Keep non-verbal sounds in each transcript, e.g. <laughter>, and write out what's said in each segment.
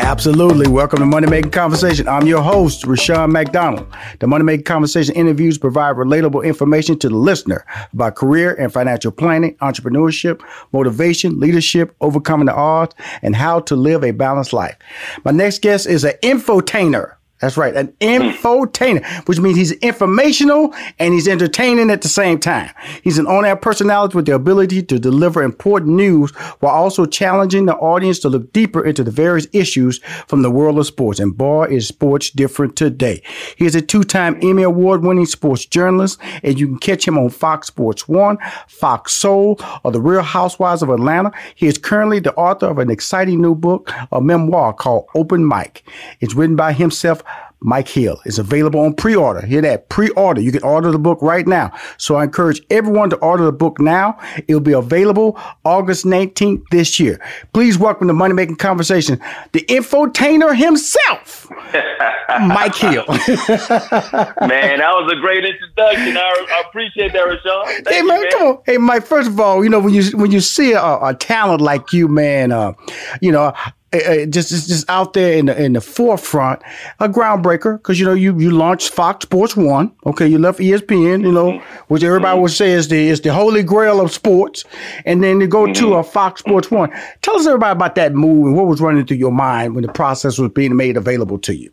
Absolutely. Welcome to Money Making Conversation. I'm your host, Rushion McDonald. The Money Making Conversation interviews provide relatable information to the listener about career and financial planning, entrepreneurship, motivation, leadership, overcoming the odds, and how to live a balanced life. My next guest is an infotainer. That's right, an hmm. infotainer, which means he's informational and he's entertaining at the same time. He's an on-air personality with the ability to deliver important news while also challenging the audience to look deeper into the various issues from the world of sports. And boy, is sports different today. He is a two-time Emmy Award-winning sports journalist, and you can catch him on Fox Sports One, Fox Soul, or The Real Housewives of Atlanta. He is currently the author of an exciting new book, a memoir called Open Mike. It's written by himself Mike Hill is available on pre-order. Hear that? Pre-order. You can order the book right now. So I encourage everyone to order the book now. It'll be available August 19th this year. Please welcome to Money Making Conversation, the infotainer himself, <laughs> Mike Hill. <laughs> man, that was a great introduction. I, I appreciate that, Rushion. hey man, you, man, come on. Hey Mike, first of all, you know when you when you see a, a talent like you, man, uh, you know, uh, just just out there in the in the forefront, a groundbreaker because you know you you launched Fox Sports One. Okay, you left ESPN, you know, which everybody mm-hmm. would say is the is the holy grail of sports, and then you go mm-hmm. to a Fox Sports One. Tell us everybody about that move and what was running through your mind when the process was being made available to you.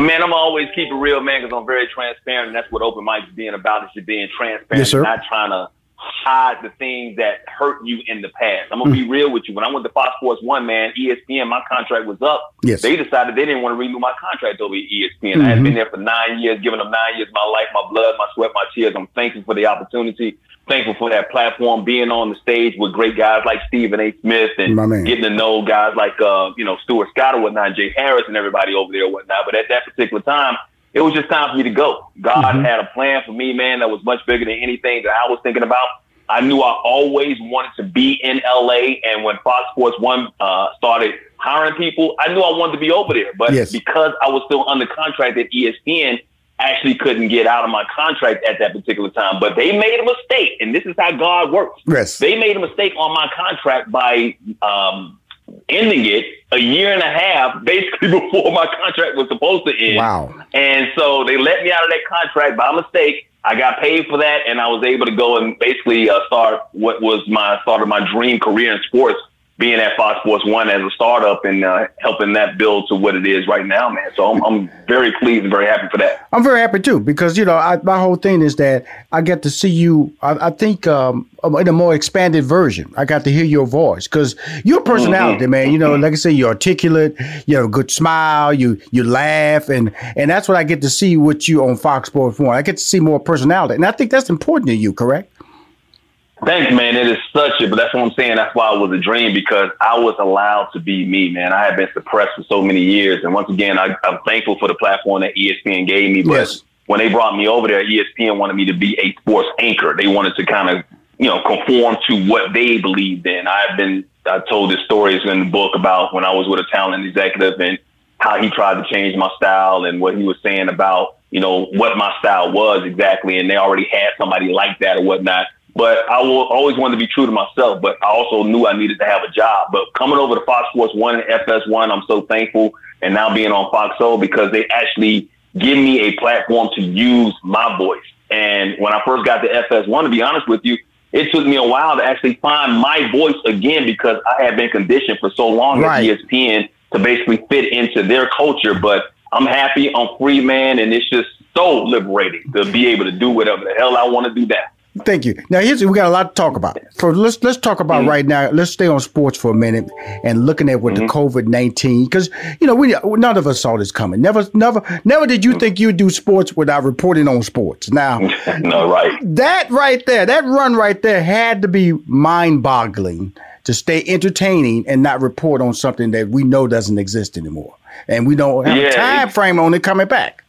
Man, I'm always keep it real, man, because I'm very transparent, and that's what open mic is being about. Is just being transparent, yes, sir. not trying to hide the things that hurt you in the past. I'm gonna mm. be real with you. When I went to Fox Sports One, man, ESPN, my contract was up. Yes. They decided they didn't want to renew my contract over at ESPN. Mm-hmm. I had been there for nine years, giving them nine years, of my life, my blood, my sweat, my tears. I'm thankful for the opportunity. thankful for that platform, being on the stage with great guys like Stephen A. Smith and getting to know guys like uh, you know Stuart Scott or whatnot, Jay Harris and everybody over there or whatnot. But at that particular time, it was just time for me to go. God mm-hmm. had a plan for me, man, that was much bigger than anything that I was thinking about. I knew I always wanted to be in LA, and when Fox Sports One uh, started hiring people, I knew I wanted to be over there. But yes. because I was still under contract at ESPN, actually couldn't get out of my contract at that particular time. But they made a mistake, and this is how God works. Yes. They made a mistake on my contract by um, ending it a year and a half, <laughs> basically before my contract was supposed to end. Wow. And so they let me out of that contract by mistake. I got paid for that, and I was able to go and basically uh, start what was my start of my dream career in sports being at Fox Sports One as a startup and uh, helping that build to what it is right now, man. So I'm, I'm very pleased and very happy for that. I'm very happy too because you know I, my whole thing is that I get to see you. I, I think um, in a more expanded version. I got to hear your voice because your personality, mm-hmm. man. You know, like I say, you're articulate. You have a good smile. You you laugh, and and that's what I get to see with you on Fox Sports One. I get to see more personality, and I think that's important to you. Correct? Thanks, man. It is such a, but that's what I'm saying. That's why it was a dream because I was allowed to be me, man. I had been suppressed for so many years. And once again, I, am thankful for the platform that ESPN gave me. But yes. when they brought me over there, ESPN wanted me to be a sports anchor. They wanted to kind of, you know, conform to what they believed in. I've been, I told this stories in the book about when I was with a talent executive and how he tried to change my style and what he was saying about, you know, what my style was exactly. And they already had somebody like that or whatnot. But I will always want to be true to myself. But I also knew I needed to have a job. But coming over to Fox Sports One and FS1, I'm so thankful. And now being on Fox Soul because they actually give me a platform to use my voice. And when I first got to FS1, to be honest with you, it took me a while to actually find my voice again because I had been conditioned for so long right. at ESPN to basically fit into their culture. But I'm happy, I'm free, man, and it's just so liberating to be able to do whatever the hell I want to do now. Thank you. Now here's we got a lot to talk about. For let's let's talk about mm-hmm. right now. Let's stay on sports for a minute and looking at what mm-hmm. the COVID nineteen because you know we none of us saw this coming. Never never never did you mm-hmm. think you'd do sports without reporting on sports. Now, <laughs> no right. That right there, that run right there had to be mind boggling to stay entertaining and not report on something that we know doesn't exist anymore, and we don't have yeah, a time frame on it coming back.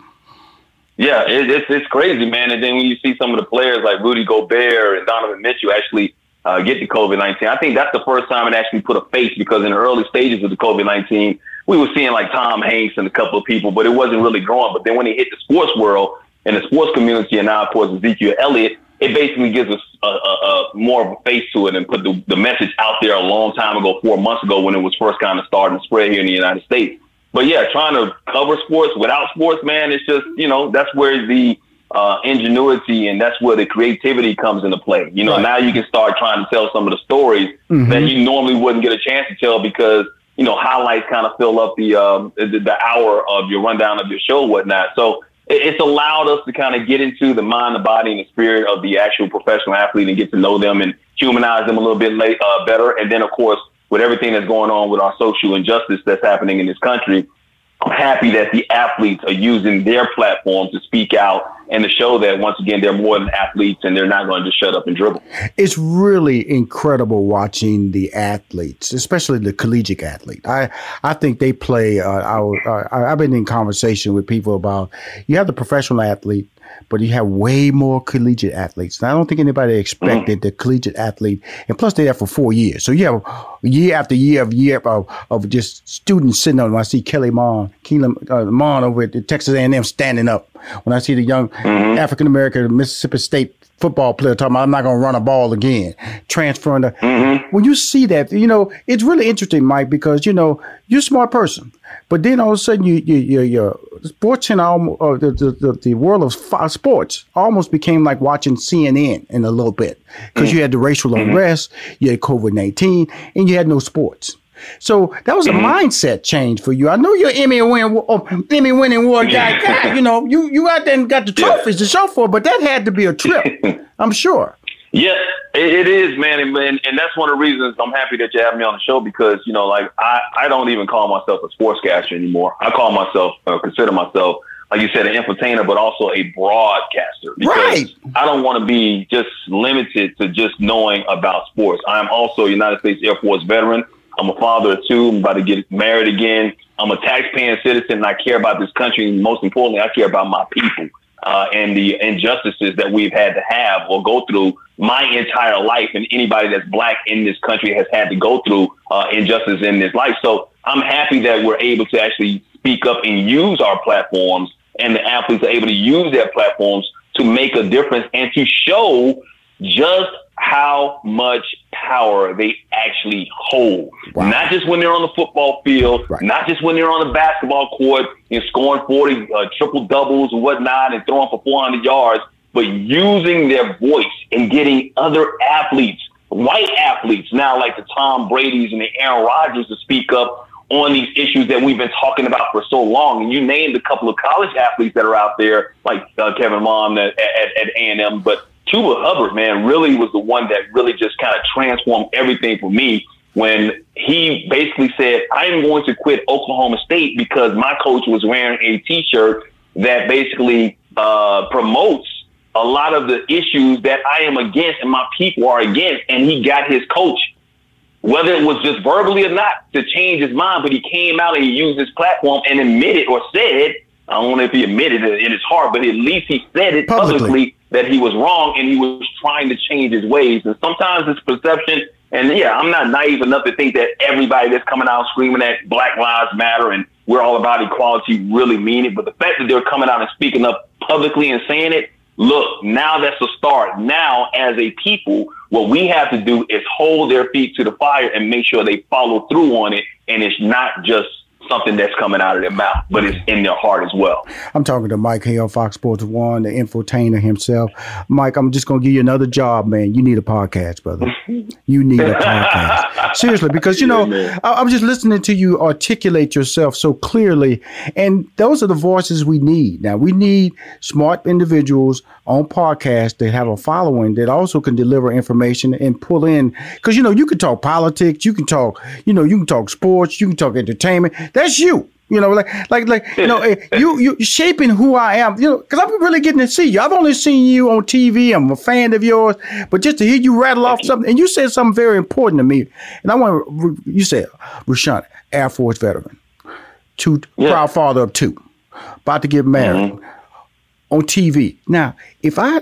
Yeah, it, it's it's crazy, man. And then when you see some of the players like Rudy Gobert and Donovan Mitchell actually uh, get the COVID nineteen, I think that's the first time it actually put a face because in the early stages of the COVID nineteen, we were seeing like Tom Hanks and a couple of people, but it wasn't really growing. But then when it hit the sports world and the sports community, and now of course Ezekiel Elliott, it basically gives us a, a, a more of a face to it and put the, the message out there a long time ago, four months ago, when it was first kind of starting to spread here in the United States but yeah, trying to cover sports without sports, man, it's just you know that's where the uh, ingenuity and that's where the creativity comes into play. You know, right. now you can start trying to tell some of the stories mm-hmm. that you normally wouldn't get a chance to tell because you know highlights kind of fill up the, um, the the hour of your rundown of your show, whatnot. So it's allowed us to kind of get into the mind, the body, and the spirit of the actual professional athlete and get to know them and humanize them a little bit late, uh, better. And then, of course, with everything that's going on with our social injustice that's happening in this country, I'm happy that the athletes are using their platform to speak out and to show that once again they're more than athletes and they're not going to just shut up and dribble. It's really incredible watching the athletes, especially the collegiate athlete. I I think they play. Uh, I, I, I've been in conversation with people about you have the professional athlete but you have way more collegiate athletes. And I don't think anybody expected mm. the collegiate athlete, and plus they're there for four years. So you have year after year of year of, of just students sitting on. When I see Kelly Mond, Kellen uh, Mond over at the Texas A&M standing up. When I see the young mm-hmm. African American Mississippi State football player talking about I'm not going to run a ball again, transferring the. Mm-hmm. When you see that, you know it's really interesting, Mike, because you know you're a smart person, but then all of a sudden you you you your sports and all uh, the, the the world of sports almost became like watching CNN in a little bit because mm-hmm. you had the racial mm-hmm. unrest, you had COVID nineteen, and you had no sports. So that was a mm-hmm. mindset change for you. I know you're Emmy winning, oh, Emmy winning award guy. God, you know, you you out there and got the trophies yeah. to show for, but that had to be a trip. <laughs> I'm sure. Yeah, it, it is, man, and, and that's one of the reasons I'm happy that you have me on the show because you know, like I I don't even call myself a sportscaster anymore. I call myself, uh, consider myself like you said, an entertainer, but also a broadcaster. Because right. I don't want to be just limited to just knowing about sports. I am also a United States Air Force veteran. I'm a father of two. I'm about to get married again. I'm a taxpaying citizen and I care about this country. And most importantly, I care about my people uh, and the injustices that we've had to have or go through my entire life. And anybody that's black in this country has had to go through uh, injustice in this life. So I'm happy that we're able to actually speak up and use our platforms and the athletes are able to use their platforms to make a difference and to show just how much power they actually hold. Wow. Not just when they're on the football field, right. not just when they're on the basketball court and scoring 40 uh, triple doubles and whatnot and throwing for 400 yards, but using their voice and getting other athletes, white athletes now like the Tom Brady's and the Aaron Rodgers to speak up on these issues that we've been talking about for so long. And you named a couple of college athletes that are out there, like uh, Kellen Mond at, at, at A&M, but Chuba Hubbard, man, really was the one that really just kind of transformed everything for me when he basically said, I'm going to quit Oklahoma State because my coach was wearing a t-shirt that basically uh, promotes a lot of the issues that I am against and my people are against. And he got his coach, whether it was just verbally or not, to change his mind, but he came out and he used his platform and admitted or said, I don't know if he admitted it in his heart, but at least he said it publicly, publicly that he was wrong and he was trying to change his ways. And sometimes it's perception. And yeah, I'm not naive enough to think that everybody that's coming out screaming that Black Lives Matter and we're all about equality really mean it. But the fact that they're coming out and speaking up publicly and saying it, look, now that's a start. Now, as a people, what we have to do is hold their feet to the fire and make sure they follow through on it. And it's not just something that's coming out of their mouth, but it's in their heart as well. I'm talking to Mike Hill, Fox Sports One, the infotainer himself. Mike, I'm just gonna give you another job, man. You need a podcast, brother. <laughs> you need a podcast. Seriously, because you know, yeah, I, I'm just listening to you articulate yourself so clearly, and those are the voices we need. Now we need smart individuals on podcasts that have a following that also can deliver information and pull in because you know you can talk politics, you can talk, you know, you can talk sports, you can talk entertainment. That's you. You know, like, like, like, you know, eh, <laughs> you, you shaping who I am. You know, because I'm really getting to see you. I've only seen you on TV. I'm a fan of yours, but just to hear you rattle off something, and you said something very important to me. And I want you said, Rushion, Air Force veteran, two yeah. proud father of two, about to get married. Mm-hmm on TV. Now, if I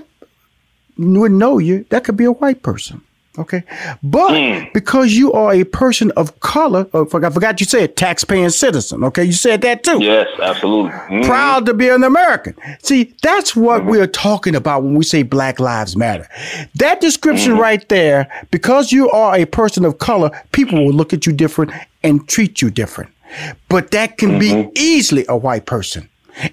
wouldn't know you, that could be a white person. Okay. But mm. because you are a person of color, oh, I forgot you said taxpaying citizen. Okay. You said that too. Yes, absolutely. Mm-hmm. Proud to be an American. See, that's what mm-hmm. we're talking about when we say Black Lives Matter. That description mm-hmm. right there, because you are a person of color, people will look at you different and treat you different. But that can be mm-hmm. easily a white person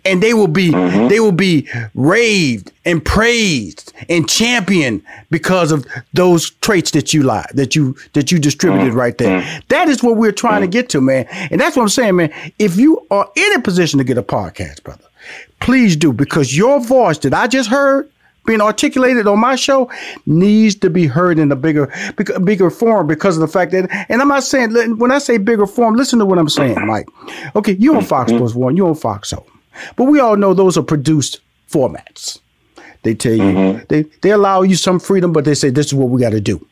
and they will be mm-hmm. they will be raved and praised and championed because of those traits that you lie that you that you distributed mm-hmm. right there. Mm-hmm. That is what we're trying to mm-hmm. get to, man. And that's what I'm saying, man. If you are in a position to get a podcast, brother, please do because your voice that I just heard being articulated on my show needs to be heard in a bigger bigger form because of the fact that and I'm not saying when I say bigger form listen to what I'm saying Mike okay you on Fox mm-hmm. Sports 1 you on Fox Soul but we all know those are produced formats. They tell you mm-hmm. they they allow you some freedom, but they say this is what we got to do.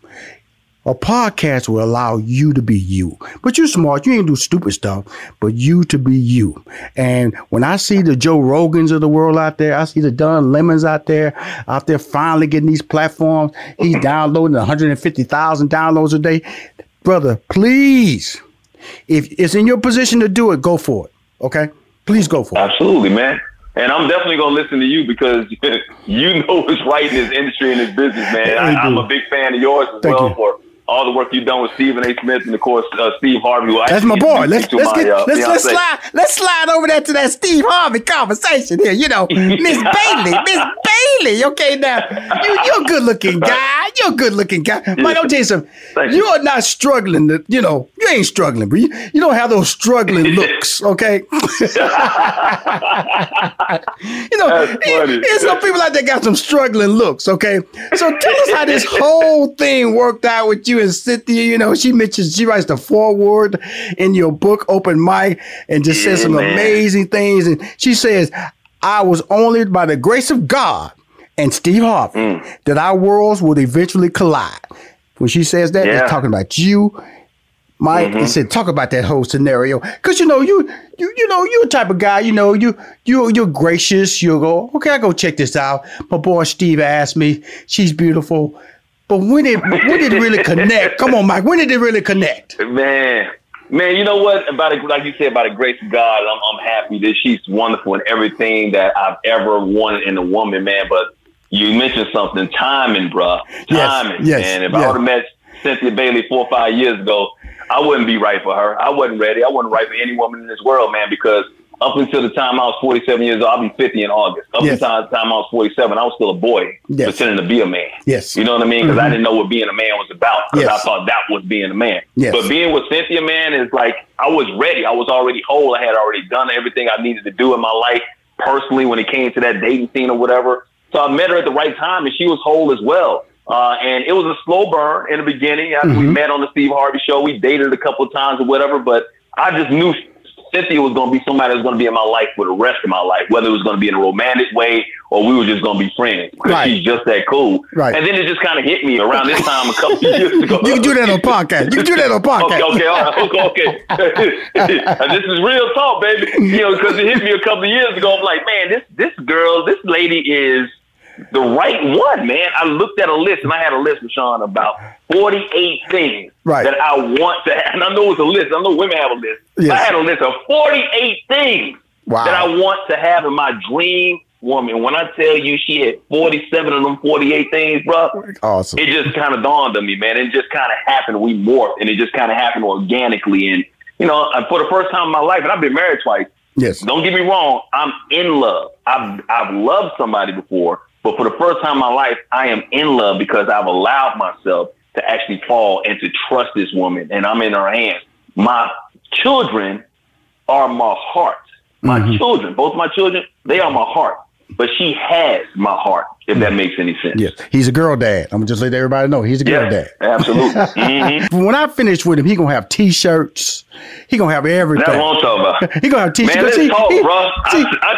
A podcast will allow you to be you. But you're smart. You ain't do stupid stuff, but you to be you. And when I see the Joe Rogans of the world out there, I see the Don Lemons out there, out there finally getting these platforms. He's <laughs> downloading 150,000 downloads a day. Brother, please, if it's in your position to do it, go for it. Okay? Please go for it. Absolutely, man. And I'm definitely gonna listen to you because <laughs> you know what's right in this industry and this business, man. I, am a big fan of yours as Thank well you. for all the work you've done with Stephen A. Smith and of course uh, Steve Harvey. That's my boy. Let's let's, my, get, uh, let's, let's slide let's slide over there to that Steve Harvey conversation here. You know, Miss <laughs> Bailey, Miss Bailey. Okay, now you you're a good looking guy. You're a good looking guy. Yeah. Mike, I'll tell you something. Thank you are not struggling. To, you know, you ain't struggling, but you, you don't have those struggling <laughs> looks. Okay. <laughs> you know, there's some people out there got some struggling looks. Okay, so tell us how this whole thing worked out with you and Cynthia, you know, she mentions she writes the foreword in your book, Open Mike, and just says some amazing things. And she says, I was only by the grace of God and Steve Harvey Mm. that our worlds would eventually collide. When she says that, Yeah. it's talking about you, Mike. Mhm. It said talk about that whole scenario because you know you you you know you're the type of guy you know you you you're gracious. You'll go okay, I go check this out. My boy Steve asked me, she's beautiful. But when did when did it really <laughs> connect? Come on, Mike. When did it really connect? Man, man, you know what? About it, like you said, by the grace of God, I'm, I'm happy that she's wonderful in everything that I've ever wanted in a woman, man. But you mentioned something, timing, bruh. Yes, Timing, yes, man. If yes. I would have met Cynthia Bailey four or five years ago, I wouldn't be right for her. I wasn't ready. I wasn't right for any woman in this world, man, because up until the time I was 47 years old, I'll be 50 in August. Up Yes. until the time I was 47, I was still a boy, Yes. pretending to be a man. Yes. You know what I mean? Because I Mhm. didn't know what being a man was about. Because Yes. I thought that was being a man. Yes. But being with Cynthia, man, is like I was ready. I was already whole. I had already done everything I needed to do in my life personally when it came to that dating scene or whatever. So I met her at the right time, and she was whole as well. Uh, and it was a slow burn in the beginning. After we Mhm. met on the Steve Harvey show, we dated a couple of times or whatever. But I just knew Cynthia was going to be somebody that was going to be in my life for the rest of my life, whether it was going to be in a romantic way or we were just going to be friends because Right. she's just that cool. Right. And then it just kind of hit me around this time a couple of years <laughs> ago. You can do that on podcast. You can do that on podcast. Okay, okay, all right, okay, okay. <laughs> this is real talk, baby. You know, because it hit me a couple of years ago. I'm like, man, this this girl, this lady is the right one, man. I looked at a list, and I had a list, Sean, about 48 things Right. that I want to have. And I know it's a list. I know women have a list. Yes. I had a list of 48 things Wow. that I want to have in my dream woman. When I tell you she had 47 of them 48 things, bro, Awesome. it just kind of dawned on me, man. It just kind of happened. We morphed, and it just kind of happened organically. And you know, for the first time in my life, and I've been married twice. Yes. Don't get me wrong. I'm in love. I've I've loved somebody before, but for the first time in my life, I am in love because I've allowed myself to actually fall and to trust this woman, and I'm in her hands. My children are my heart. My Mm-hmm. children, both my children, they are my heart. But she has my heart, if that makes any sense. Yes. He's a girl dad. I'm gonna just let everybody know he's a girl Yeah, dad. absolutely. <laughs> Mhm. When I finish with him, he gonna have t-shirts. He gonna have everything. That's what I'm talking about. <laughs> He gonna have t-shirts. Man, let's talk, he- bro. see- I, I,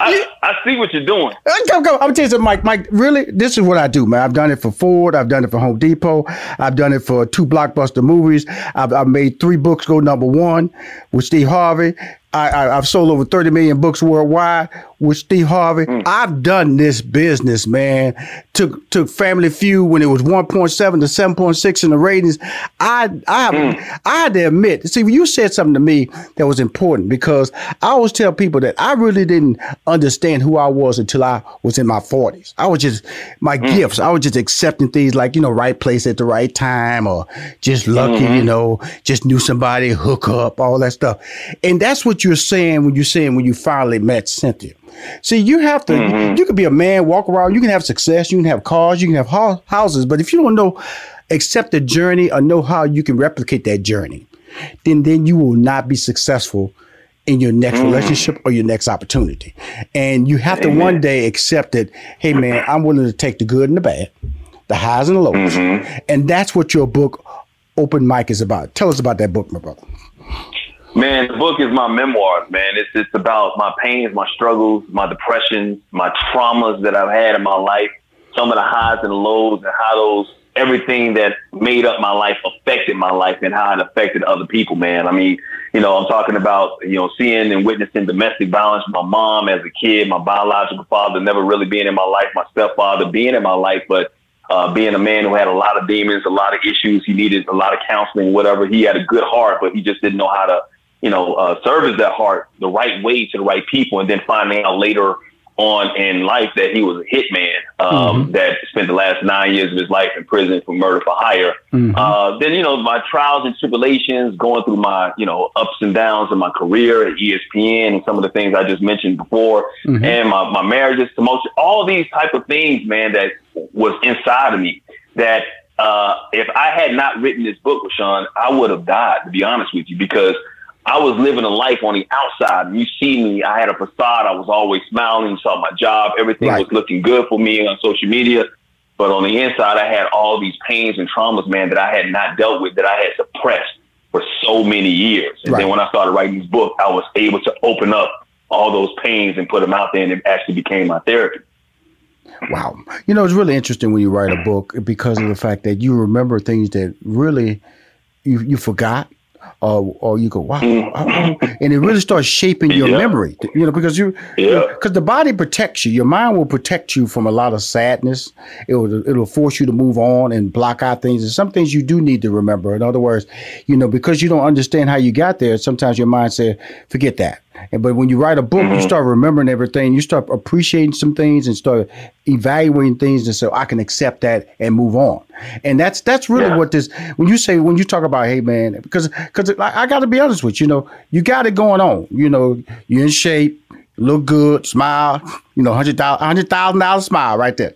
I, I see what you're doing. Go, go. I'm gonna tell you something, Mike. Mike, really, this is what I do, man. I've done it for Ford. I've done it for Home Depot. I've done it for two blockbuster movies. I've, I've made three books go number one with Steve Harvey. I, I, I've sold over 30 million books worldwide with Steve Harvey. Hmm. I've done this business, man. Took took Family Feud when it was 1.7 to 7.6 in the ratings. I I have, hmm. I had to admit, see, you said something to me that was important because I always tell people that I really didn't understand who I was until I was in my 40s. I was just my hmm. gifts. I was just accepting things like, you know, right place at the right time or just lucky, you mm-hmm. know, just knew somebody, hook up, all that stuff. And that's what you're saying when you're saying when you finally met Cynthia. See, you have to, mm-hmm. you could be a man, walk around, you can have success, you can have cars, you can have hou- houses, but if you don't know, accept the journey or know how you can replicate that journey, then then you will not be successful in your next mm. relationship or your next opportunity. And you have to one day accept that, hey man, I'm willing to take the good and the bad, the highs and the lows. Mm-hmm. And that's what your book Open Mike is about. Tell us about that book, my brother. Man, the book is my memoirs, man. It's it's about my pains, my struggles, my depressions, my traumas that I've had in my life, some of the highs and lows, and how those everything that made up my life affected my life and how it affected other people, man. I mean, you know, I'm talking about, you know, seeing and witnessing domestic violence. My mom as a kid, my biological father never really being in my life, my stepfather being in my life, but uh, being a man who had a lot of demons, a lot of issues. He needed a lot of counseling, whatever. He had a good heart, but he just didn't know how to, you know, uh, service that heart the right way to the right people. And then finding out later on in life that he was a hitman um, that spent the last nine years of his life in prison for murder for hire. Uh, then, you know, my trials and tribulations, going through my, you know, ups and downs in my career at ESPN and some of the things I just mentioned before, and my, my marriages, promotion, all these type of things, man, that was inside of me that uh, if I had not written this book, Rushion, I would have died, to be honest with you, because I was living a life on the outside. You see me, I had a facade. I was always smiling. You saw my job. Everything Right. was looking good for me on social media. But on the inside, I had all these pains and traumas, man, that I had not dealt with, that I had suppressed for so many years. And Right. then when I started writing this book, I was able to open up all those pains and put them out there, and it actually became my therapy. Wow. You know, it's really interesting when you write a book because of the fact that you remember things that really you, you forgot or or you go wow, mm. and it really starts shaping your yeah. memory. You know, because you because yeah. the body protects you. Your mind will protect you from a lot of sadness. It will it'll force you to move on and block out things. And some things you do need to remember. In other words, you know, because you don't understand how you got there, sometimes your mind says, "Forget that." And but when you write a book, mm-hmm. you start remembering everything. You start appreciating some things and start evaluating things, and so I can accept that and move on. And that's that's really yeah. what this. When you say when you talk about, hey man, because because I, I got to be honest with you, you know, you got it going on. You know, you're in shape, look good, smile. You know, hundred thousand hundred thousand dollar smile right there.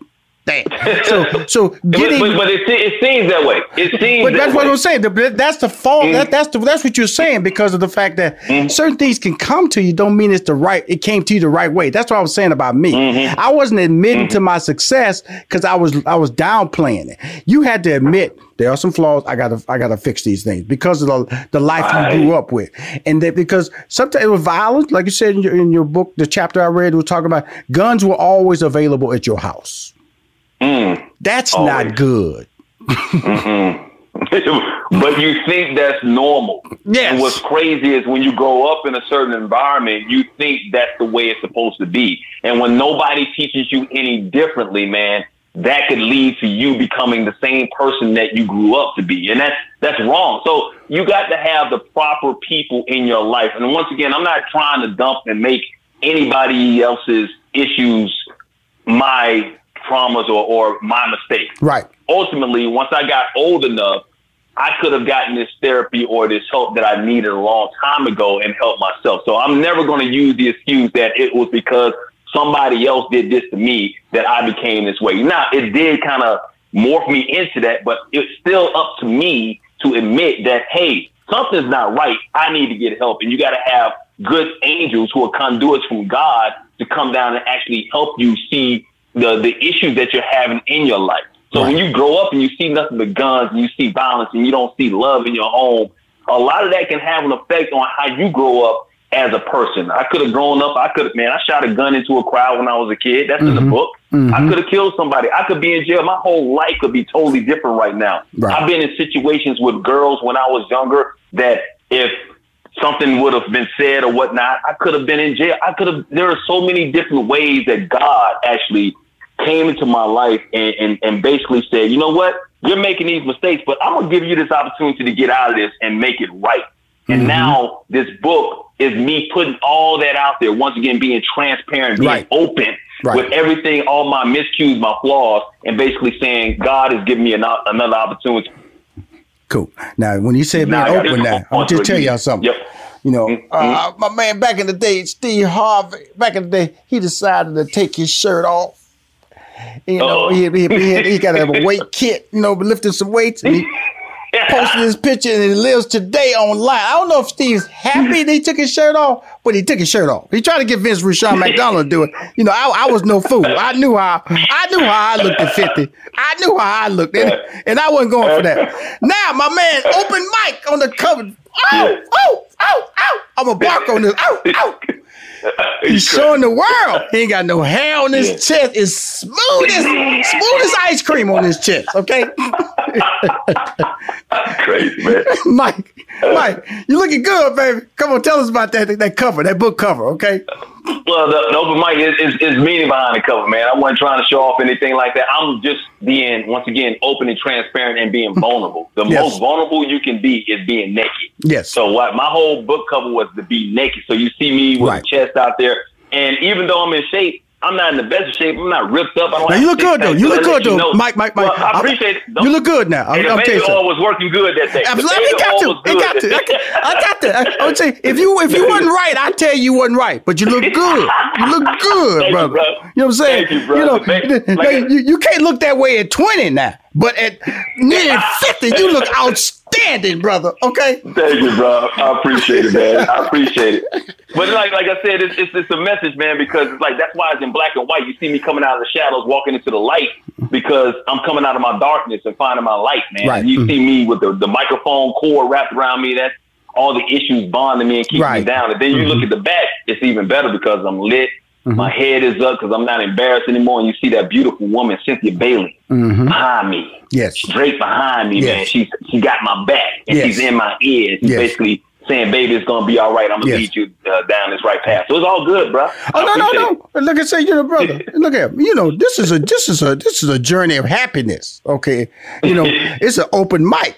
<laughs> So, so getting, but, but, but it, it, seems that way. It seems. But that's that what I'm saying. That's the fault. Mm-hmm. That, that's the that's what you're saying because of the fact that mm-hmm. certain things can come to you. Don't mean it's the right. It came to you the right way. That's what I was saying about me. Mm-hmm. I wasn't admitting to mm-hmm. my success because I was I was downplaying it. You had to admit there are some flaws. I gotta I gotta fix these things because of the the life right. you grew up with, and that because sometimes it was violent, like you said in your in your book, the chapter I read was talking about guns were always available at your house. Mm, that's always. not good. <laughs> but you think that's normal. Yes. And what's crazy is when you grow up in a certain environment, you think that's the way it's supposed to be. And when nobody teaches you any differently, man, that could lead to you becoming the same person that you grew up to be. And that's that's wrong. So you got to have the proper people in your life. And once again, I'm not trying to dump and make anybody else's issues my traumas or, or my mistakes. Right. Ultimately, once I got old enough, I could have gotten this therapy or this help that I needed a long time ago and helped myself. So I'm never going to use the excuse that it was because somebody else did this to me that I became this way. Now, it did kind of morph me into that, but it's still up to me to admit that, hey, something's not right. I need to get help. And you got to have good angels who are conduits from God to come down and actually help you see the the issues that you're having in your life. So right. when you grow up and you see nothing but guns and you see violence and you don't see love in your home, a lot of that can have an effect on how you grow up as a person. I could have grown up. I could have, man. I shot a gun into a crowd when I was a kid. That's mm-hmm. in the mm-hmm. book. Mm-hmm. I could have killed somebody. I could be in jail. My whole life could be totally different right now. Right. I've been in situations with girls when I was younger that if something would have been said or whatnot, I could have been in jail. I could have. There are so many different ways that God actually came into my life and, and, and basically said, you know what? You're making these mistakes, but I'm gonna give you this opportunity to get out of this and make it right. And mm-hmm. now this book is me putting all that out there. Once again, being transparent, being right. open right. with everything, all my miscues, my flaws, and basically saying God has given me an, another opportunity. Cool. Now, when you say being open, now I'll just tell y'all something. Yep. You know, mm-hmm. uh, my man back in the day, Steve Harvey, back in the day, he decided to take his shirt off you know, oh. he, he, he, he got a <laughs> weight kit, you know, lifting some weights. And he <laughs> posted his picture and he lives today online. I don't know if Steve's happy that he took his shirt off, but he took his shirt off. He tried to get Vince Rushion McDonald to do it. You know, I, I was no fool. I knew how I knew how I looked at 50. I knew how I looked, and, and I wasn't going for that. Now, my man, open mic on the cover. Oh, oh, oh, oh. I'm a bark on this. Oh, oh. He's showing the world. He ain't got no hair on his yeah. chest. It's smooth as smooth as ice cream on his chest. Okay. <laughs> Crazy man. <laughs> Mike, Mike, you looking good, baby. Come on, tell us about that that cover, that book cover. Okay. Well, the, the open mic is, is, is meaning behind the cover, man. I wasn't trying to show off anything like that. I'm just being, once again, open and transparent and being vulnerable. The yes. most vulnerable you can be is being naked. Yes. So what my whole book cover was to be naked. So you see me with right. chest out there, and even though I'm in shape, I'm not in the best shape. I'm not ripped up. I don't now you look good though. You look good though, know. Mike. Mike. Mike. Well, I appreciate it. Don't, you look good now. I'm, I'm telling you. was working good that day. Absolutely, it got to. It got to. I got to. I, I would say if you if you wasn't right, I tell you you wasn't right. But you look good. You look <laughs> good, brother. You, bro. you, know what I'm saying? Thank you, bro. You know, like, you, you can't look that way at 20 now. But at nearly 50, you look outstanding, brother. Okay? Thank you, bro. I appreciate it, man. I appreciate it. But like like I said, it's, it's, it's a message, man, because it's like that's why it's in black and white. You see me coming out of the shadows, walking into the light, because I'm coming out of my darkness and finding my light, man. Right. You mm-hmm. see me with the, the microphone cord wrapped around me. That's all the issues bonding me and keeping Right. me down. And then you Mhm. look at the back, it's even better because I'm lit. Mhm. My head is up because I'm not embarrassed anymore. And you see that beautiful woman, Cynthia Bailey, Mhm. behind me. Yes. Straight behind me, man. Yes. She's she got my back and Yes. she's in my ear. She's Yes. basically saying, "Baby, it's gonna be all right. I'm gonna Yes. lead you uh, down this right path." So it's all good, bro. Oh no no no! Look at say you know, brother. <laughs> Look at you know. This is a this is a this is a journey of happiness. Okay, you know, <laughs> it's an open mic.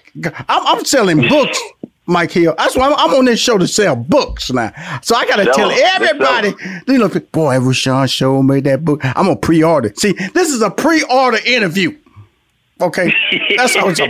I'm, I'm selling books, Mike Hill. That's why I'm, I'm on this show to sell books now. So I got to tell everybody. You know, boy, Rashawn Show made that book. I'm gonna pre-order. See, this is a pre-order interview. Okay, that's it's.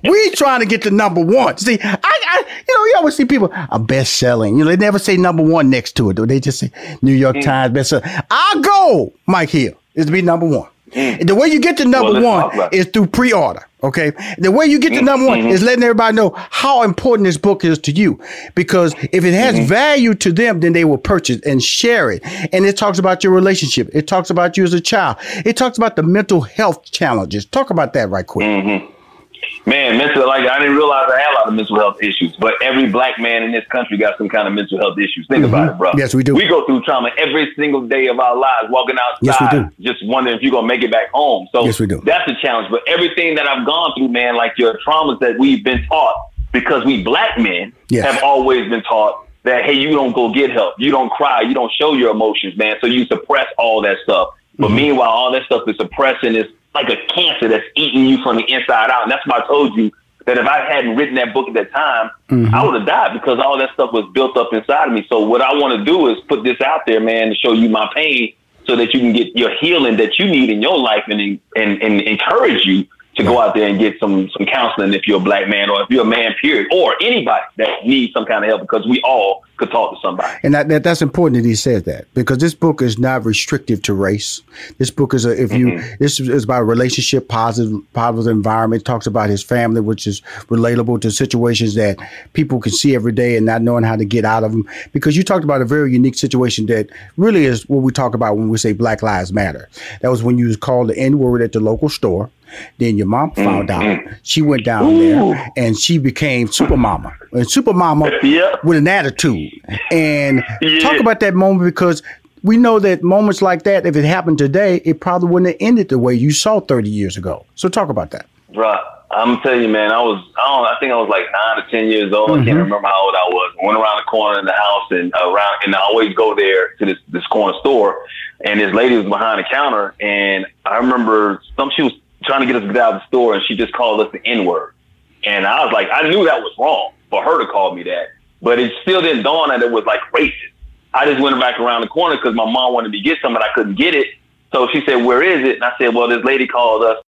<laughs> We trying to get to number one. See, I, I, you know, you always see people are best selling. You know, they never say number one next to it. Though. They just say New York Mm. Times best selling. Our goal, Mike Hill, is to be number one. And the way you get to number Mm. Well, one is through pre-order. Okay, the way you get to number one Mhm. is letting everybody know how important this book is to you. Because if it has Mm-hmm. value to them, then they will purchase and share it. And it talks about your relationship. It talks about you as a child. It talks about the mental health challenges. Talk about that right quick. Mm-hmm. Man, mental like I didn't realize I had a lot of mental health issues, but every black man in this country got some kind of mental health issues. Think about it, bro. Mm-hmm. Yes, we do. We go through trauma every single day of our lives, walking outside, Yes, just wondering if you're gonna make it back home. So Yes, we do. that's a challenge. But everything that I've gone through, man, like your traumas that we've been taught, because we black men Yes. have always been taught that hey, you don't go get help, you don't cry, you don't show your emotions, man. So you suppress all that stuff. But Mm-hmm. meanwhile, all that stuff is suppressing is like a cancer that's eating you from the inside out. And that's why I told you that if I hadn't written that book at that time, Mm-hmm. I would have died because all that stuff was built up inside of me. So what I want to do is put this out there, man, to show you my pain so that you can get your healing that you need in your life and and, and encourage you to go out there and get some some counseling if you're a black man or if you're a man, period, or anybody that needs some kind of help because we all could talk to somebody. And that, that that's important that he says that because this book is not restrictive to race. This book is a if you Mm-hmm. this is about relationship, positive positive environment. It talks about his family, which is relatable to situations that people can see every day and not knowing how to get out of them. Because you talked about a very unique situation that really is what we talk about when we say Black Lives Matter. That was when you was called the N word at the local store. Then your mom found out. She went down there and she became super mama. And super mama <laughs> with an attitude. And talk about that moment because we know that moments like that, if it happened today, it probably wouldn't have ended the way you saw 30 years ago. So talk about that. Bruh, I'm telling you, man, I was, I don't, I think I was like nine or 10 years old. I Mhm. can't remember how old I was. I went around the corner in the house and around, and I always go there to this, this corner store. And this lady was behind the counter. And I remember some, she was trying to get us to get out of the store and she just called us the N word. And I was like, I knew that was wrong for her to call me that, but it still didn't dawn that it was like racist. I just went back around the corner because my mom wanted me to get some, but I couldn't get it. So she said, "Where is it?" And I said, "Well, this lady called us."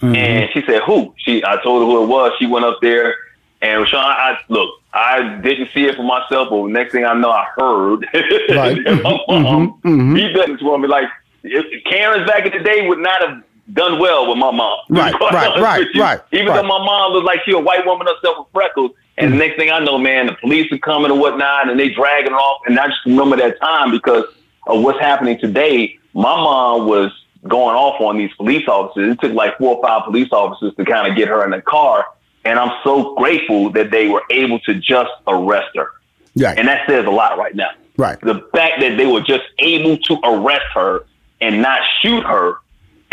Mm-hmm. And she said, "Who?" She, I told her who it was. She went up there, and Sean, I look, I didn't see it for myself, but next thing I know, I heard <laughs> Right. my mm-hmm. mom. He doesn't for me like if Karen's back in the day would not have done well with my mom. <laughs> Right, right, right, right, Even right. though my mom looked like she a white woman herself with freckles. And the mm-hmm. next thing I know, man, the police are coming and whatnot, and they dragging her off. And I just remember that time because of what's happening today. My mom was going off on these police officers. It took like four or five police officers to kind of get her in the car. And I'm so grateful that they were able to just arrest her. Right. And that says a lot right now. Right. The fact that they were just able to arrest her and not shoot her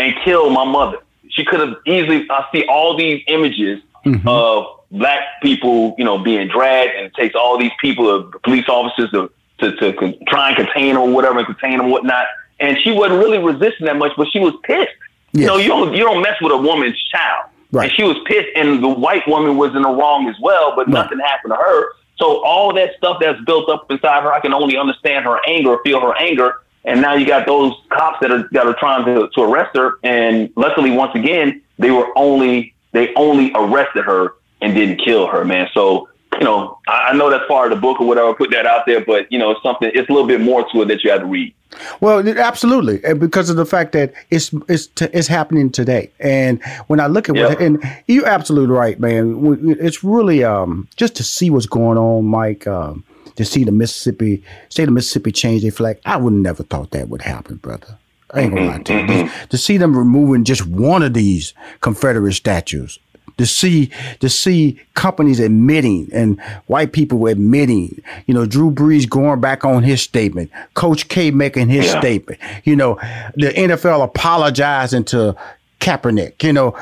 and kill my mother. She could have easily, I see all these images of black people, you know, being dragged and it takes all these people, uh, police officers to, to, to con- try and contain them or whatever and contain them and whatnot. And she wasn't really resisting that much, but she was pissed. You know, you don't, you don't mess with a woman's child. Right. And she was pissed and the white woman was in the wrong as well, but nothing happened to her. So all that stuff that's built up inside her, I can only understand her anger, feel her anger. And now you got those cops that are that are trying to, to arrest her. And luckily, once again, they were only they only arrested her and didn't kill her, man. So you know, I, I know that's part of the book or whatever. Put that out there, but you know, it's something. It's a little bit more to it that you have to read. Well, absolutely, and because of the fact that it's it's t- it's happening today, and when I look at what, and you're absolutely right, man. It's really um just to see what's going on, Mike. Um, to see the Mississippi state of Mississippi change their flag, I would never thought that would happen, brother. I ain't gonna lie to you. Just- mm-hmm, mm-hmm. To see them removing just one of these Confederate statues, to see to see companies admitting and white people admitting, you know, Drew Brees going back on his statement, Coach K making his Yeah. statement, you know, the NFL apologizing to Kaepernick, you know,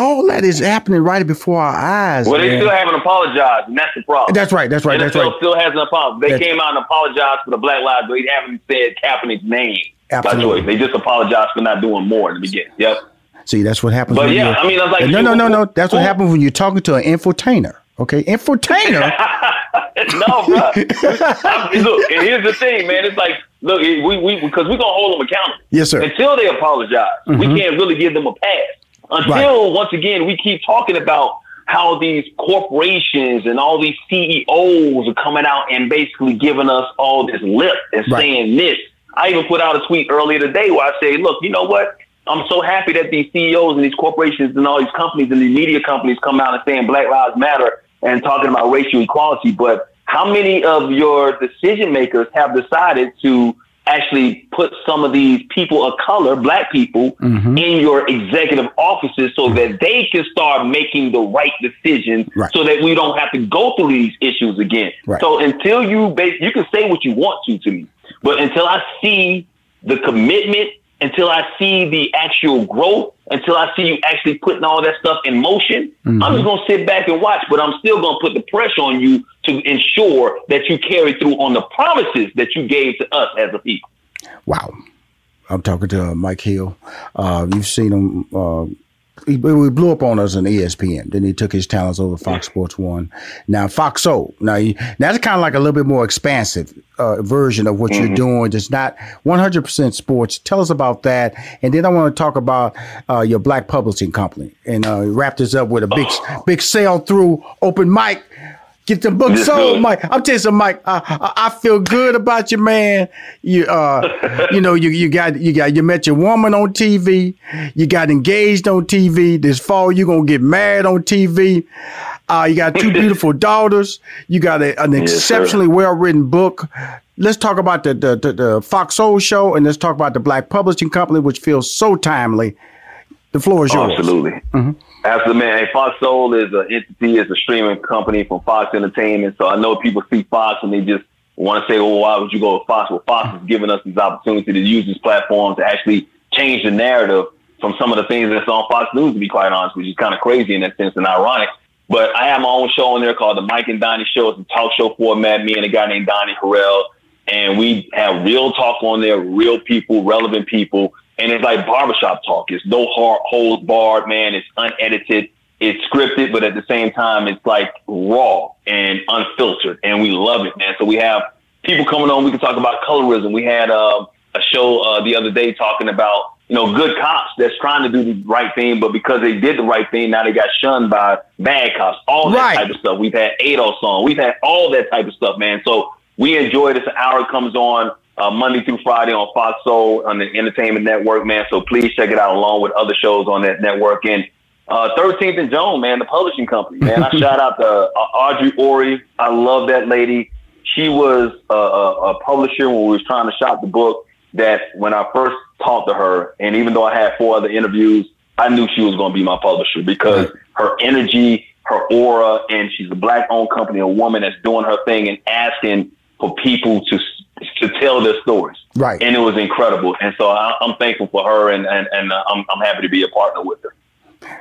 all that is happening right before our eyes. Well, they man. still haven't apologized, and that's the problem. That's right, that's right, that's NFL right. still hasn't apologized. They That's- came out and apologized for the Black Lives, but they haven't said Kaepernick's name by Absolutely. choice. They just apologized for not doing more in the beginning. Yep. See, that's what happens. But yeah, I mean, I was like, no, no, no, no. That's what happens when you're talking to an infotainer. Okay, infotainer. <laughs> no, bro. <laughs> look, and here's the thing, man. It's like, look, we we because we're gonna hold them accountable. Yes, sir. Until they apologize, we Mhm. can't really give them a pass. Until once again we keep talking about how these corporations and all these CEOs are coming out and basically giving us all this lip and Right. saying this. I even put out a tweet earlier today where I say, look, you know what? I'm so happy that these CEOs and these corporations and all these companies and these media companies come out and saying Black Lives Matter and talking about racial equality. But how many of your decision makers have decided to actually put some of these people of color, black people, Mm-hmm. in your executive offices so that they can start making the right decisions Right. so that we don't have to go through these issues again. Right. So until you base, you can say what you want to to me, but until I see the commitment, until I see the actual growth, until I see you actually putting all that stuff in motion, I'm Mhm. just gonna sit back and watch. But I'm still gonna put the pressure on you to ensure that you carry through on the promises that you gave to us as a people. Wow. I'm talking to uh, Mike Hill. Uh, you've seen him. Uh, he, blew up on us on ESPN. Then he took his talents over Fox Sports One. Now Fox Soul. Now he, that's kind of like a little bit more expansive uh, version of what you're Mhm. doing. It's not 100% sports. Tell us about that, and then I want to talk about uh, your Black Publishing Company and uh, wrap this up with a big big sale through Open Mike. Get the book sold, sir. Mike. I'm telling you, Mike. I, I, I feel good about you, man. You, uh, <laughs> you know, you you got you got you met your woman on TV. You got engaged on TV. This fall, you are gonna get married on TV. Uh, you got two <laughs> beautiful daughters. You got a, an Yes, exceptionally well written book. Let's talk about the, the the the Fox Soul Show, and let's talk about the Black Publishing Company, which feels so timely. The floor is yours. Absolutely. Mhm. Absolutely, man. Hey, Fox Soul is an entity, is a streaming company from Fox Entertainment. So I know people see Fox and they just want to say, well, why would you go with Fox? Well, Fox is giving us this opportunity to use this platform to actually change the narrative from some of the things that's on Fox News, to be quite honest, which is kind of crazy in that sense and ironic. But I have my own show on there called The Mike and Donnie Show. It's a talk show format, me and a guy named Donnie Harrell. And we have real talk on there, real people, relevant people. And it's like barbershop talk. It's no hard holds barred, man. It's unedited. It's scripted, but at the same time, it's like raw and unfiltered. And we love it, man. So we have people coming on. We can talk about colorism. We had uh, a show uh, the other day talking about, you know, good cops that's trying to do the right thing, but because they did the right thing, now they got shunned by bad cops. All that Right. type of stuff. We've had ADOS song. We've had all that type of stuff, man. So we enjoy this. An hour comes on uh, Monday through Friday on Fox Soul on the Entertainment Network, man. So please check it out along with other shows on that network. And uh, 13th and Joan, man, the publishing company, man. I <laughs> shout out to uh, Audrey Ori. I love that lady. She was a, a, a publisher when we was trying to shop the book. That when I first talked to her, and even though I had four other interviews, I knew she was going to be my publisher because her energy, her aura, and she's a black-owned company, a woman that's doing her thing and asking for people to to tell their stories. Right. And it was incredible. And so I, I'm thankful for her, and and, and uh, I'm I'm happy to be a partner with her.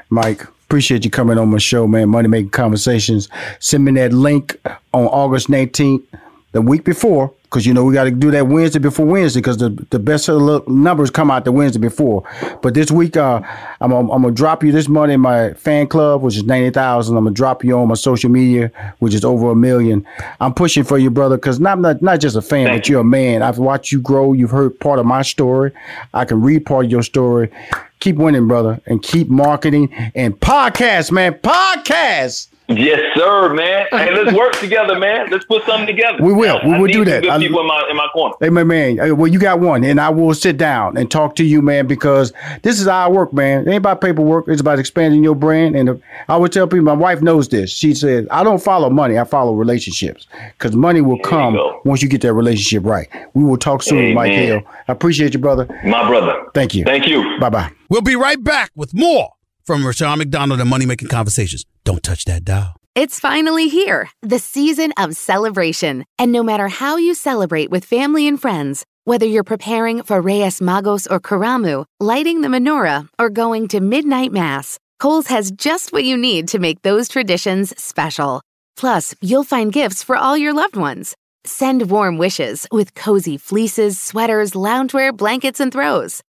Mike, appreciate you coming on my show, man. Money Making Conversations. Send me that link on August 19th, the week before, because you know we got to do that Wednesday before Wednesday, because the the best of the numbers come out the Wednesday before. But this week, uh, I'm I'm, I'm gonna drop you this money in my fan club, which is ninety thousand. I'm gonna drop you on my social media, which is over a million. I'm pushing for you, brother, because not not not just a fan, Thank but you're a man. I've watched you grow. You've heard part of my story. I can read part of your story. Keep winning, brother, and keep marketing and podcast, man. Podcast. Yes, sir, man. <laughs> Hey, let's work together, man. Let's put something together. We will. We I will need do some that. Good I- people in my in my corner. Hey, my man. Well, you got one, and I will sit down and talk to you, man, because this is how I work, man. It ain't about paperwork. It's about expanding your brand. And uh, I would tell people, my wife knows this. She said, I don't follow money. I follow relationships because money will come once you get that relationship right. We will talk soon, Mike Amen. Hale. I appreciate you, brother. My brother. Thank you. Thank you. Bye bye. We'll be right back with more from Rushion McDonald and Money Making Conversations. Don't touch that dial. It's finally here, the season of celebration. And no matter how you celebrate with family and friends, whether you're preparing for Reyes Magos or Karamu, lighting the menorah, or going to midnight mass, Kohl's has just what you need to make those traditions special. Plus, you'll find gifts for all your loved ones. Send warm wishes with cozy fleeces, sweaters, loungewear, blankets, and throws.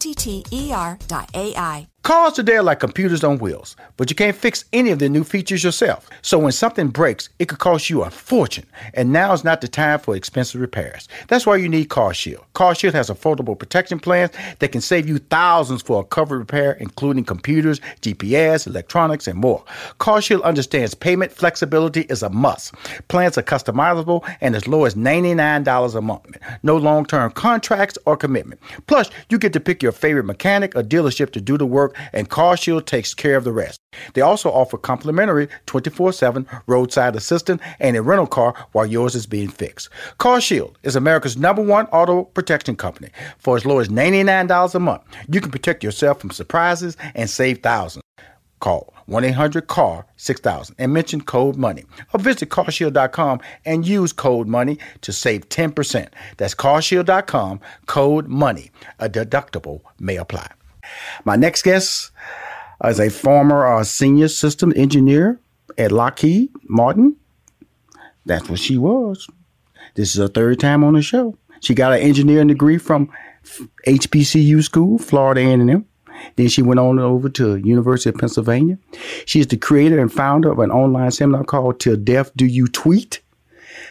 T T E R dot AI. Cars today are like computers on wheels, but you can't fix any of the new features yourself. So when something breaks, it could cost you a fortune, and now is not the time for expensive repairs. That's why you need CarShield. CarShield has affordable protection plans that can save you thousands for a covered repair, including computers, GPS, electronics, and more. CarShield understands payment flexibility is a must. Plans are customizable and as low as $99 a month. No long-term contracts or commitment. Plus, you get to pick your favorite mechanic or dealership to do the work and CarShield takes care of the rest. They also offer complimentary 24 7 roadside assistance and a rental car while yours is being fixed. CarShield is America's number one auto protection company. For as low as $99 a month, you can protect yourself from surprises and save thousands. Call 1 800 CAR 6000 and mention code MONEY. Or visit carshield.com and use code MONEY to save 10%. That's carshield.com, code MONEY. A deductible may apply. My next guest is a former uh, senior system engineer at Lockheed Martin. That's what she was. This is her third time on the show. She got an engineering degree from HBCU school, Florida A&M. Then she went on over to University of Pennsylvania. She is the creator and founder of an online seminar called Till Death Do You Tweet.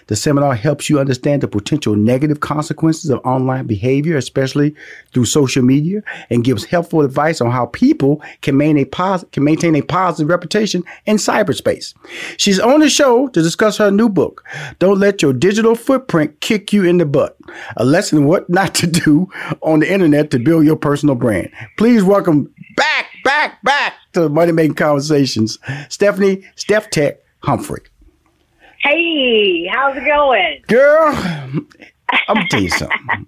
The seminar helps you understand the potential negative consequences of online behavior, especially through social media, and gives helpful advice on how people can maintain a, pos- can maintain a positive reputation in cyberspace. She's on the show to discuss her new book, Don't Let Your Digital Footprint Kick You in the Butt, a lesson what not to do on the internet to build your personal brand. Please welcome back, back, back to the Money Making Conversations, Stephanie Steph Tech Humphrey. Hey, how's it going? Girl, I'm gonna tell you something.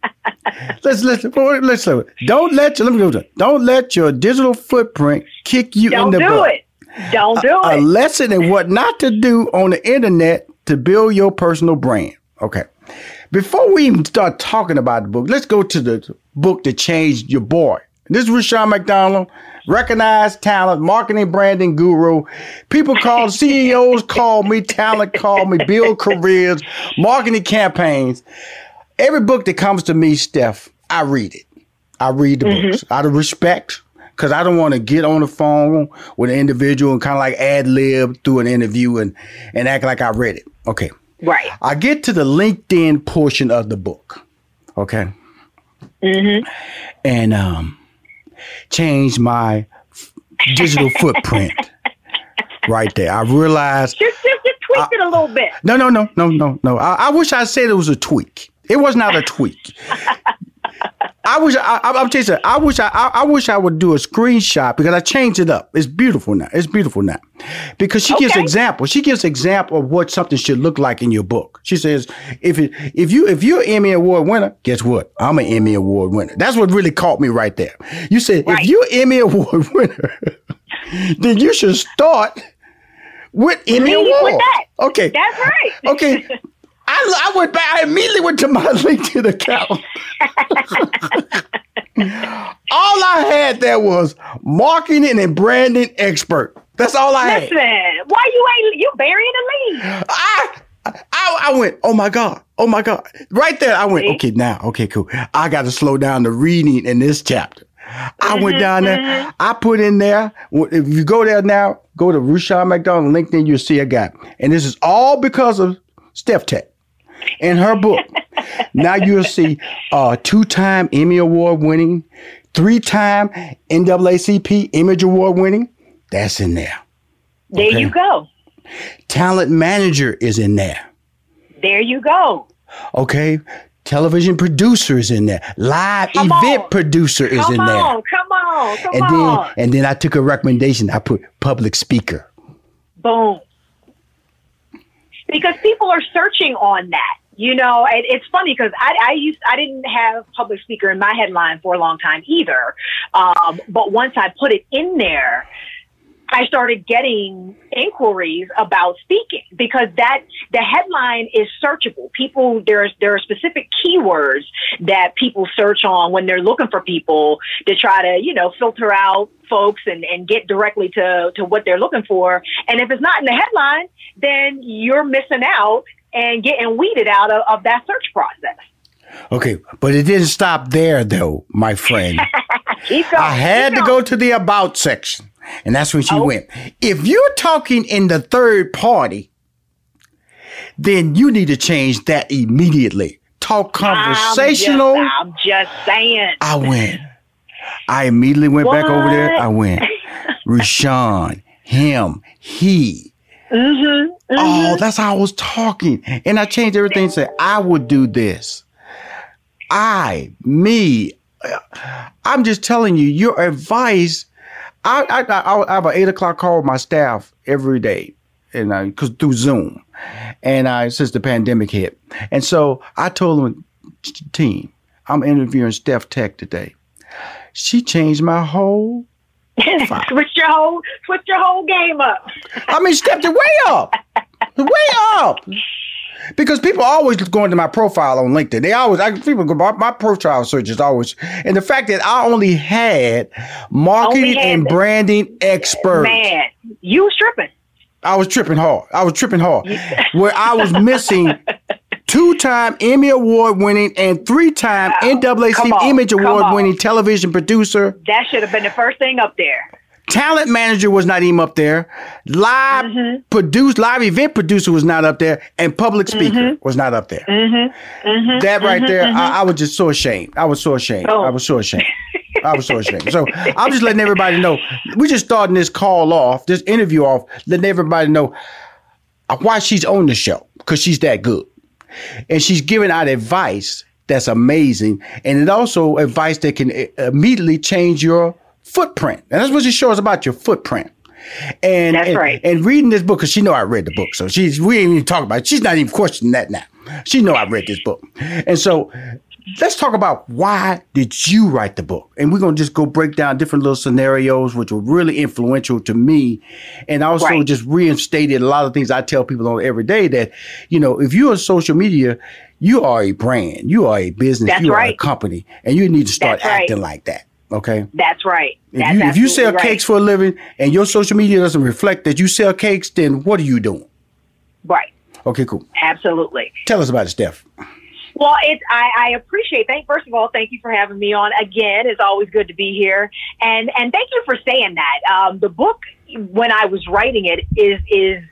let's listen. Listen. Don't let you. Let me go. To, don't let your digital footprint kick you Don't in the butt. do butt. it. Don't do a, it. A lesson in what not to do on the internet to build your personal brand. Okay. Before we even start talking about the book, let's go to the book that changed your boy. This is Rushion McDonald, recognized talent, marketing branding guru. People call <laughs> CEOs call me, talent call me, build careers, marketing campaigns. Every book that comes to me, Steph, I read it. I read the books out of respect because I don't want to get on the phone with an individual and kind of like ad lib through an interview and, and act like I read it. Okay. Right. I get to the LinkedIn portion of the book. Okay. Mm-hmm. And um, change my f- digital <laughs> footprint right there. I realized. Just, just, just tweak it a little bit. No, no, no, no, no, no. I, I wish I said it was a tweak. It was not a tweak. I, wish I, I, I'm telling you, I wish I, I, I wish I would do a screenshot because I changed it up. It's beautiful now. It's beautiful now because she gives Okay. example. She gives example of what something should look like in your book. She says, if it, if you if you're an Emmy Award winner, guess what? I'm an Emmy Award winner. That's what really caught me right there. You said if you're Emmy Award <laughs> winner, then you should start with Emmy Award. with that. Okay, That's right. Okay. <laughs> I, I went back. I immediately went to my <laughs> LinkedIn account. <laughs> all I had there was marketing and branding expert. That's all I had. Listen, had. why you ain't you burying the lead? I, I I went. Oh my god. Oh my god. Right there, I went. See? Okay, now. Okay, cool. I got to slow down the reading in this chapter. I went Mm-hmm, down there. I put in there. If you go there now, go to Rushion McDonald LinkedIn. You'll see a guy, and this is all because of Steph Tech in her book. now you'll see uh, two-time Emmy Award winning, three-time NAACP Image Award winning. That's in there. There Okay. you go. Talent manager is in there. There you go. Okay. Television producer is in there. Live Come event on. producer is come in there. Come on, come on, come And on. then and then I took a recommendation. I put public speaker. Boom. Because people are searching on that. You know, and it's funny because I, I used I didn't have public speaker in my headline for a long time either. Um, but once I put it in there, I started getting inquiries about speaking because that the headline is searchable. People there's there are specific keywords that people search on when they're looking for people to try to, you know, filter out folks and, and get directly to, to what they're looking for. And if it's not in the headline, then you're missing out and getting weeded out of, of that search process. Okay, but it didn't stop there though, my friend. <laughs> Going. I had to go to the about section. And that's when she went. If you're talking in the third party, then you need to change that immediately. Talk conversational. I'm just, I'm just saying. I went. I immediately went back over there. I went. <laughs> Rushion, him, he. Mm-hmm, Oh, that's how I was talking. And I changed everything and said, I would do this. I, me. I'm just telling you, your advice. I, I, I, I have an eight o'clock call with my staff every day, and I, because through Zoom, and I since the pandemic hit, and so I told them, team, I'm interviewing Steph Tech today. She changed my whole. <laughs> switch your whole switch your whole game up. I mean, stepped it way up, way up. Because people always go into my profile on LinkedIn. They always, I, people go, my, my profile search is always, and the fact that I only had marketing Only had and branding experts. Man, you was tripping. I was tripping hard. I was tripping hard. <laughs> Where I was missing two-time Emmy Award winning and three-time Come NAACP on, Image Award-winning television producer. That should have been the first thing up there. Talent manager was not even up there. Live Mm-hmm. produce, live event producer was not up there, and public speaker Mm-hmm. was not up there. Mm-hmm. That right there, mhm. I, I was just so ashamed. I was so ashamed. Oh. I was so ashamed. <laughs> I was so ashamed. So I'm just letting everybody know. We just starting this call off, this interview off, letting everybody know why she's on the show because she's that good, and she's giving out advice that's amazing, and it also advice that can uh, immediately change your footprint. And that's what this show is about: your footprint. And That's and, right. and reading this book because she know I read the book, so she's we ain't even talking about. It. She's not even questioning that now. She know I read this book, and so let's talk about why did you write the book and we're going to just go break down different little scenarios which were really influential to me and also Right. just reinstated a lot of things i tell people on every day that you know if you're on social media you are a brand you are a business That's you are a company and you need to start That's right. acting like that okay That's right. if you, if you sell right. cakes for a living and your social media doesn't reflect that you sell cakes then what are you doing right. okay cool Absolutely. tell us about it steph Well, it's I, I appreciate. Thank first of all, thank you for having me on again. It's always good to be here, and and thank you for saying that. Um, the book when I was writing it is is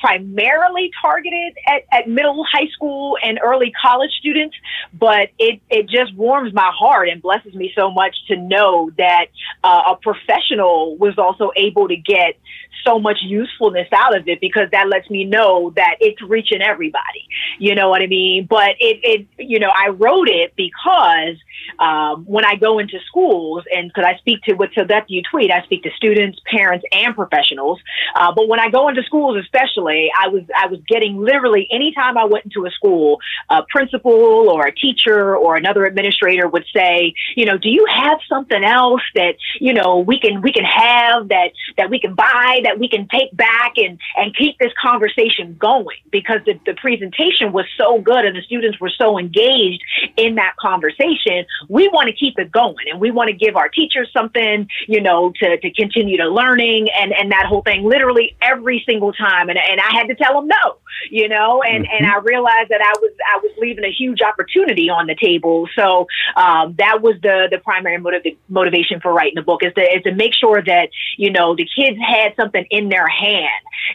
primarily targeted at, at middle, high school, and early college students, but it, it just warms my heart and blesses me so much to know that uh, a professional was also able to get so much usefulness out of it because that lets me know that it's reaching everybody. You know what I mean? But it, it you know, I wrote it because um, when I go into schools and because I speak to with so that you tweet, I speak to students, parents, and professionals. Uh, but when I go into schools, especially, I was I was getting literally anytime I went into a school, a principal or a teacher or another administrator would say, you know, do you have something else that you know we can we can have that that we can buy that we can take back and and keep this conversation going because the, the presentation was so good and the students were so engaged in that conversation we want to keep it going and we want to give our teachers something, you know, to, to continue to learning and, and that whole thing literally every single time. And, and I had to tell them no, you know, and, mm-hmm. and I realized that I was, I was leaving a huge opportunity on the table. So, um, that was the, the primary motiv- motivation for writing the book is to, is to make sure that, you know, the kids had something in their hand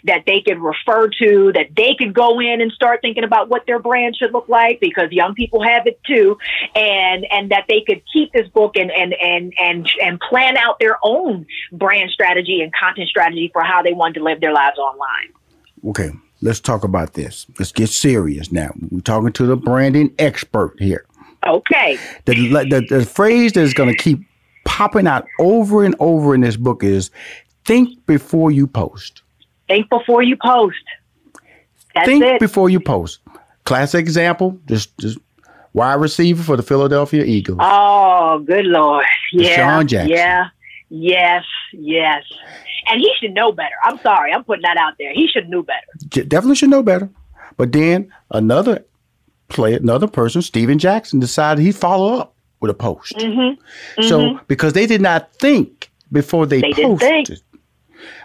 that they could refer to, that they could go in and start thinking about what their brand should look like because young people have it too. And, and that they could keep this book and, and, and, and, and plan out their own brand strategy and content strategy for how they want to live their lives online. Okay, let's talk about this. Let's get serious now. We're talking to the branding expert here. Okay. The, the, the phrase that's going to keep popping out over and over in this book is think before you post. Think before you post. That's think it. before you post. Classic example, just just wide receiver for the Philadelphia Eagles. Oh, good lord! Yeah, DeSean Jackson. yeah, yes, yes. And he should know better. I'm sorry, I'm putting that out there. He should know better. Definitely should know better. But then another player, another person, Stephen Jackson, decided he'd follow up with a post. Mm-hmm. Mm-hmm. So because they did not think before they, they posted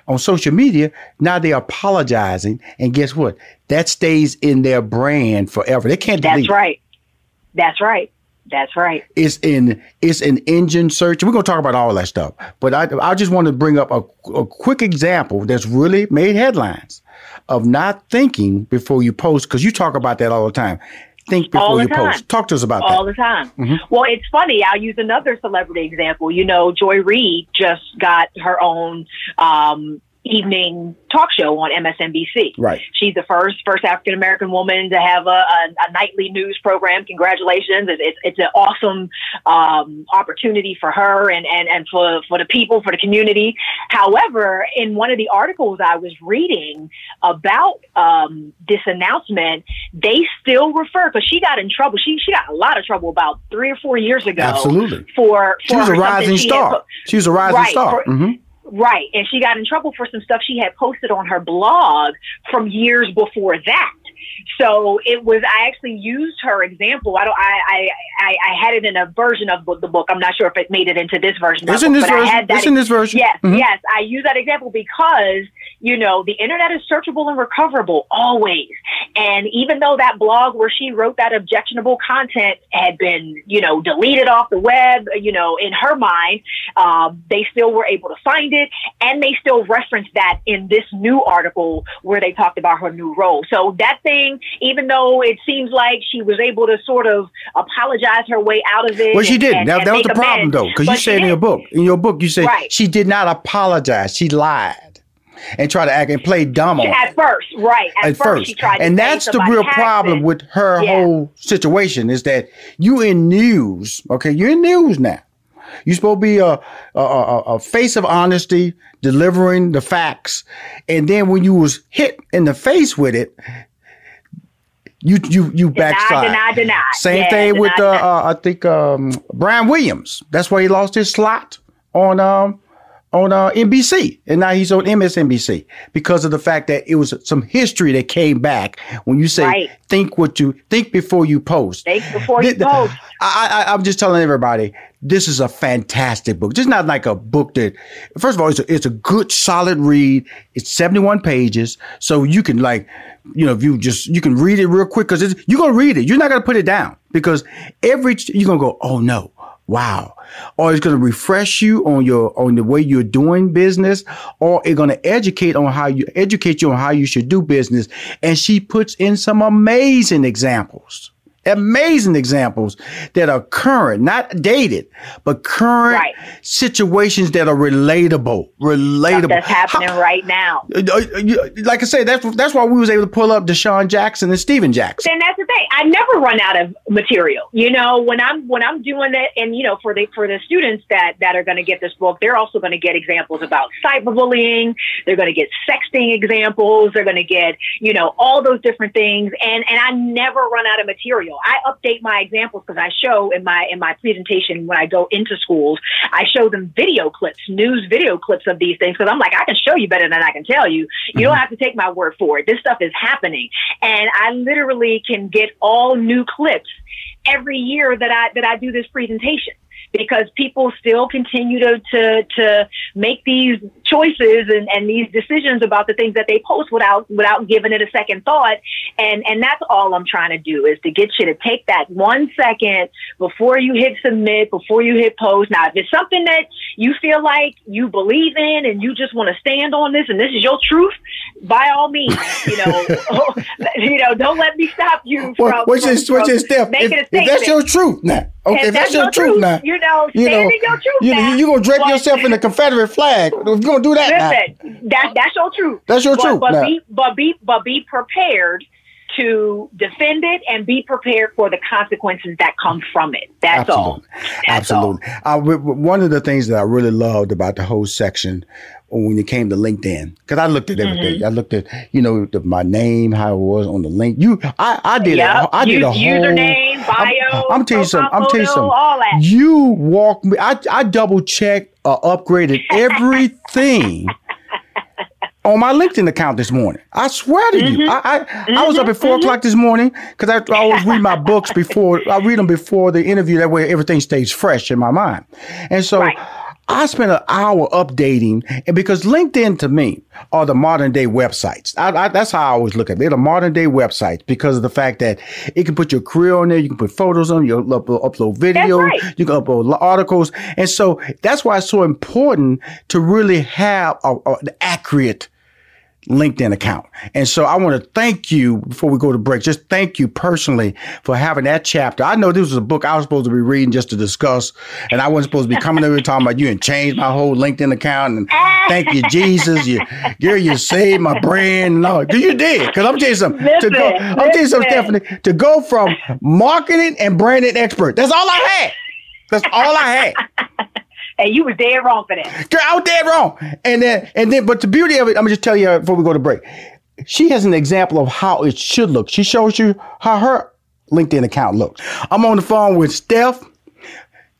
on social media, now they're apologizing, and guess what? That stays in their brand forever. They can't. Delete That's right. That's right. That's right. It's in it's an engine search. We're gonna talk about all that stuff, but I I just want to bring up a, a quick example that's really made headlines of not thinking before you post because you talk about that all the time. Think before you time. post. Talk to us about all that. All the time. Mhm. Well, it's funny. I'll use another celebrity example. You know, Joy Reid just got her own um, evening talk show on MSNBC. Right. She's the first first African American woman to have a, a, a nightly news program. Congratulations! It's it's, it's an awesome um, opportunity for her and, and and for for the people for the community. However, in one of the articles I was reading about um, this announcement, they still refer because she got in trouble. She she got a lot of trouble about three or four years ago. Absolutely. For, She was a rising she had star. po- She was a rising Right, star. for- hmm Right. And she got in trouble for some stuff she had posted on her blog from years before that. So it was, I actually used her example. I don't, I, I, I, I had it in a version of the book. I'm not sure if it made it into this version. In this version. It's this version. Yes. Mhm. Yes. I use that example because, you know, the internet is searchable and recoverable always. And even though that blog where she wrote that objectionable content had been, you know, deleted off the web, you know, in her mind, um, they still were able to find it and they still referenced that in this new article where they talked about her new role. So that thing, even though it seems like she was able to sort of apologize her way out of it. Well, she and- didn't. and- that and that was the problem, though, because you said in your book, in your book, you said Right. she did not apologize. She lied and try to act and play dumb on it At first, right. At, at first, first. and that's the real hacked problem with her Yeah. whole situation is that you in news. Okay, you're in news now. You're supposed to be a, a, a, a face of honesty, delivering the facts, and then when you was hit in the face with it, you you you Deny, backslide. deny, deny. Same Yeah, thing with deny, uh, uh, I think um, Brian Williams. That's why he lost his slot on um on uh, NBC, and now he's on MSNBC because of the fact that it was some history that came back when you say Right. think what you think before you post. Think before you post. I, I, I'm just telling everybody this is a fantastic book. Just not like a book that, first of all, it's a, it's a good, solid read. It's 71 pages, so you can like, you know, if you just you can read it real quick because you're gonna read it. You're not gonna put it down because every you're gonna go, oh no, Wow. Or it's going to refresh you on your on the way you're doing business, or it's going to educate on how you educate you on how you should do business. And she puts in some amazing examples amazing examples that are current, not dated, but current right. situations that are relatable. Relatable. Stuff that's happening How, right now. Uh, uh, like I said, that's that's why we was able to pull up DeSean Jackson and Stephen Jackson. And that's the thing. I never run out of material. You know, when I'm when I'm doing it, and you know, for the for the students that that are going to get this book, they're also going to get examples about cyberbullying. They're going to get sexting examples. They're going to get you know all those different things. And and I never run out of material. I update my examples because I show in my in my presentation when I go into schools, I show them video clips, news video clips of these things because I'm like, I can show you better than I can tell you. You mm-hmm. don't have to take my word for it. This stuff is happening, and I literally can get all new clips every year that I that I do this presentation because people still continue to, to, to make these choices and, and these decisions about the things that they post without, without giving it a second thought. And, and that's all I'm trying to do is to get you to take that one second before you hit submit, before you hit post. Now, if it's something that you feel like you believe in and you just want to stand on this and this is your truth, by all means, you know, <laughs> <laughs> you know, don't let me stop you from, well, is, from, is step. If, if that's your truth now. Okay, if that's, that's your truth, truth now. You know, you know, your truth. You know, You're gonna drape yourself in the Confederate flag. You're gonna do that. Listen, that that's your truth. That's your but, truth. But now. be but be but be prepared to defend it and be prepared for the consequences that come from it. That's Absolutely. all. That's Absolutely. All. Uh, one of the things that I really loved about the whole section when it came to LinkedIn, because I looked at everything. Mm-hmm. I looked at you know the, my name, how it was on the link. You, I, I did. Yep. A, I did a whole username, bio. I'm, I'm telling you something. I'm telling you something. All that. You walked me. I, I double checked, uh, upgraded everything. <laughs> on my LinkedIn account this morning. I swear to mm-hmm. you, I I, mm-hmm. I, was up at 4 mm-hmm. o'clock this morning because I, I, always read my books before I read them before the interview. That way, everything stays fresh in my mind. And so. Right. I spent an hour updating, and because LinkedIn to me are the modern day websites. I, I, that's how I always look at it. They're the modern day websites because of the fact that it can put your career on there, you can put photos on, you upload, upload videos, right. you can upload articles, and so that's why it's so important to really have an accurate LinkedIn account. And so I want to thank you before we go to break. Just thank you personally for having that chapter. I know this was a book I was supposed to be reading just to discuss, and I wasn't supposed to be coming over talking about you and change my whole LinkedIn account and thank you, Jesus. You, you, you saved my brand. No, you did. Because I'm telling you something. Listen, to go, I'm telling you something, Stephanie. To go from marketing and branding expert. That's all I had. That's all I had and you was dead wrong for that. Girl, I was dead wrong. And then, and then, but the beauty of it, I'm gonna just tell you before we go to break. She has an example of how it should look. She shows you how her LinkedIn account looks. I'm on the phone with Steph,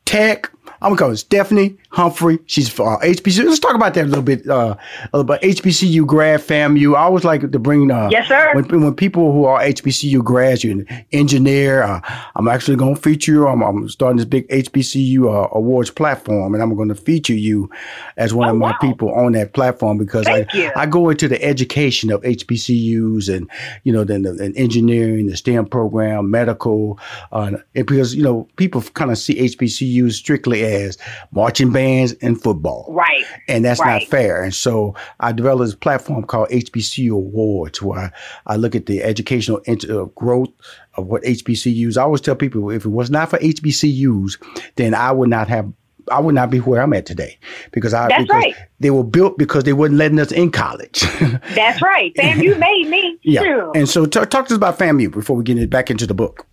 Tech, I'm gonna call Stephanie Humphrey. She's for uh, HBCU. Let's talk about that a little bit. Uh, about HBCU grad FAMU. I always like to bring. Uh, yes, sir. When, when people who are HBCU grads, you're an engineer. Uh, I'm actually going to feature you. I'm, I'm, starting this big HBCU uh, awards platform, and I'm going to feature you as one oh, of my wow. people on that platform because Thank I you. I go into the education of HBCUs and you know then the, engineering, the STEM program, medical, uh, because you know people kind of see HBCUs strictly as marching bands and football. Right. And that's right. not fair. And so I developed this platform called HBCU Awards where I, look at the educational uh, growth of what HBCUs. I always tell people if it was not for HBCUs, then I would not have I would not be where I'm at today because I That's because right. they were built because they weren't letting us in college. <laughs> That's right. FAMU made me. Yeah. Too. And so t- talk to us about FAMU before we get it back into the book.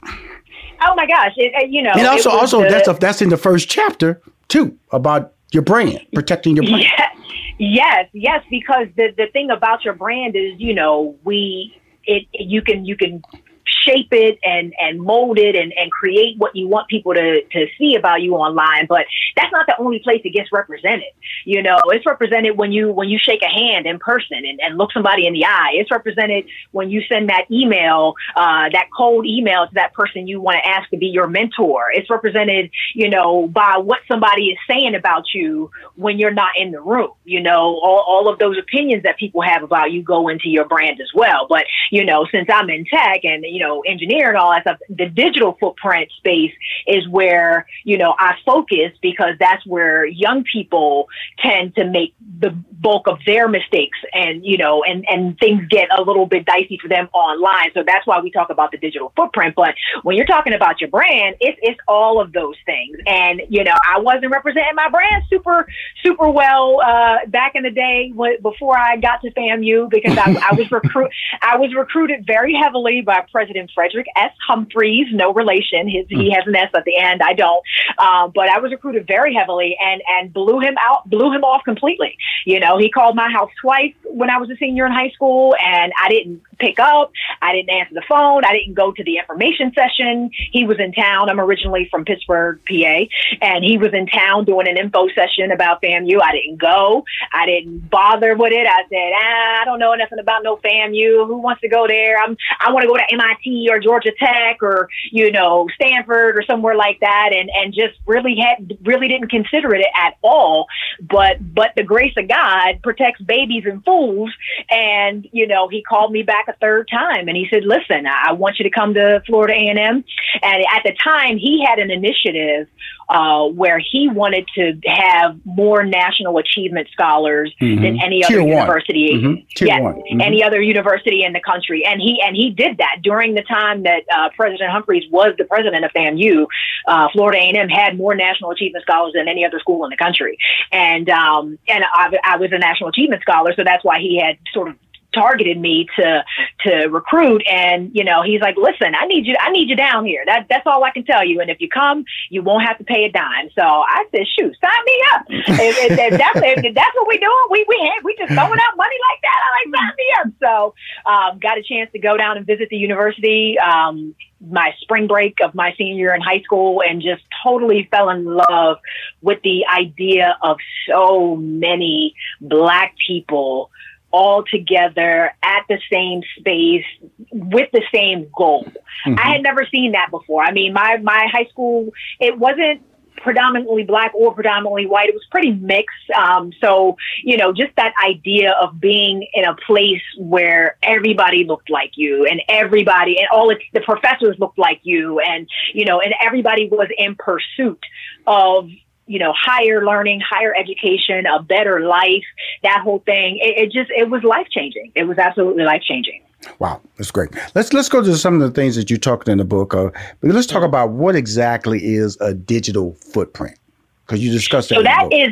Oh my gosh! It, you know, and also also the, that's a, that's in the first chapter too about your brand, protecting your brand. Yeah, yes, yes, because the the thing about your brand is, you know, we it you can you can shape it and and mold it and and create what you want people to to see about you online but that's not the only place it gets represented. You know it's represented when you when you shake a hand in person and, and look somebody in the eye. It's represented when you send that email uh, that cold email to that person you want to ask to be your mentor. It's represented you know by what somebody is saying about you when you're not in the room. You know all, all of those opinions that people have about you go into your brand as well. But you know, since I'm in tech and, you know, engineer and all that stuff, the digital footprint space is where, you know, I focus because that's where young people tend to make the bulk of their mistakes and, you know, and, and things get a little bit dicey for them online. So that's why we talk about the digital footprint. But when you're talking about your brand, it's, it's all of those things. And, you know, I wasn't representing my brand super, super well, uh, back in the day when, before I got to FAMU because I, I was <laughs> recruit, I was recruited very heavily by President Frederick S. Humphries, no relation. His, he has an S at the end. I don't. Um, but I was recruited very heavily and, and blew him out, blew him off completely. You know, he called my house twice when I was a senior in high school and I didn't pick up. I didn't answer the phone. I didn't go to the information session. He was in town. I'm originally from Pittsburgh, PA, and he was in town doing an info session about FAMU. I didn't go. I didn't bother with it. I said, ah, I don't know nothing about no FAMU. Who wants to go there? I'm, I want to go to MIT or Georgia Tech or, you know, Stanford or somewhere like that. And, and just really had, really didn't consider it at all. But, but the grace of God protects babies and fools. And, you know, he called me back a third time and he said, listen, I want you to come to Florida A&M. And at the time he had an initiative uh, where he wanted to have more national achievement scholars mm-hmm. than any Tier other one. university. Mhm. Yes. Mhm. any other university in the country. And he and he did that during the time that uh, President Humphries was the president of FAMU. Uh, Florida A&M had more national achievement scholars than any other school in the country. And um, and I, I was a national achievement scholar, so that's why he had sort of targeted me to to recruit and you know he's like listen i need you i need you down here. That that's all i can tell you. And if you come you won't have to pay a dime. So i said shoot sign me up. If, if, if that's if that's what we doing. We we had we just throwing out money like that. I like sign me up. So um got a chance to go down and visit the university um my spring break of my senior year in high school and just totally fell in love with the idea of so many black people all together at the same space with the same goal. Mhm. I had never seen that before. I mean, my my high school it wasn't predominantly black or predominantly white. It was pretty mixed. Um, so, you know, just that idea of being in a place where everybody looked like you and everybody and all its, the professors looked like you and, you know, and everybody was in pursuit of, you know, higher learning, higher education, a better life, that whole thing. It, it just, it was life changing. It was absolutely life changing. Wow, that's great. Let's let's go to some of the things that you talked in the book. Uh, but let's talk about what exactly is a digital footprint because you discussed that. So book. is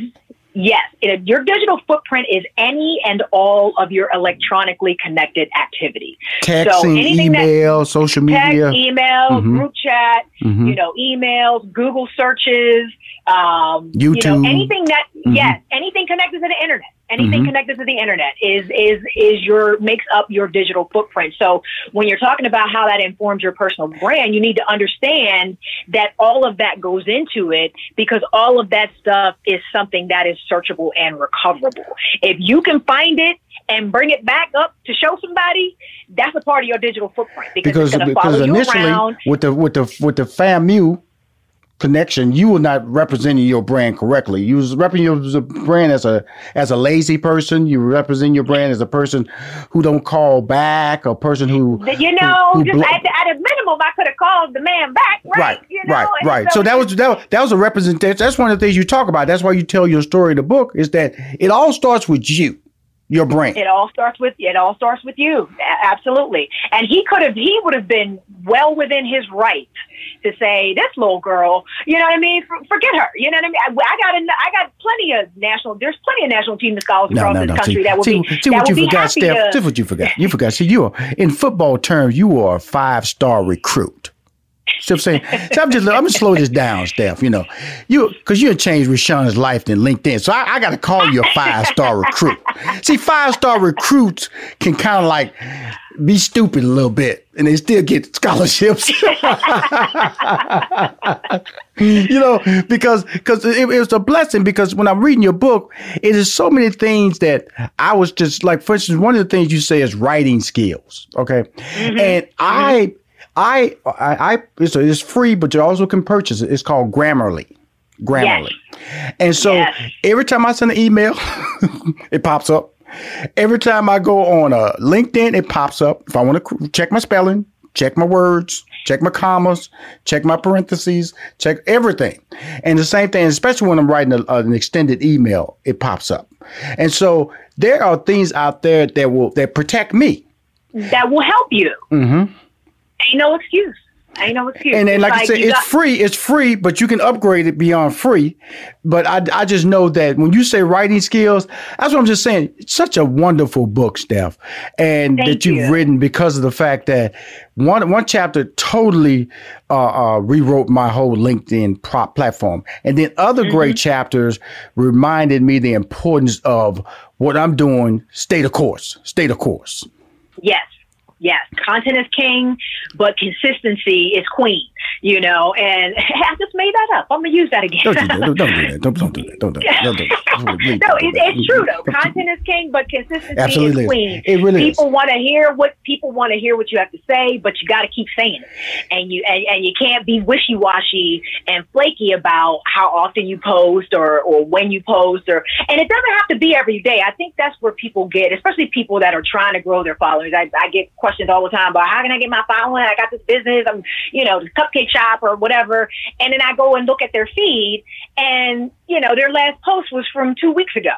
yes. It, your digital footprint is any and all of your electronically connected activity. texting, email, social media, text, email, Mhm. group chat, Mhm. you know, emails, Google searches, um, you YouTube. know, anything that Mhm. yes, anything connected to the internet. Anything Mhm. connected to the internet is is is your makes up your digital footprint. So when you're talking about how that informs your personal brand, you need to understand that all of that goes into it because all of that stuff is something that is searchable and recoverable. If you can find it and bring it back up to show somebody, that's a part of your digital footprint because, because it's because initially with the with the with the FAMU connection, you were not representing your brand correctly. You was representing your brand as a as a lazy person. You represent your brand as a person who don't call back, a person who you know, who just blo- at, the, at a minimum, I could have called the man back, right? Right, you know? right, right. So that was that, that was a representation. That's one of the things you talk about. That's why you tell your story in the book. Is that it all starts with you, your brand. It all starts with it all starts with you, absolutely. And he could have he would have been well within his right to say this little girl, you know what I mean? For, forget her, you know what I mean? I, I got an, I got plenty of national. There's plenty of national team scholars No, across no, this no. country See, that will see, be see that what you be forgot, happy Steph. to. See what you forgot. You forgot. See, you are in football terms. You are a five star recruit. See what I'm saying? So I'm just I'm gonna slow this down, Steph. You know, you because you changed Rushion's life than LinkedIn. So I, I got to call you a five star recruit. See, five star recruits can kind of like be stupid a little bit, and they still get scholarships. <laughs> you know, because because it, it was a blessing. Because when I'm reading your book, it is so many things that I was just like. For instance, one of the things you say is writing skills. Okay, mm-hmm. and I. Mm-hmm. I, I, I it's, it's free, but you also can purchase it. It's called Grammarly. Grammarly. And so every time I send an email, <laughs> it pops up. Every time I go on uh, LinkedIn, it pops up. If I want to check my spelling, check my words, check my commas, check my parentheses, check everything. And the same thing, especially when I'm writing a, an extended email, it pops up. And so there are things out there that will that protect me. That will help you. Mm-hmm. Ain't no excuse. Ain't no excuse. And, and like, I said, it's got- free. It's free, but you can upgrade it beyond free. But I, I just know that when you say writing skills, that's what I'm just saying. It's such a wonderful book, Steph, and Thank that you've you. written because of the fact that one one chapter totally uh, uh, rewrote my whole LinkedIn prop platform, and then other Mm-hmm. great chapters reminded me the importance of what I'm doing. Stay the course. Stay the course. Yes. Yes. Content is king, but consistency is queen, you know, and <laughs> I just made that up. I'm going to use that again. Don't do that. Don't, don't do that. Don't, don't do that. Don't do that. Don't do that. <laughs> No, it, it's true though. Content is king, but consistency Absolutely is queen. It really is. people want to hear what people want to hear what you have to say, but you got to keep saying it, and you and, and you can't be wishy washy and flaky about how often you post or or when you post or and it doesn't have to be every day. I think that's where people get, especially people that are trying to grow their followers. I, I get questions all the time about how can I get my following? I got this business, I'm you know the cupcake shop or whatever, and then I go and look at their feed and you know their last post was from two weeks ago,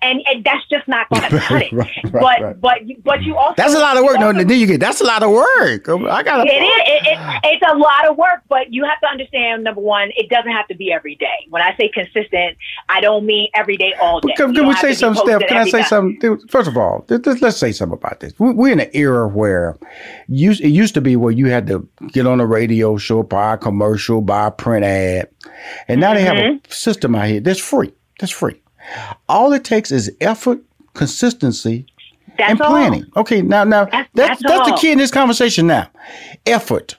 and, and that's just not going <laughs> to cut it. Right, right, but right. but but you also That's a lot of work. you No, then you get that's a lot of work. I got it is. It, it, it's a lot of work, but you have to understand. Number one, it doesn't have to be every day. When I say consistent, I don't mean every day, all day. Can, can we say something, Steph? Can I say time. something? First of all, let's say something about this. We- We're in an era where you, it used to be where you had to get on a radio show, buy a commercial, buy a print ad, and now they have Mm-hmm. a system out here that's free. That's free. All it takes is effort, consistency, That's and all. planning. Okay, now now that's that's, that's the key in this conversation. Now, effort.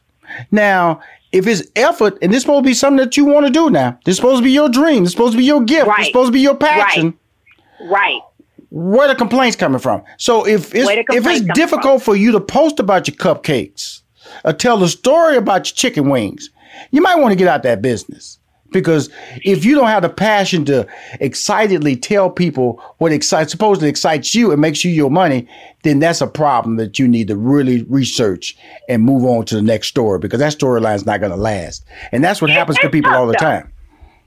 Now, if it's effort, and this is supposed to be something that you want to do now, this is supposed to be your dream, this is supposed to be your gift, Right. it's supposed to be your passion. Right. Where the complaints coming from? So if it's if it's difficult for you to post about your cupcakes or tell the story about your chicken wings, you might want to get out that business. Because if you don't have the passion to excitedly tell people what excites supposedly excites you and makes you your money, then that's a problem that you need to really research and move on to the next story because that storyline is not going to last. And that's what happens to people all the time.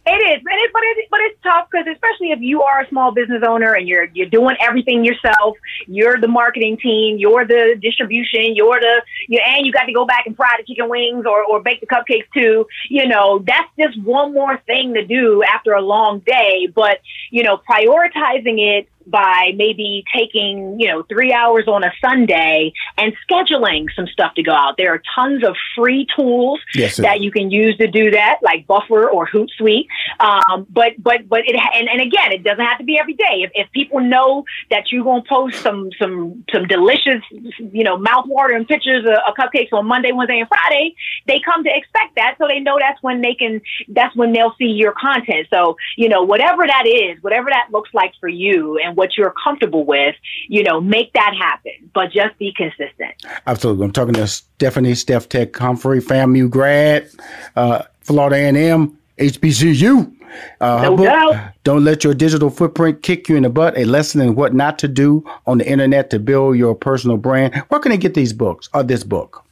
It is, and it, but it, but it's tough because especially if you are a small business owner and you're you're doing everything yourself, you're the marketing team, you're the distribution, you're the you and you got to go back and fry the chicken wings or or bake the cupcakes too. You know, that's just one more thing to do after a long day. But you know, prioritizing it by maybe taking, you know, three hours on a Sunday and scheduling some stuff to go out. There are tons of free tools Yes, you can use to do that, like Buffer or Hootsuite. Um, but but but it and, and again, it doesn't have to be every day. If, if people know that you're gonna post some some some delicious, you know, mouthwatering pictures of, of cupcakes on Monday, Wednesday, and Friday, they come to expect that, so they know that's when they can. That's when they'll see your content. So you know, whatever that is, whatever that looks like for you, and what you're comfortable with, you know, make that happen. But just be consistent. Absolutely. I'm talking to Stephanie Steph Tech Humphrey, FAMU grad, uh, Florida A&M, HBCU. Uh, No book, doubt. Don't let your digital footprint kick you in the butt. A lesson in what not to do on the internet to build your personal brand. Where can I get these books or this book?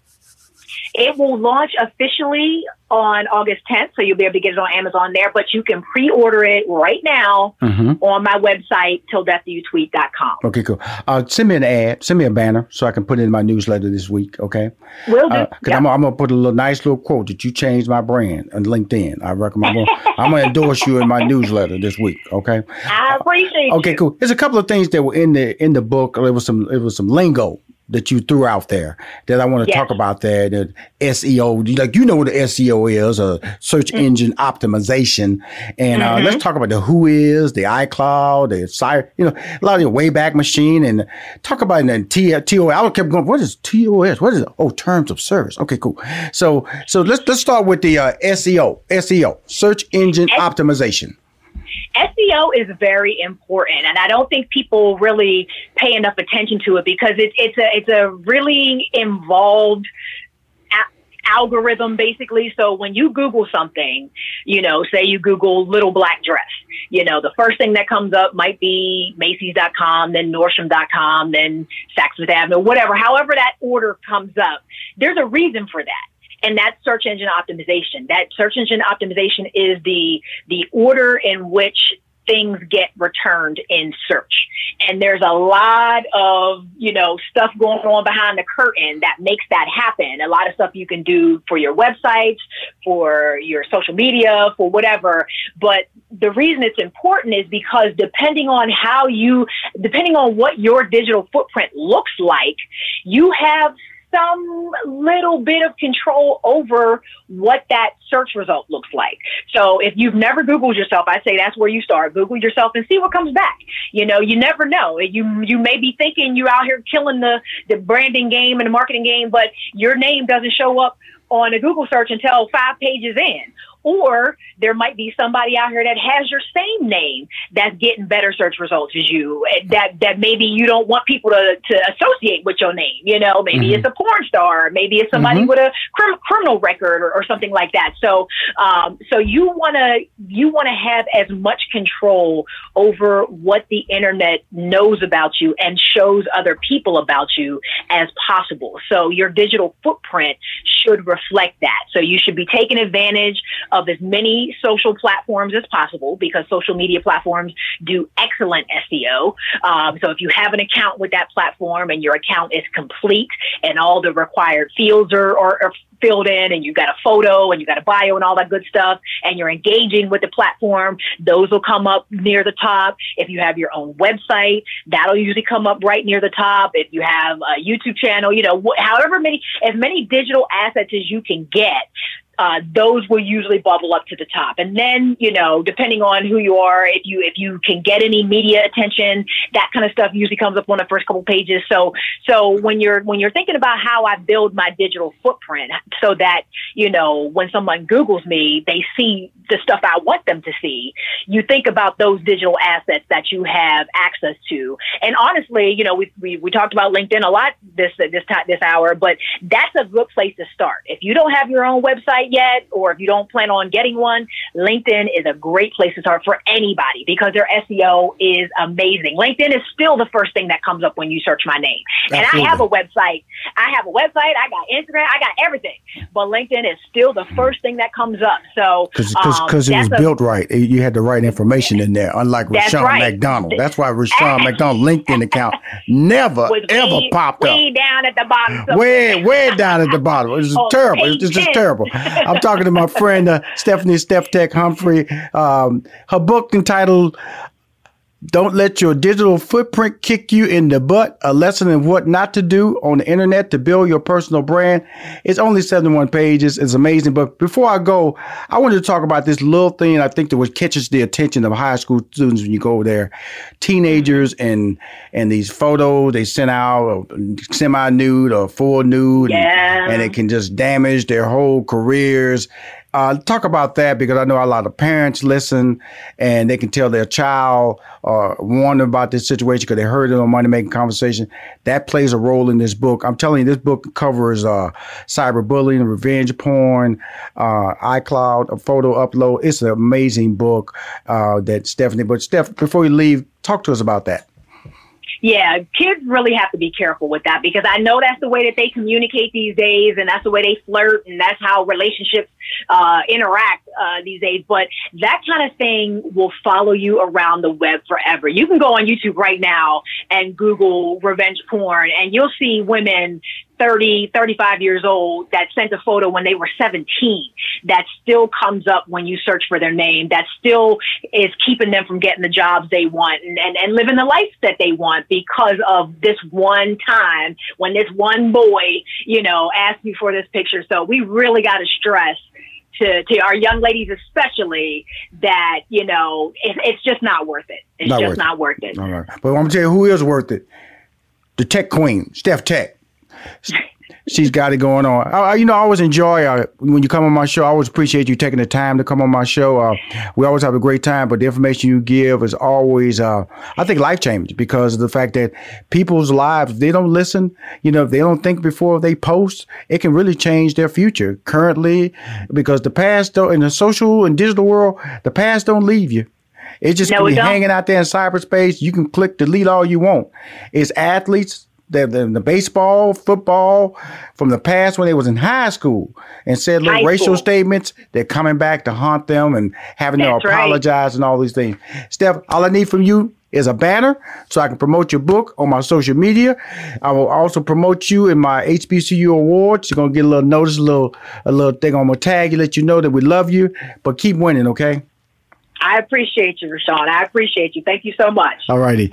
It will launch officially on August 10th, so you'll be able to get it on Amazon there, but you can pre-order it right now Mhm. on my website, tilldeathyouTweet.com. Okay, cool. Uh, send me an ad, send me a banner so I can put it in my newsletter this week. Okay. Will do. Uh, Cause Yep. I'm, I'm gonna put a little nice little quote that you changed my brand on LinkedIn. I recommend. I'm gonna, endorse you in my newsletter this week. Okay. I appreciate Okay, you. cool. There's a couple of things that were in the in the book. There was some it was some lingo that you threw out there that I want to Yes. talk about there. The SEO, like you know what the SEO is, a search Mm. engine optimization. And uh, Mm-hmm. let's talk about the who is, the iCloud, the site, you know, a lot of the Wayback Machine, and talk about the T TOS. I kept going. What is TOS? What is it? Oh, terms of service. Okay, cool. So so let's let's start with the uh, SEO. SEO, search engine optimization. SEO is very important, and I don't think people really pay enough attention to it because it's it's a it's a really involved algorithm basically. So when you Google something, you know, say you Google little black dress, you know, the first thing that comes up might be Macy's.com, then Nordstrom.com, then Saks Fifth Avenue, whatever. However that order comes up, there's a reason for that and that's search engine optimization. That search engine optimization is the the order in which things get returned in search. And there's a lot of, you know, stuff going on behind the curtain that makes that happen. A lot of stuff you can do for your websites, for your social media, for whatever. But the reason it's important is because depending on how you, depending on what your digital footprint looks like, you have some little bit of control over what that search result looks like. So if you've never Googled yourself, I say that's where you start. Google yourself and see what comes back. You know, you never know. You you may be thinking you're out here killing the the branding game and the marketing game, but your name doesn't show up on a Google search until five pages in or there might be somebody out here that has your same name that's getting better search results as you. Eh, that that maybe you don't want people to, to associate with your name. You know, maybe mm-hmm. it's a porn star, maybe it's somebody mm-hmm. with a crim- criminal record or, or, something like that. So, um, so you want to you want to have as much control over what the internet knows about you and shows other people about you as possible. So your digital footprint should reflect that. So you should be taking advantage of as many social platforms as possible because social media platforms do excellent SEO. Um, so if you have an account with that platform and your account is complete and all the required fields are, are, are filled in and you've got a photo and you've got a bio and all that good stuff and you're engaging with the platform, those will come up near the top. If you have your own website, that'll usually come up right near the top. If you have a YouTube channel, you know, wh- however many, as many digital assets as you can get, uh, those will usually bubble up to the top. And then, you know, depending on who you are, if you if you can get any media attention, that kind of stuff usually comes up on the first couple pages. So so when you're when you're thinking about how I build my digital footprint, so that you know when someone Google's me, they see the stuff I want them to see. You think about those digital assets that you have access to. And honestly, you know, we we, we talked about LinkedIn a lot this this time this hour, but that's a good place to start. If you don't have your own website yet, or if you don't plan on getting one, LinkedIn is a great place to start for anybody because their SEO is amazing. LinkedIn is still the first thing that comes up when you search my name. Absolutely. And I have a website. I have a website. I got Instagram. I got everything. But LinkedIn is still the first thing that comes up. So because um, it was a, built right, you had the right information in there. Unlike Rushion right. McDonald, that's why <laughs> Rushion McDonald LinkedIn account never ever way, popped way up. Way down at the bottom. Way <laughs> way down at the bottom. It's oh, terrible. It's just terrible. <laughs> I'm talking to my friend uh, Stephanie Steph Tech Humphrey. Um, her book entitled don't let your digital footprint kick you in the butt. A lesson in what not to do on the internet to build your personal brand. It's only 71 pages. It's amazing. But before I go, I wanted to talk about this little thing I think that what catches the attention of high school students when you go there. Teenagers and and these photos they send out semi nude or full nude yeah. and, and it can just damage their whole careers uh, talk about that because I know a lot of parents listen and they can tell their child or uh, wonder about this situation because they heard it on Money Making Conversation. That plays a role in this book. I'm telling you, this book covers uh, cyberbullying, revenge porn, uh, iCloud, photo upload. It's an amazing book uh, that Stephanie. But Steph, before you leave, talk to us about that. Yeah, kids really have to be careful with that because I know that's the way that they communicate these days, and that's the way they flirt, and that's how relationships uh, interact uh, these days. But that kind of thing will follow you around the web forever. You can go on YouTube right now and Google revenge porn, and you'll see women 30, 35 years old that sent a photo when they were 17 that still comes up when you search for their name, that still is keeping them from getting the jobs they want and, and, and living the life that they want because of this one time when this one boy, you know, asked you for this picture. So we really got to stress to, to our young ladies especially that you know it, it's just not worth it. It's not just worth not worth it. All right. But i'm gonna tell you who is worth it. The tech queen steph tech she's got it going on. I, you know, I always enjoy uh, when you come on my show. I always appreciate you taking the time to come on my show. Uh, we always have a great time, but the information you give is always, uh, I think, life changing because of the fact that people's lives, they don't listen. You know, if they don't think before they post, it can really change their future currently because the past, in the social and digital world, the past don't leave you. It's just no, be hanging out there in cyberspace. You can click delete all you want. It's athletes, the, the, the, baseball, football from the past when they was in high school and said little high racial school. statements. They're coming back to haunt them and having That's to apologize right. and all these things. Steph, all I need from you is a banner so I can promote your book on my social media. I will also promote you in my HBCU awards. You're gonna get a little notice, a little a little thing on my tag, you let you know that we love you, but keep winning, okay? I appreciate you, Rushion. I appreciate you. Thank you so much. All righty.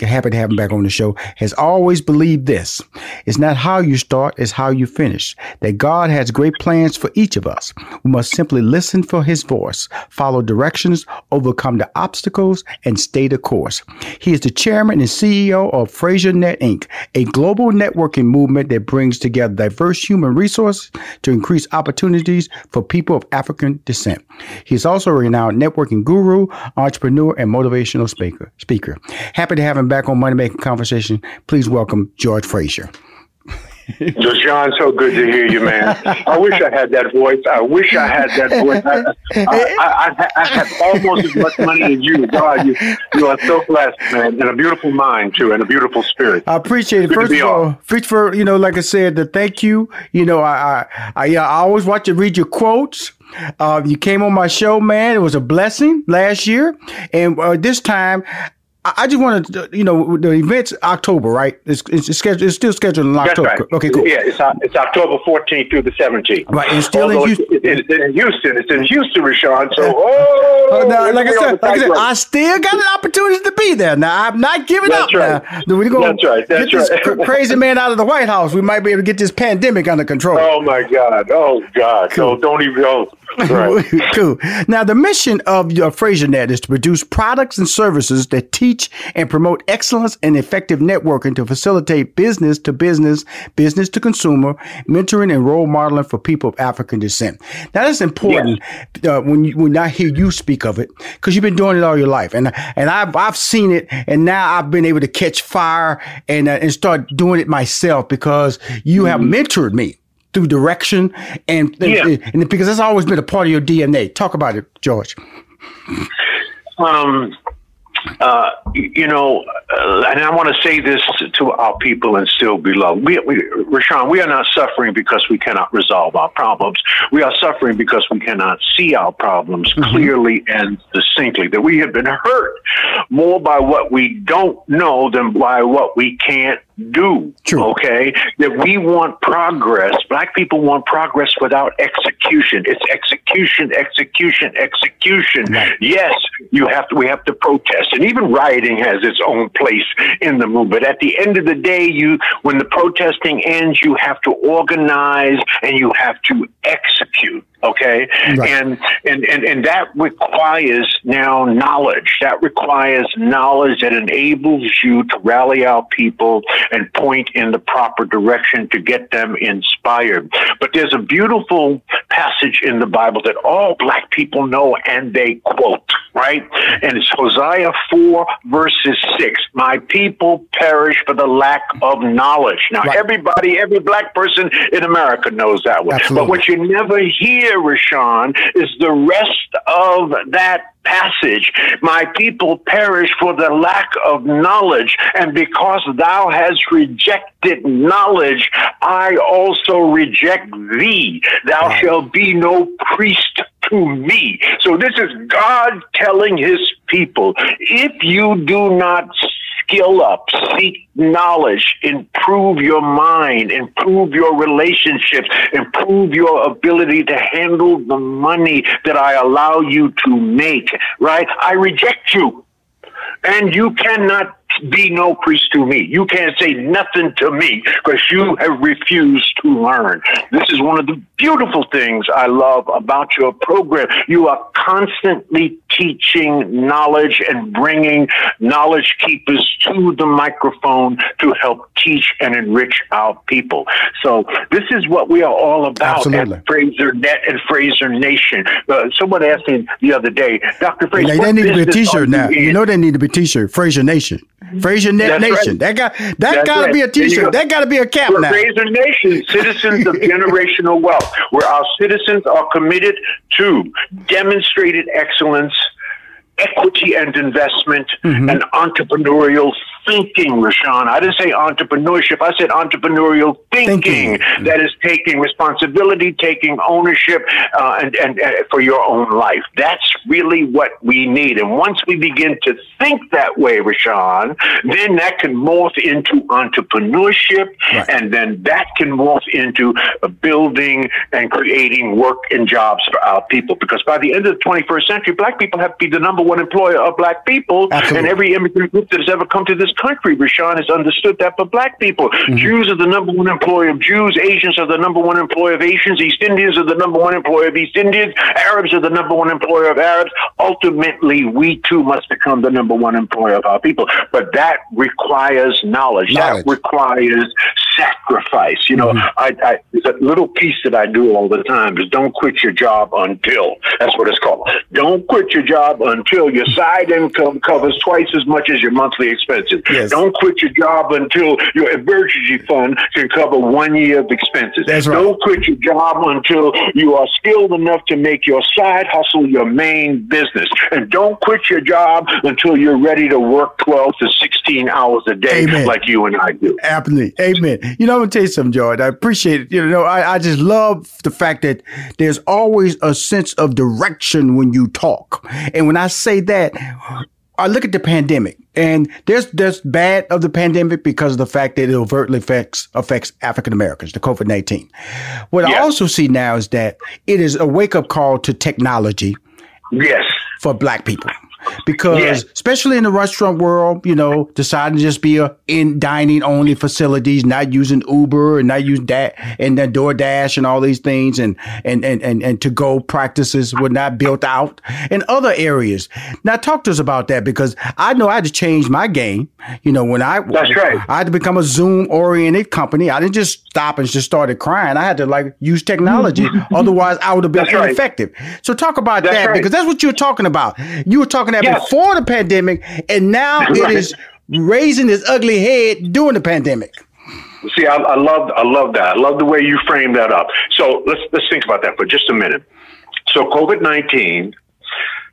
happy to have him back on the show, has always believed this. It's not how you start, it's how you finish. That God has great plans for each of us. We must simply listen for his voice, follow directions, overcome the obstacles, and stay the course. He is the chairman and CEO of FraserNet Inc., a global networking movement that brings together diverse human resources to increase opportunities for people of African descent. He is also a renowned networking guru, entrepreneur, and motivational speaker. Speaker. Happy to have him back on Money Making Conversation. Please welcome George Fraser. John, so good to hear you, man. I wish I had that voice. I wish I had that voice. I, I, I, I have almost as much money as you. God, you, you are so blessed, man, and a beautiful mind too, and a beautiful spirit. I appreciate it. First of all, first for you know, like I said, the thank you. You know, I I I, I always watch you read your quotes. Uh, you came on my show, man. It was a blessing last year, and uh, this time I just wanted to, you know, the event's October, right? It's, it's, scheduled, it's still scheduled in October. Right. Okay, cool. Yeah, it's, uh, it's October 14th through the 17th. Right, and still Although in Houston. It's, in Houston. It's in Houston, Rushion. So, <laughs> oh, oh now, like, I said, like I said, I still got an opportunity to be there. Now, I'm not giving That's up. Right. Now, we're going That's right. That's get this crazy man out of the White House. We might be able to get this pandemic under control. Oh, my God. Oh, God. Cool. No, don't even go. Right. <laughs> cool. Now, the mission of your FraserNet is to produce products and services that teach and promote excellence and effective networking to facilitate business to business, business to consumer, mentoring and role modeling for people of African descent. Now, that's important yes. uh, when you, when I hear you speak of it because you've been doing it all your life, and and I've I've seen it, and now I've been able to catch fire and uh, and start doing it myself because you mm-hmm. have mentored me through direction and, yeah. and, and because that's always been a part of your DNA. Talk about it, George. Um, uh, you know, uh, and I want to say this to our people and still be loved. We, we, Rushion, we are not suffering because we cannot resolve our problems. We are suffering because we cannot see our problems mm-hmm. clearly and distinctly. That we have been hurt more by what we don't know than by what we can't do. True. Okay? That we want progress. Black people want progress without execution. It's execution, execution, execution. Right. Yes, you have to we have to protest. And even rioting has its own place in the movement. At the end of the day, you when the protesting ends, you have to organize and you have to execute okay? Right. and, and and and that requires now knowledge. That requires knowledge that enables you to rally out people and point in the proper direction to get them inspired. But there's a beautiful passage in the bible that all black people know and they quote right? And it's hosea 4 verses 6 my people perish for the lack of knowledge. Now right. everybody every black person in america knows that one. Absolutely. but what you never hear Rushion, is the rest of that passage. My people perish for the lack of knowledge, and because thou hast rejected knowledge, I also reject thee. Thou wow. shalt be no priest to me. So this is God telling his people, if you do not skill up, seek knowledge, improve your mind, improve your relationships, improve your ability to handle the money that I allow you to make, right? I reject you. And you cannot be no priest to me. You can't say nothing to me because you have refused to learn. This is one of the beautiful things I love about your program. You are constantly teaching knowledge and bringing knowledge keepers to the microphone to help teach and enrich our people. So this is what we are all about Absolutely. at Fraser Net and Fraser Nation. Uh, someone asked me the other day, Dr. Fraser, they need to be a t-shirt now. You, you know they need to be a t-shirt, Fraser Nation. Fraser Net Nation. Right. That got that got to right. be a T-shirt. Go. That got to be a cap We're now. Fraser Nation, <laughs> citizens of generational wealth, where our citizens are committed to demonstrated excellence, equity and investment, mm-hmm. and entrepreneurial thinking, Rushion. I didn't say entrepreneurship. I said entrepreneurial thinking, thinking. that is taking responsibility, taking ownership, uh, and, and, and for your own life. That's really what we need. And once we begin to think that way, Rushion, then that can morph into entrepreneurship, right. and then that can morph into building and creating work and jobs for our people. Because by the end of the 21st century, black people have to be the number one employer of black people, Absolutely. and every immigrant group that has ever come to this country, Rushion, has understood that for black people. Mm-hmm. Jews are the number one employer of Jews, Asians are the number one employer of Asians, East Indians are the number one employer of East Indians, Arabs are the number one employer of Arabs. Ultimately, we too must become the number one employer of our people. But that requires knowledge. knowledge. That requires sacrifice. You know, mm-hmm. I, I, it's a little piece that I do all the time is don't quit your job until. That's what it's called. Don't quit your job until your side income covers twice as much as your monthly expenses. Yes. Don't quit your job until your emergency fund can cover one year of expenses. That's right. Don't quit your job until you are skilled enough to make your side hustle your main business. And don't quit your job until you're ready to work 12 to 16 hours a day Amen. like you and I do. Amen. Amen. You know, I'm going to tell you something, George. I appreciate it. You know, I, I just love the fact that there's always a sense of direction when you talk. And when I say that, I look at the pandemic, and there's there's bad of the pandemic because of the fact that it overtly affects affects African Americans, the COVID nineteen. What I also see now is that it is a wake up call to technology. Yes. For Black people because yeah. especially in the restaurant world, you know, deciding to just be a in dining only facilities, not using Uber and not using that and then DoorDash and all these things and and and and, and to go practices were not built out in other areas. Now talk to us about that because I know I had to change my game. You know, when I That's right. I had to become a Zoom oriented company. I didn't just stop and just started crying. I had to like use technology. <laughs> Otherwise I would have been that's ineffective. Right. So talk about that's that right. because that's what you're talking about. You were talking that yes. before the pandemic, and now right. it is raising its ugly head during the pandemic. See, I, I love, I love that. I love the way you frame that up. So let's let's think about that for just a minute. So COVID nineteen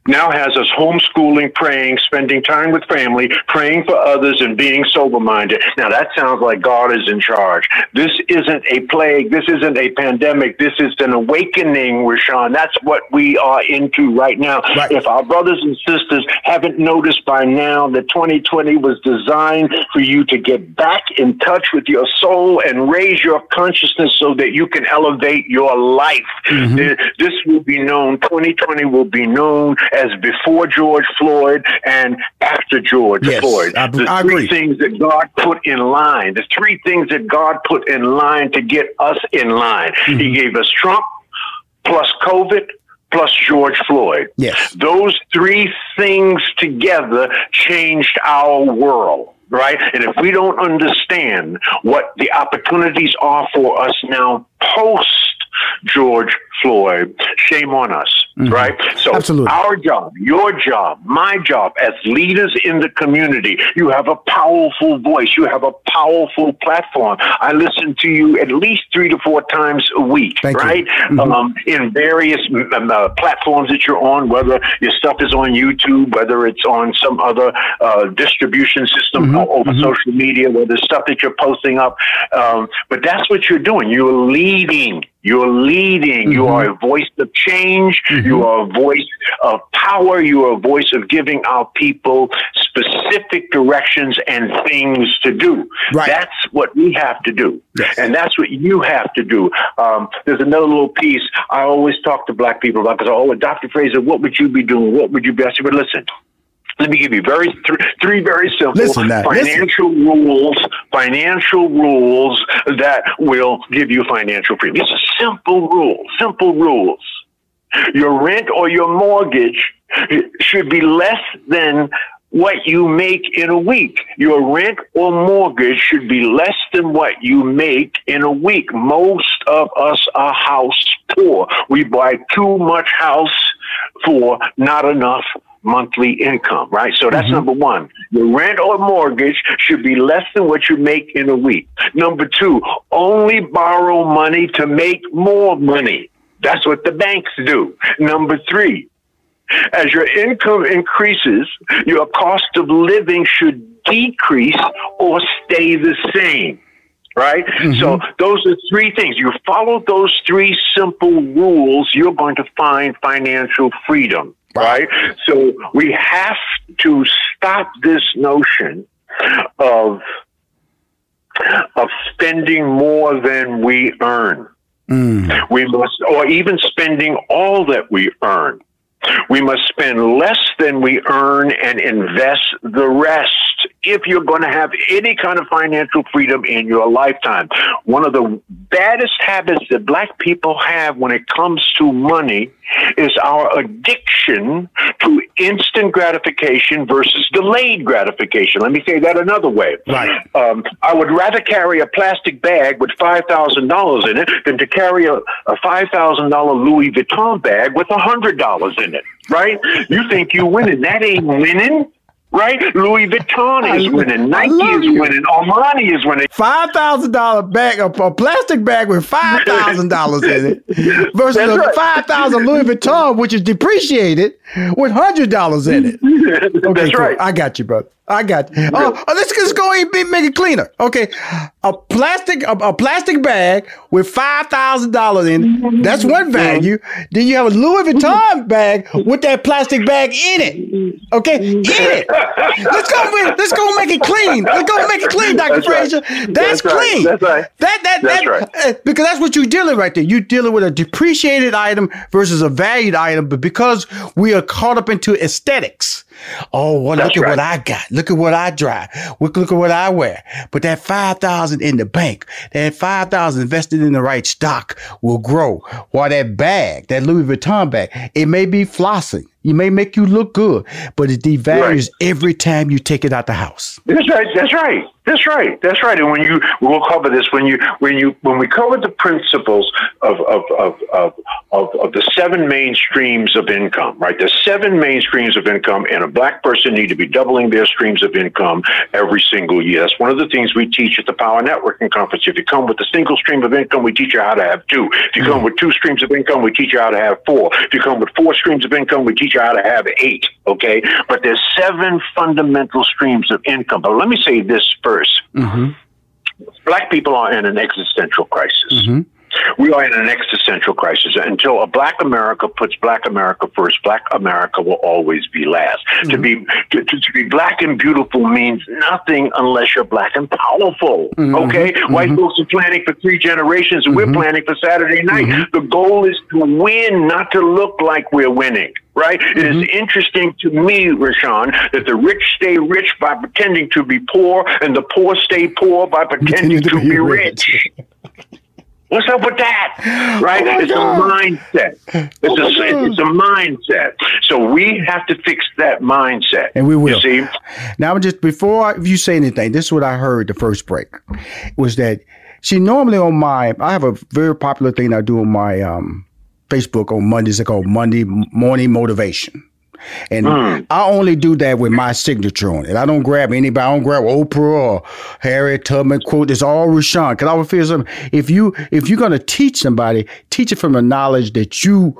now has us homeschooling, praying, spending time with family, praying for others, and being sober minded. Now, that sounds like God is in charge. This isn't a plague. This isn't a pandemic. This is an awakening, Rushion. That's what we are into right now. Right. If our brothers and sisters haven't noticed by now that 2020 was designed for you to get back in touch with your soul and raise your consciousness so that you can elevate your life. Mm-hmm. This will be known, 2020 will be known as before George Floyd and after George yes, Floyd. I, the I three agree. things that God put in line, the three things that God put in line to get us in line. Mm-hmm. He gave us Trump plus COVID plus George Floyd. Yes. Those three things together changed our world right? And if we don't understand what the opportunities are for us now post George Floyd, shame on us, mm-hmm. right? So Absolutely. our job, your job, my job as leaders in the community, you have a powerful voice. You have a powerful platform. I listen to you at least three to four times a week, Thank right? Mm-hmm. Um, in various um, uh, platforms that you're on, whether your stuff is on YouTube, whether it's on some other uh, distribution system mm-hmm. over mm-hmm. social media, whether stuff that you're posting up. Um, but that's what you're doing. You're leading you're leading. Mm-hmm. You are a voice of change. Mm-hmm. You are a voice of power. You are a voice of giving our people specific directions and things to do. Right. That's what we have to do. Yes. And that's what you have to do. Um, there's another little piece I always talk to black people about because I always, Dr. Fraser, what would you be doing? What would you be? I said, but listen, let me give you very th- three very simple listen, financial listen. rules. Financial rules that will give you financial freedom. It's a simple rule. Simple rules. Your rent or your mortgage should be less than what you make in a week. Your rent or mortgage should be less than what you make in a week. Most of us are house poor. We buy too much house for not enough monthly income, right? So that's mm-hmm. number one. Your rent or mortgage should be less than what you make in a week. Number two, only borrow money to make more money. That's what the banks do. Number three, as your income increases, your cost of living should decrease or stay the same right? Mm-hmm. So those are three things. You follow those three simple rules, you're going to find financial freedom right? So we have to stop this notion of of spending more than we earn. Mm. We must, or even spending all that we earn. We must spend less than we earn and invest the rest if you're going to have any kind of financial freedom in your lifetime. One of the baddest habits that black people have when it comes to money is our addiction to instant gratification versus delayed gratification. Let me say that another way. Right. Um, I would rather carry a plastic bag with $5,000 in it than to carry a, a $5,000 Louis Vuitton bag with a $100 in it, right? You think you winning. That ain't winning right? Louis Vuitton is I, winning, Nike is you. winning, Armani is winning. Five thousand dollar bag, a, a, plastic bag with five thousand dollars in it, <laughs> versus That's a right. five thousand Louis Vuitton, which is depreciated, with hundred dollars in it. <laughs> Okay, That's cool. right. I got you, bro. I got. You. Mm-hmm. Oh, oh, let's just go and make it cleaner. Okay, a plastic a, a plastic bag with five thousand dollars in. Mm-hmm. That's one mm-hmm. value. Then you have a Louis Vuitton bag with that plastic bag in it. Okay, in it. Let's go. Let's go make it clean. Let's go make it clean, Doctor Fraser. That's, that's clean. Right. That's right. That that that's that. Right. Uh, because that's what you're dealing right there. You're dealing with a depreciated item versus a valued item, but because we are caught up into aesthetics Oh, well, look at what I got. Look at what I drive. Look, look at what I wear. But that 5000 in the bank, that 5000 invested in the right stock will grow. While that bag, that Louis Vuitton bag, it may be flossing. You may make you look good, but it devalues right. every time you take it out the house. That's right. That's right. That's right. That's right. And when you, we'll cover this when you, when you, when we cover the principles of, of, of, of, of, of the seven main streams of income, right? The seven main streams of income and a black person need to be doubling their streams of income every single year. That's one of the things we teach at the Power Networking Conference. If you come with a single stream of income, we teach you how to have two. If you come mm. with two streams of income, we teach you how to have four. If you come with four streams of income, we teach teach you how to have eight. Okay, but there's seven fundamental streams of income. But let me say this 1st Mm-hmm. Black people are in an existential crisis. Mm-hmm. We are in an existential crisis. Until a black America puts black America first, black America will always be last. To be to, to, to be black and beautiful means nothing unless you're black and powerful. Mhm. Okay? White Mhm. folks are planning for three generations and we're planning for Saturday night. The goal is to win, not to look like we're winning. Right? It is interesting to me, Rushion, that the rich stay rich by pretending to be poor, and the poor stay poor by pretending to be rich. <laughs> What's up with that? <gasps> Right? Oh it's God. a mindset. It's Oh a it's a mindset. So we have to fix that mindset. And we will. See? Now, just before you say anything, this is what I heard the first break was that see normally on my I have a very popular thing I do on my um, Facebook on Mondays. It's called Monday Morning Motivation. And Hmm. I only do that with my signature on it. I don't grab anybody. I don't grab Oprah or Harry Tubman quote. It's all Rushion. Because I would feel something. If you if you're gonna teach somebody, teach it from the knowledge that you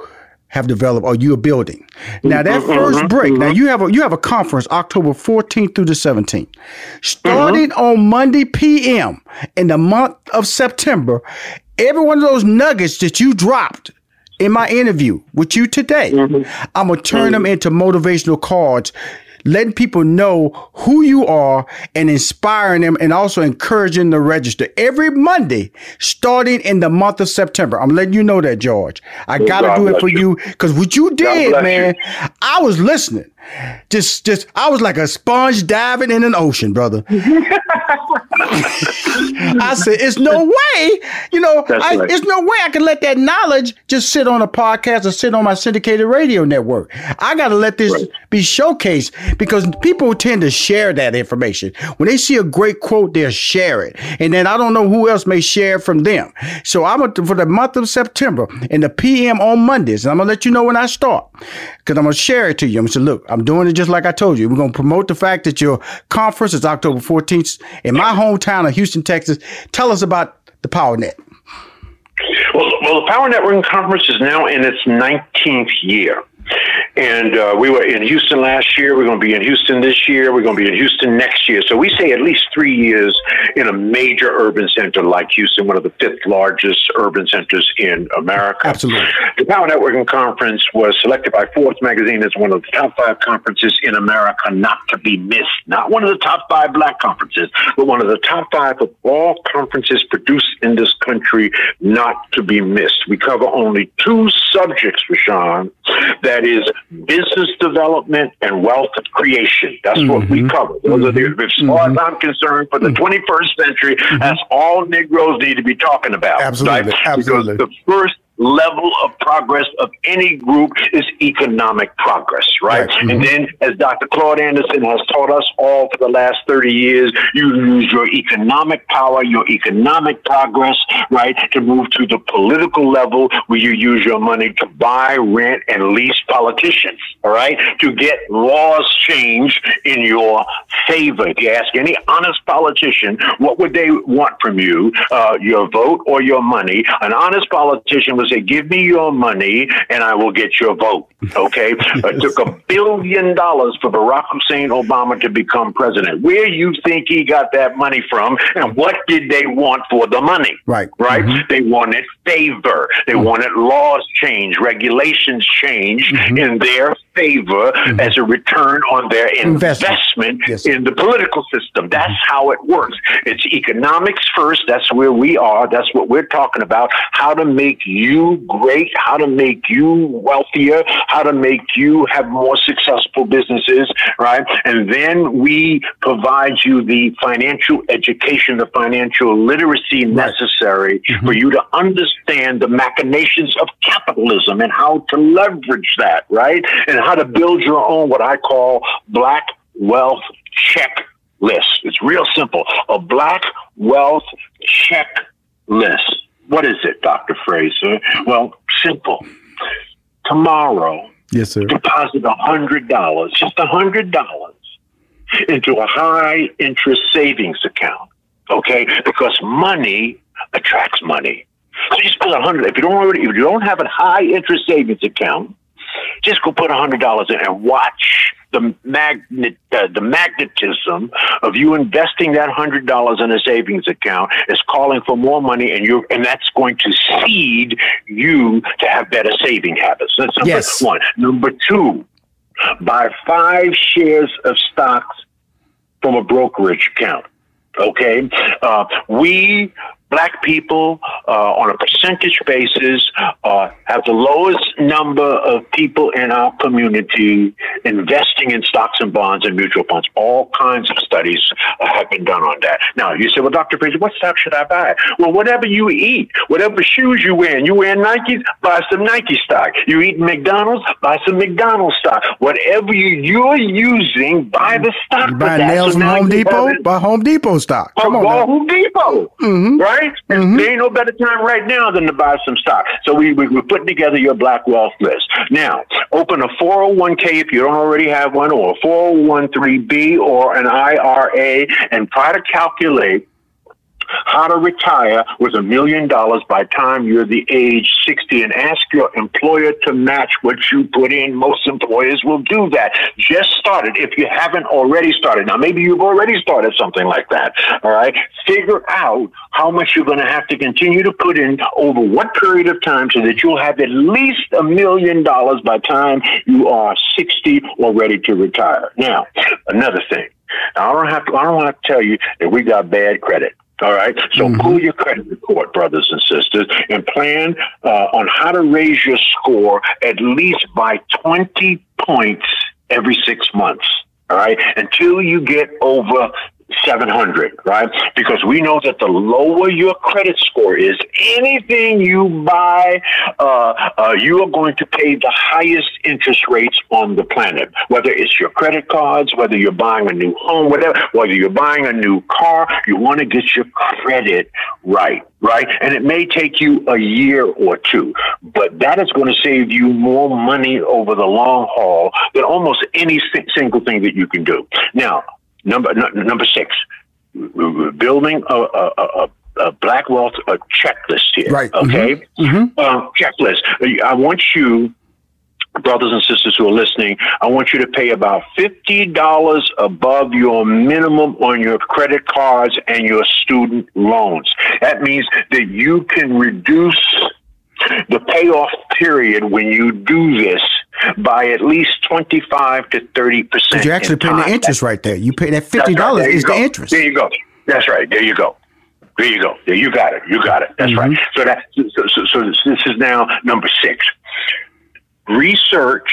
have developed or you're building. Now that Mhm, 1st mhm, break. Now mhm. you have a you have a conference October 14th through the 17th, starting on Monday p.m. in the month of September. Every one of those nuggets that you dropped in my interview with you today, mm-hmm. I'm gonna turn them mm-hmm. into motivational cards. Letting people know who you are and inspiring them and also encouraging them to register every Monday starting in the month of September. I'm letting you know that, George. I gotta God do it for you. you because what you did, man, I was listening. Just, just, I was like a sponge diving in an ocean, brother. <laughs> I said, "It's no way, you know, I, right. it's no way I can let that knowledge just sit on a podcast or sit on my syndicated radio network. I got to let this be showcased because people tend to share that information. When they see a great quote, they'll share it, and then I don't know who else may share it from them. So I'm gonna, for the month of September in the PM on Mondays, and I'm gonna let you know when I start because I'm gonna share it to you. I'm gonna say, look, I'm doing it just like I told you. We're gonna promote the fact that your conference is October 14th in my hometown of Houston, Texas. Tell us about the Power Net. Well, well, the Power Networking Conference is now in its 19th year. And uh, we were in Houston last year. We're going to be in Houston this year. We're going to be in Houston next year. So we say at least three years in a major urban center like Houston, one of the fifth largest urban centers in America. Absolutely. The Power Networking Conference was selected by Forbes magazine as one of the top five conferences in America not to be missed. Not one of the top five black conferences, but one of the top five of all conferences produced in this country not to be missed. We cover only two subjects, Rushion. That is business development and wealth creation. That's what we mm-hmm. cover. Those are the, mm-hmm. as far as I'm concerned, for the mm-hmm. 21st century, that's all Negroes need to be talking about. Absolutely, right? absolutely. Because the first level of progress of any group is economic progress, right? Right. Mhm. And then, as Dr. Claude Anderson has taught us all for the last 30 years, you use your economic power, your economic progress, right, to move to the political level where you use your money to buy, rent, and lease politicians, all right, to get laws changed in your favor. If you ask any honest politician, what would they want from you, uh, your vote or your money? An honest politician would say, "Give me your money, and I will get your vote." Okay, <laughs> it took a billion dollars for Barack Hussein Obama to become president. Where you think he got that money from, and what did they want for the money? Right. Right? Mm-hmm. They wanted favor. They mm-hmm. wanted laws changed, regulations changed mm-hmm. in their favor mm-hmm. as a return on their investment in the political system. That's mm-hmm. how it works. It's economics first. That's where we are. That's what we're talking about. How to make you great, how to make you wealthier, how to make you have more successful businesses, right? And then we provide you the financial education, the financial literacy necessary mm-hmm. for you to understand the machinations of capitalism and how to leverage that, right? And how to build your own, what I call black wealth checklist. It's real simple. A black wealth checklist. What is it, Dr. Fraser? Well, simple. Tomorrow, Yes, sir. deposit a hundred dollars, just a hundred dollars, into a high interest savings account. Okay, because money attracts money. So you spend a hundred. If you don't already, if you don't have a high interest savings account, Just go put a hundred dollars in and watch the magnet, uh, the magnetism of you investing that hundred dollars in a savings account is calling for more money, and you and that's going to seed you to have better saving habits. That's number Yes. one. Number two, buy five shares of stocks from a brokerage account. Okay, uh, we black people uh, on a percentage basis uh, have the lowest number of people in our community investing in stocks and bonds and mutual funds. All kinds of studies uh, have been done on that. Now you say, well, Dr. Fraser, what stock should I buy? Well, whatever you eat, whatever shoes you wear, and you wear Nikes, buy some Nike stock. You eat McDonald's, buy some McDonald's stock. Whatever you, you're using, buy the stock. You buy nails So from Home Depot? Buy Home Depot stock. Come on. Go now. Home Depot, right? And mm-hmm. There ain't no better time right now than to buy some stock. So we, we we're putting together your Black Wealth list. Now, open a 401k if you don't already have one, or a 401(b) or an IRA, and try to calculate how to retire with a million dollars by time you're the age 60 and ask your employer to match what you put in. Most employers will do that. Just start it if you haven't already started. Now, maybe you've already started something like that. All right. Figure out how much you're going to have to continue to put in over what period of time so that you'll have at least a million dollars by time you are 60 or ready to retire. Now, another thing. Now, I don't have to, I don't want to tell you that we got bad credit. All right. So pull your credit report, brothers and sisters, and plan uh, on how to raise your score at least by 20 points every six months. All right. Until you get over 700, right? Because we know that the lower your credit score is, anything you buy, uh, uh, you are going to pay the highest interest rates on the planet. Whether it's your credit cards, whether you're buying a new home, whatever, whether you're buying a new car, you want to get your credit right, right? And it may take you a year or two, but that is going to save you more money over the long haul than almost any single thing that you can do. Now, Number n- number six, building a, a, a, a black wealth a checklist here. Right. Okay. Um, checklist. I want you, brothers and sisters who are listening, I want you to pay about fifty dollars above your minimum on your credit cards and your student loans. That means that you can reduce the payoff period when you do this by at least 25 to 30 percent. You're actually paying the interest right there. You pay that fifty That's right. dollars There is the interest. There you go. That's right. There you go. There you go. There you got it. You got it. That's right. Mm-hmm. So that so, so, so this, this is now number six. Research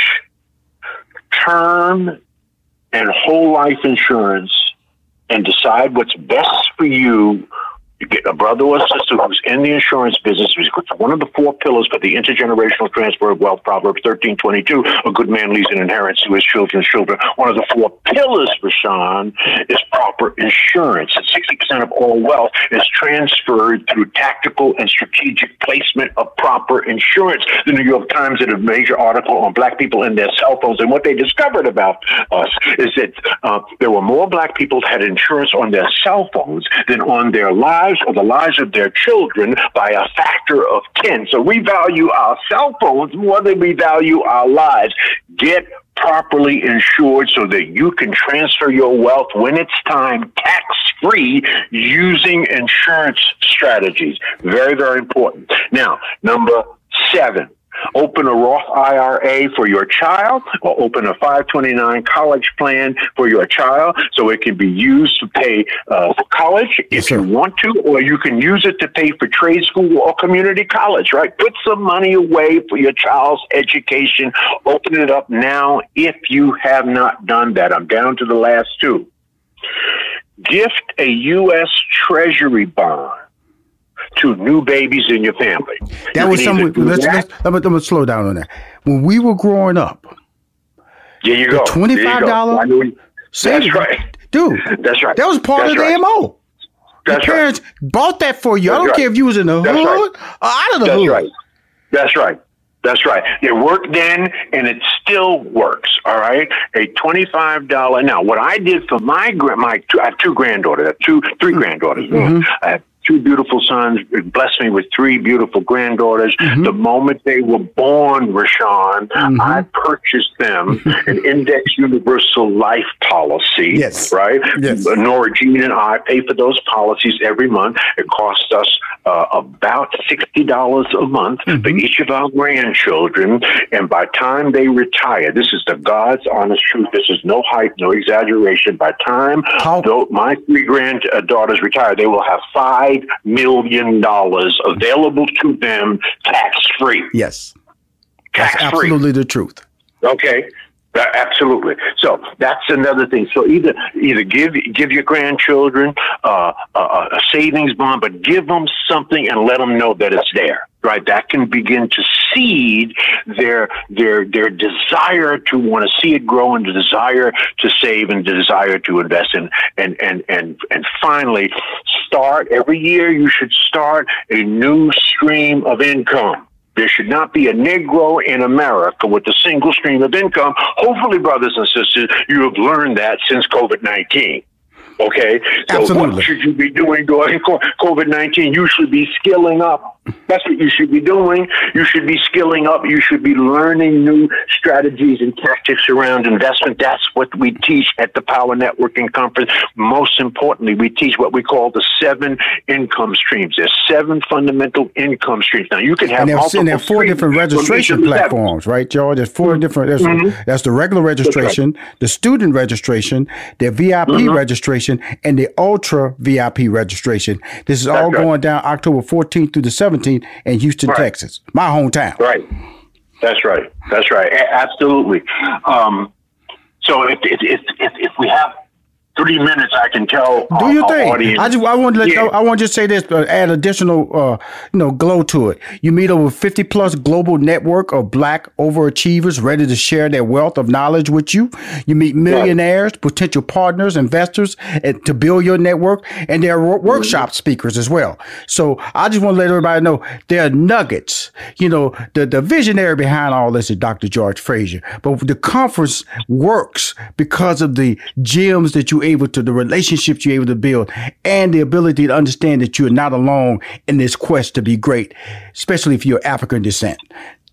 term and whole life insurance and decide what's best for you. You get a brother or sister who's in the insurance business. It's one of the four pillars for the intergenerational transfer of wealth. Proverbs thirteen twenty two. A good man leaves an inheritance to his children's children. One of the four pillars Sean is proper insurance. And sixty percent of all wealth is transferred through tactical and strategic placement of proper insurance. The New York Times did a major article on black people and their cell phones, and what they discovered about us is that uh, there were more black people that had insurance on their cell phones than on their lives or the lives of their children by a factor of 10. So we value our cell phones more than we value our lives. Get properly insured so that you can transfer your wealth when it's time tax free using insurance strategies. Very, very important. Now, number seven. Open a Roth IRA for your child or open a 529 college plan for your child so it can be used to pay uh, for college if you want to, or you can use it to pay for trade school or community college, right? Put some money away for your child's education. Open it up now if you have not done that. I'm down to the last two. Gift a U.S. Treasury bond to new babies in your family. That You was something. Let's, that- let's, let, me, let me slow down on that. When we were growing up, There you the go. twenty five dollar. That's right. dude. That's right. That was part That's of the right. mo. That's Your right. parents bought that for you. I don't right. care if you was in the That's hood right. or out of the That's hood. right. That's right. That's right. It worked then, and it still works. All right, a twenty-five dollar. Now, what I did for my grand, my two, I have two granddaughters, I have two, three granddaughters. Mm-hmm. I have two beautiful sons, blessed me with three beautiful granddaughters. Mm-hmm. The moment they were born, Rushion, I purchased them <laughs> an Index Universal Life policy. Yes. Right? Yes. Nora Jean and I pay for those policies every month. It costs us uh, about $60 a month Mm-hmm. for each of our grandchildren. And by time they retire, this is the God's honest truth. This is no hype, no exaggeration. By time though my three granddaughters retire, they will have $5 million available to them tax free. Yes. Tax That's free. absolutely the truth. Okay. Absolutely. So that's another thing. So either either give give your grandchildren uh, a, a savings bond, but give them something and let them know that it's there. Right. That can begin to seed their their their desire to want to see it grow and the desire to save and the desire to invest in and and and and finally start every year. You should start a new stream of income. There should not be a Negro in America with a single stream of income. Hopefully, brothers and sisters, you have learned that since COVID 19. Okay? So, Absolutely. what should you be doing during COVID 19? You should be skilling up. That's what you should be doing. You should be skilling up. You should be learning new strategies and tactics around investment. That's what we teach at the Power Networking Conference. Most importantly, we teach what we call the seven income streams. There's seven fundamental income streams. Now, you can have and there's multiple and there are four different from each of registration the seven. platforms, right, George? There's 4 different. There's, Mhm. That's the regular registration, the student registration, the VIP Mhm. registration, and the ultra VIP registration. This is all right. going down October 14th through the 17th in Houston, Texas, my hometown. Right. That's right. That's right. A- absolutely. Um, so if, if, if, if, if we have three minutes, I can tell Do our, your our audience. I just I want to let Yeah. I want to just say this, but add additional uh, you know glow to it. You meet over fifty plus global network of black overachievers ready to share their wealth of knowledge with you. You meet millionaires, potential partners, investors, and to build your network, and there are wor- workshop speakers as well. So I just want to let everybody know there are nuggets. You know, the the visionary behind all this is Dr. George Fraser, but the conference works because of the gems that you're able to, the relationships you're able to build, and the ability to understand that you're not alone in this quest to be great, especially if you're African descent.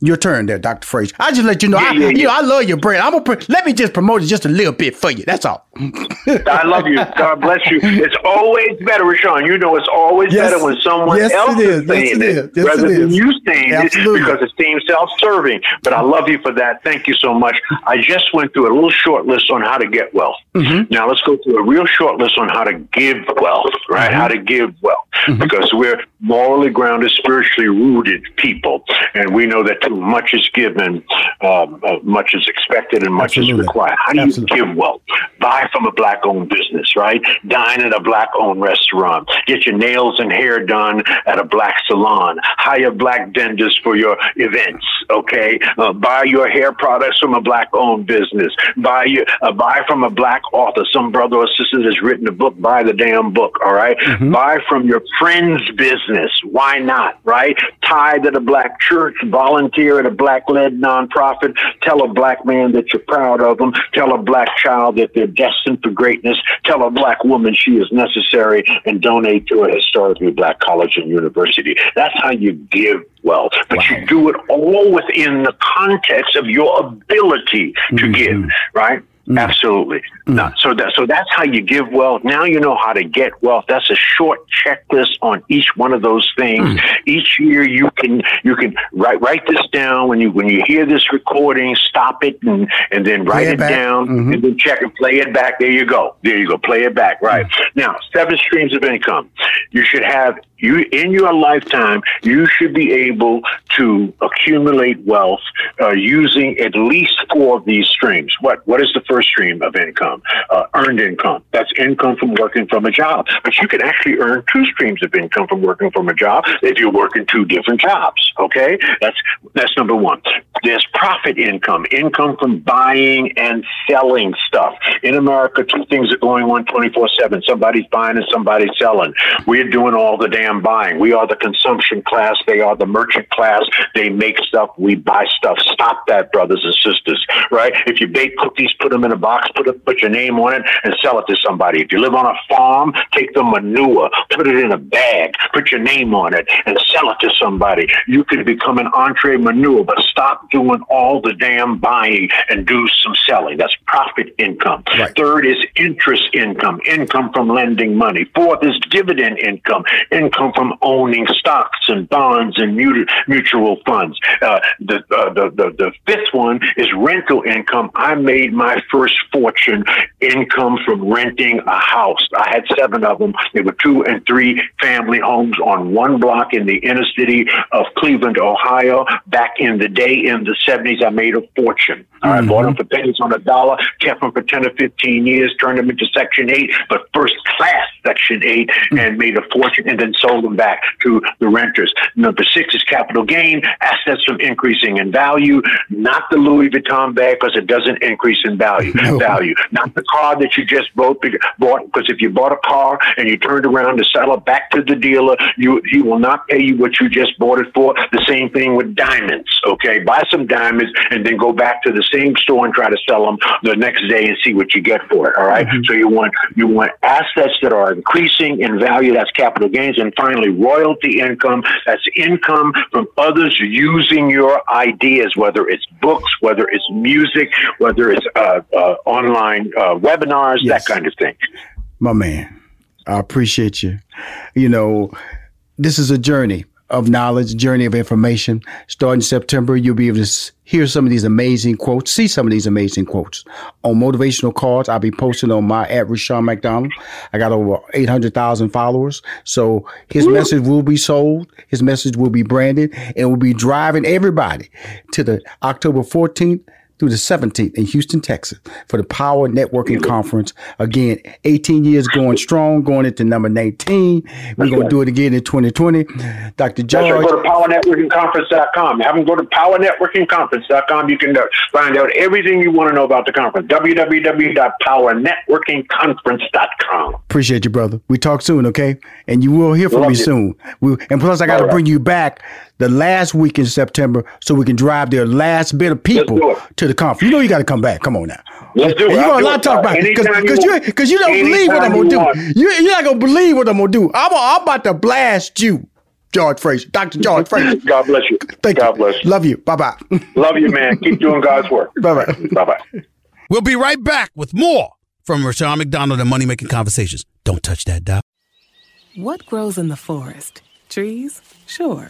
Your turn there, Dr. Fraser. I just let you know, I, yeah, you know. I love your brand. I'm gonna pr- let me just promote it just a little bit for you. That's all. I love you. God bless you. It's always better, Rushion. You know, it's always Yes. better when someone Yes, else is. is saying Yes, it it, is. Yes, rather it than you saying Absolutely. it because it seems self-serving. But I love you for that. Thank you so much. I just went through a little short list on how to get wealth. Mm-hmm. Now let's go through a real short list on how to give wealth, right? Mm-hmm. How to give wealth. Because we're morally grounded, spiritually rooted people. And we know that too much is given, um, uh, much is expected, and much Absolutely. is required. How do you give wealth? Buy from a black owned business, right? Dine at a black owned restaurant. Get your nails and hair done at a black salon. Hire black dentists for your events, okay? Uh, buy your hair products from a black owned business. Buy your, uh, buy from a black author. Some brother or sister that's written a book, buy the damn book, all right? Buy from your friend's business. Why not, right? Tithe at a black church, volunteer at a black led nonprofit. Tell a black man that you're proud of them. Tell a black child that they're destined for greatness. Tell a black woman she is necessary and donate to a historically black college and university. That's how you give wealth. But you do it all within the context of your ability to mm-hmm. give, right? Mm. Absolutely. Mm. No, so that so that's how you give wealth. Now you know how to get wealth. That's a short checklist on each one of those things. Mm. Each year you can you can write write this down when you when you hear this recording, stop it and and then write it it, down mm-hmm. and then check and play it back. There you go. There you go. Play it back. Right. Now, seven streams of income. You should have you in your lifetime, you should be able to accumulate wealth uh, using at least four of these streams. What what is the first stream of income? Uh, earned income. That's income from working from a job. But you can actually earn two streams of income from working from a job if you're working two different jobs. Okay, that's that's number one. There's profit income, income from buying and selling stuff. In America, two things are going on 24 7. Somebody's buying and somebody's selling. We're doing all the damn buying. We are the consumption class, they are the merchant class. They make stuff, we buy stuff. Stop that, brothers and sisters, right? If you bake cookies, put them in a box, put, a, put your name on it, and sell it to somebody. If you live on a farm, take the manure, put it in a bag, put your name on it, and sell it to somebody. You could become an entrepreneur, but stop doing all the damn buying and do some selling. That's profit income. Right. Third is interest income, income from lending money. Fourth is dividend income, income from owning stocks and bonds and mutual funds. Uh, the, uh, the, the, the fifth one is rental income. I made my first fortune income from renting a house. I had seven of them. They were two and three family homes on one block in the inner city of Cleveland, Ohio. Back in the day, in the 70s, I made a fortune. Mm-hmm. I bought them for pennies on a dollar, kept them for 10 or 15 years, turned them into Section 8, but first class Section 8, mm-hmm. and made a fortune and then sold them back to the renters. Number six is capital gain, assets from increasing in value, not the Louis Vuitton bag because it doesn't increase in value. <laughs> No. Value, not the car that you just bought. Bought because if you bought a car and you turned around to sell it back to the dealer, you he will not pay you what you just bought it for. The same thing with diamonds. Okay, buy some diamonds and then go back to the same store and try to sell them the next day and see what you get for it. All right? mm-hmm. So you want you want assets that are increasing in value. That's capital gains, and finally royalty income. That's income from others using your ideas, whether it's books, whether it's music, whether it's uh, uh, online uh, webinars, yes. that kind of thing. My man, I appreciate you. You know, this is a journey of knowledge, journey of information. Starting September, you'll be able to hear some of these amazing quotes, see some of these amazing quotes on motivational cards. I'll be posting on my at Rushion McDonald. I got over 800,000 followers. So his Woo. message will be sold. His message will be branded and will be driving everybody to the October 14th through the 17th in Houston, Texas for the Power Networking Conference. Again, 18 years going strong, going into number 19. We're going to do it again in 2020. Dr. George. Right. Go to powernetworkingconference.com. Have them go to powernetworkingconference.com. You can uh, find out everything you want to know about the conference. www.powernetworkingconference.com. Appreciate you, brother. We talk soon, okay? And you will hear from Love me you. soon. We, and plus, I got to right. bring you back the last week in September so we can drive their last bit of people to the conference. You know you got to come back. Come on now. Let's do it. You got a lot to talk about because you because you, you, don't believe what I'm gonna do. You, you're not gonna believe what I'm gonna do. I'm, I'm about to blast you. George Fraser, Dr. George <laughs> Fraser. God bless you. Thank God you. bless you. Love you. Bye bye. Love you, man. Keep doing God's work. <laughs> Bye bye. Bye bye. We'll be right back with more from Rushion McDonald and Money Making Conversations. Don't touch that dial. What grows in the forest? Trees? Sure.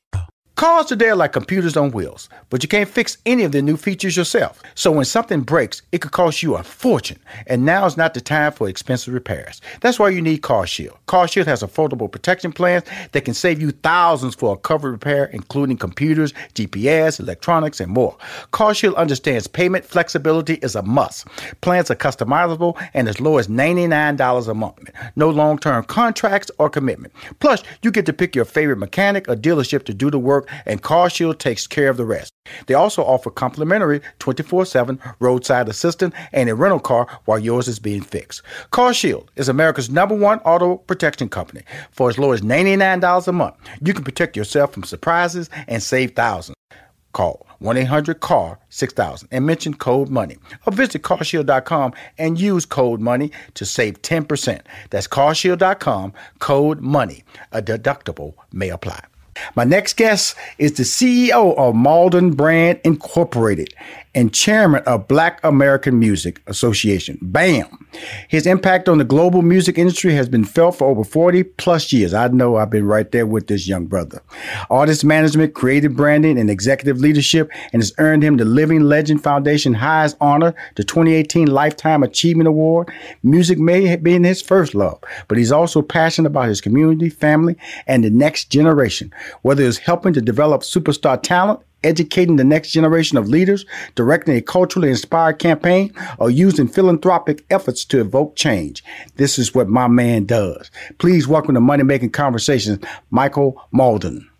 Cars today are like computers on wheels, but you can't fix any of the new features yourself. So when something breaks, it could cost you a fortune. And now is not the time for expensive repairs. That's why you need CarShield. CarShield has affordable protection plans that can save you thousands for a covered repair, including computers, GPS, electronics, and more. CarShield understands payment flexibility is a must. Plans are customizable and as low as $99 a month. No long-term contracts or commitment. Plus, you get to pick your favorite mechanic or dealership to do the work and CarShield takes care of the rest. They also offer complimentary 24 7 roadside assistance and a rental car while yours is being fixed. CarShield is America's number one auto protection company. For as low as $99 a month, you can protect yourself from surprises and save thousands. Call 1 800 CAR 6000 and mention code MONEY. Or visit carshield.com and use code MONEY to save 10%. That's carshield.com, code MONEY. A deductible may apply. My next guest is the CEO of Mauldin Brand Incorporated and chairman of Black American Music Association, BAM. His impact on the global music industry has been felt for over 40 plus years. I know I've been right there with this young brother. Artist management, creative branding, and executive leadership, and has earned him the Living Legend Foundation highest honor, the 2018 Lifetime Achievement Award. Music may have been his first love, but he's also passionate about his community, family, and the next generation, whether it's helping to develop superstar talent educating the next generation of leaders, directing a culturally inspired campaign, or using philanthropic efforts to evoke change. This is what my man does. Please welcome to Money Making Conversations, Michael Mauldin.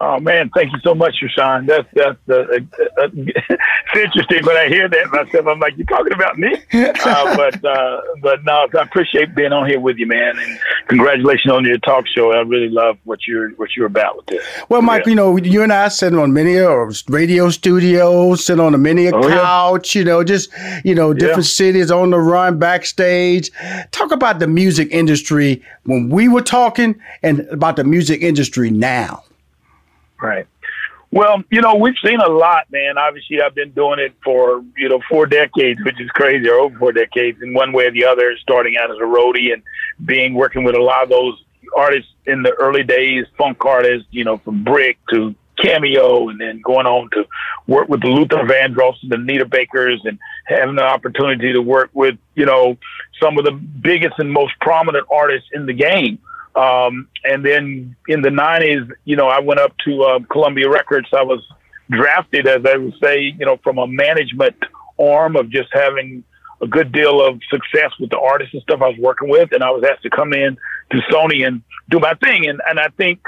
Oh man, thank you so much, Rushion. That's that's uh, uh, <laughs> it's interesting when I hear that myself. I'm like, you're talking about me? <laughs> Uh, but uh, but no, I appreciate being on here with you, man, and congratulations on your talk show. I really love what you're what you're about with this. Well, Mike, yeah. you know, you and I sitting on many or radio studios, sitting on a many oh, couch, yeah. you know, just you know, different yeah. cities on the run, backstage. Talk about the music industry when we were talking, and about the music industry now. Right. Well, you know, we've seen a lot, man. Obviously, I've been doing it for, you know, four decades, which is crazy, or over four decades in one way or the other, starting out as a roadie and being working with a lot of those artists in the early days, funk artists, you know, from Brick to Cameo, and then going on to work with the Luther Vandross and the Nita Bakers, and having the opportunity to work with, you know, some of the biggest and most prominent artists in the game. Um, and then in the 90s, you know, I went up to uh, Columbia Records. I was drafted, as I would say, you know, from a management arm of just having a good deal of success with the artists and stuff I was working with. And I was asked to come in to Sony and do my thing. And, and I think,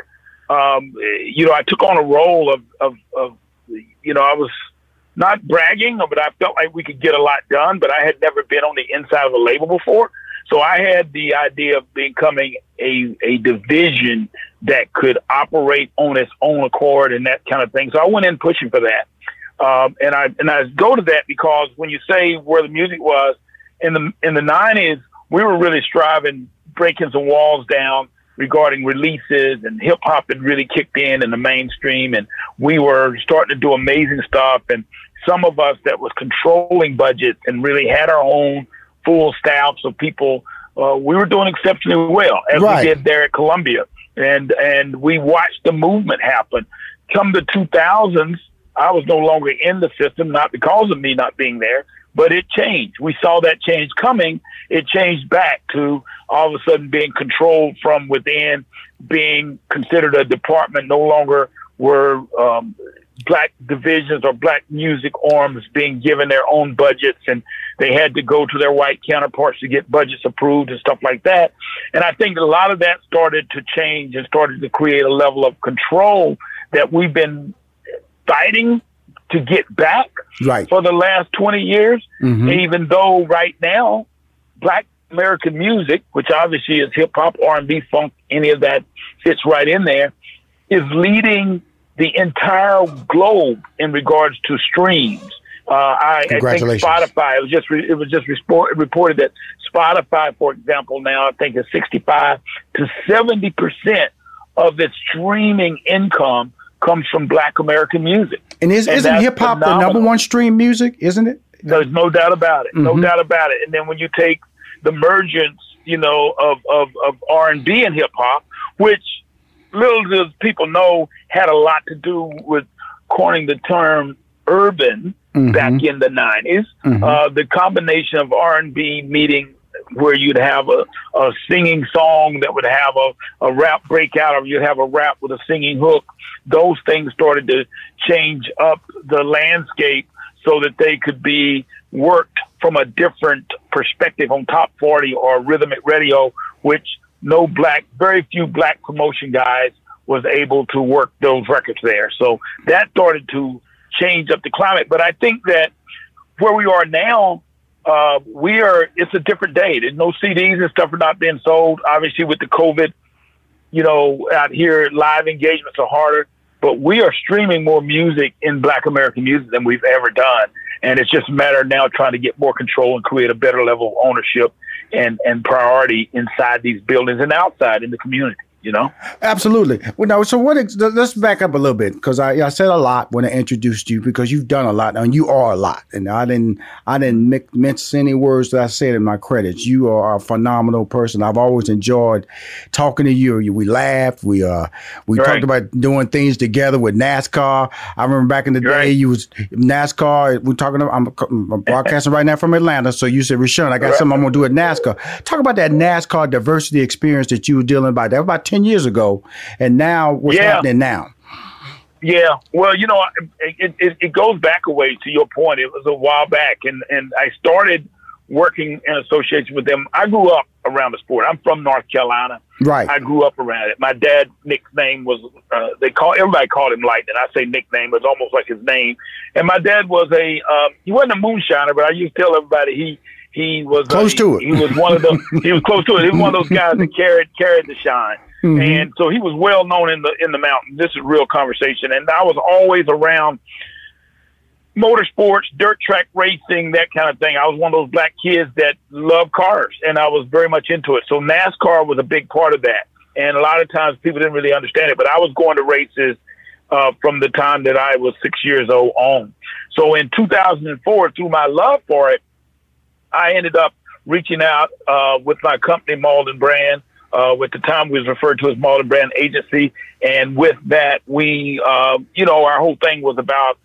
um, you know, I took on a role of, of, of, you know, I was not bragging, but I felt like we could get a lot done, but I had never been on the inside of a label before. So I had the idea of becoming a, a division that could operate on its own accord and that kind of thing. So I went in pushing for that. Um, and I and I go to that because when you say where the music was in the in the nineties, we were really striving, breaking some walls down regarding releases, and hip hop had really kicked in in the mainstream, and we were starting to do amazing stuff. And some of us that was controlling budgets and really had our own full staffs of people. Uh, we were doing exceptionally well as right. we did there at Columbia, and and we watched the movement happen. Come the 2000s, I was no longer in the system, not because of me not being there, but it changed. We saw that change coming. It changed back to all of a sudden being controlled from within, being considered a department, no longer were um, black divisions or black music arms being given their own budgets and they had to go to their white counterparts to get budgets approved and stuff like that. And I think a lot of that started to change and started to create a level of control that we've been fighting to get back right. for the last 20 years. Mm-hmm. Even though right now, black American music, which obviously is hip hop, R&B, funk, any of that fits right in there, is leading the entire globe in regards to streams. Uh, I, I, think Spotify. It was just re, it was just report, reported that Spotify, for example, now I think is sixty five to seventy percent of its streaming income comes from Black American music. And, is, and isn't hip hop the number one stream music? Isn't it? There's no doubt about it. Mm-hmm. No doubt about it. And then when you take the mergence, you know, of of, of R and B and hip hop, which little does people know had a lot to do with coining the term urban mm-hmm. back in the 90s. Mm-hmm. Uh, the combination of R&B meeting where you'd have a, a singing song that would have a, a rap breakout or you'd have a rap with a singing hook. Those things started to change up the landscape so that they could be worked from a different perspective on top 40 or rhythmic radio, which no black, very few black promotion guys was able to work those records there. So that started to change up the climate. But I think that where we are now, uh, we are, it's a different day. There's no CDs and stuff are not being sold. Obviously, with the COVID, you know, out here, live engagements are harder, but we are streaming more music in Black American music than we've ever done. And it's just a matter of now trying to get more control and create a better level of ownership and, and priority inside these buildings and outside in the community you know? Absolutely. Well, now, so what? Let's back up a little bit because I, I said a lot when I introduced you because you've done a lot and you are a lot, and I didn't I didn't mix, mince any words that I said in my credits. You are a phenomenal person. I've always enjoyed talking to you. We laughed. We uh we right. talked about doing things together with NASCAR. I remember back in the right. day you was NASCAR. We're talking. About, I'm, I'm broadcasting right now from Atlanta. So you said, Rushion, I got right. something I'm gonna do at NASCAR. Talk about that NASCAR diversity experience that you were dealing by. That was about 10 years ago. And now, what's yeah. happening now? Yeah, well, you know, it, it, it goes back a way to your point. It was a while back, and, and I started working in association with them. I grew up around the sport. I'm from North Carolina. Right. I grew up around it. My dad nickname was uh, they call everybody called him Lightning. I say nickname, it's almost like his name. And my dad was a um, he wasn't a moonshiner, but I used to tell everybody he he was close to it. He was one of the <laughs> he was close to it. He was one of those guys that carried carried the shine. Mm-hmm. And so he was well known in the in the mountain. This is real conversation. And I was always around motorsports, dirt track racing, that kind of thing. I was one of those black kids that loved cars and I was very much into it. So NASCAR was a big part of that. And a lot of times people didn't really understand it, but I was going to races uh, from the time that I was six years old on. So in 2004, through my love for it, I ended up reaching out uh, with my company, Mauldin Brand, uh, with the time we was referred to as Mauldin Brand Agency. And with that, we, uh, you know, our whole thing was about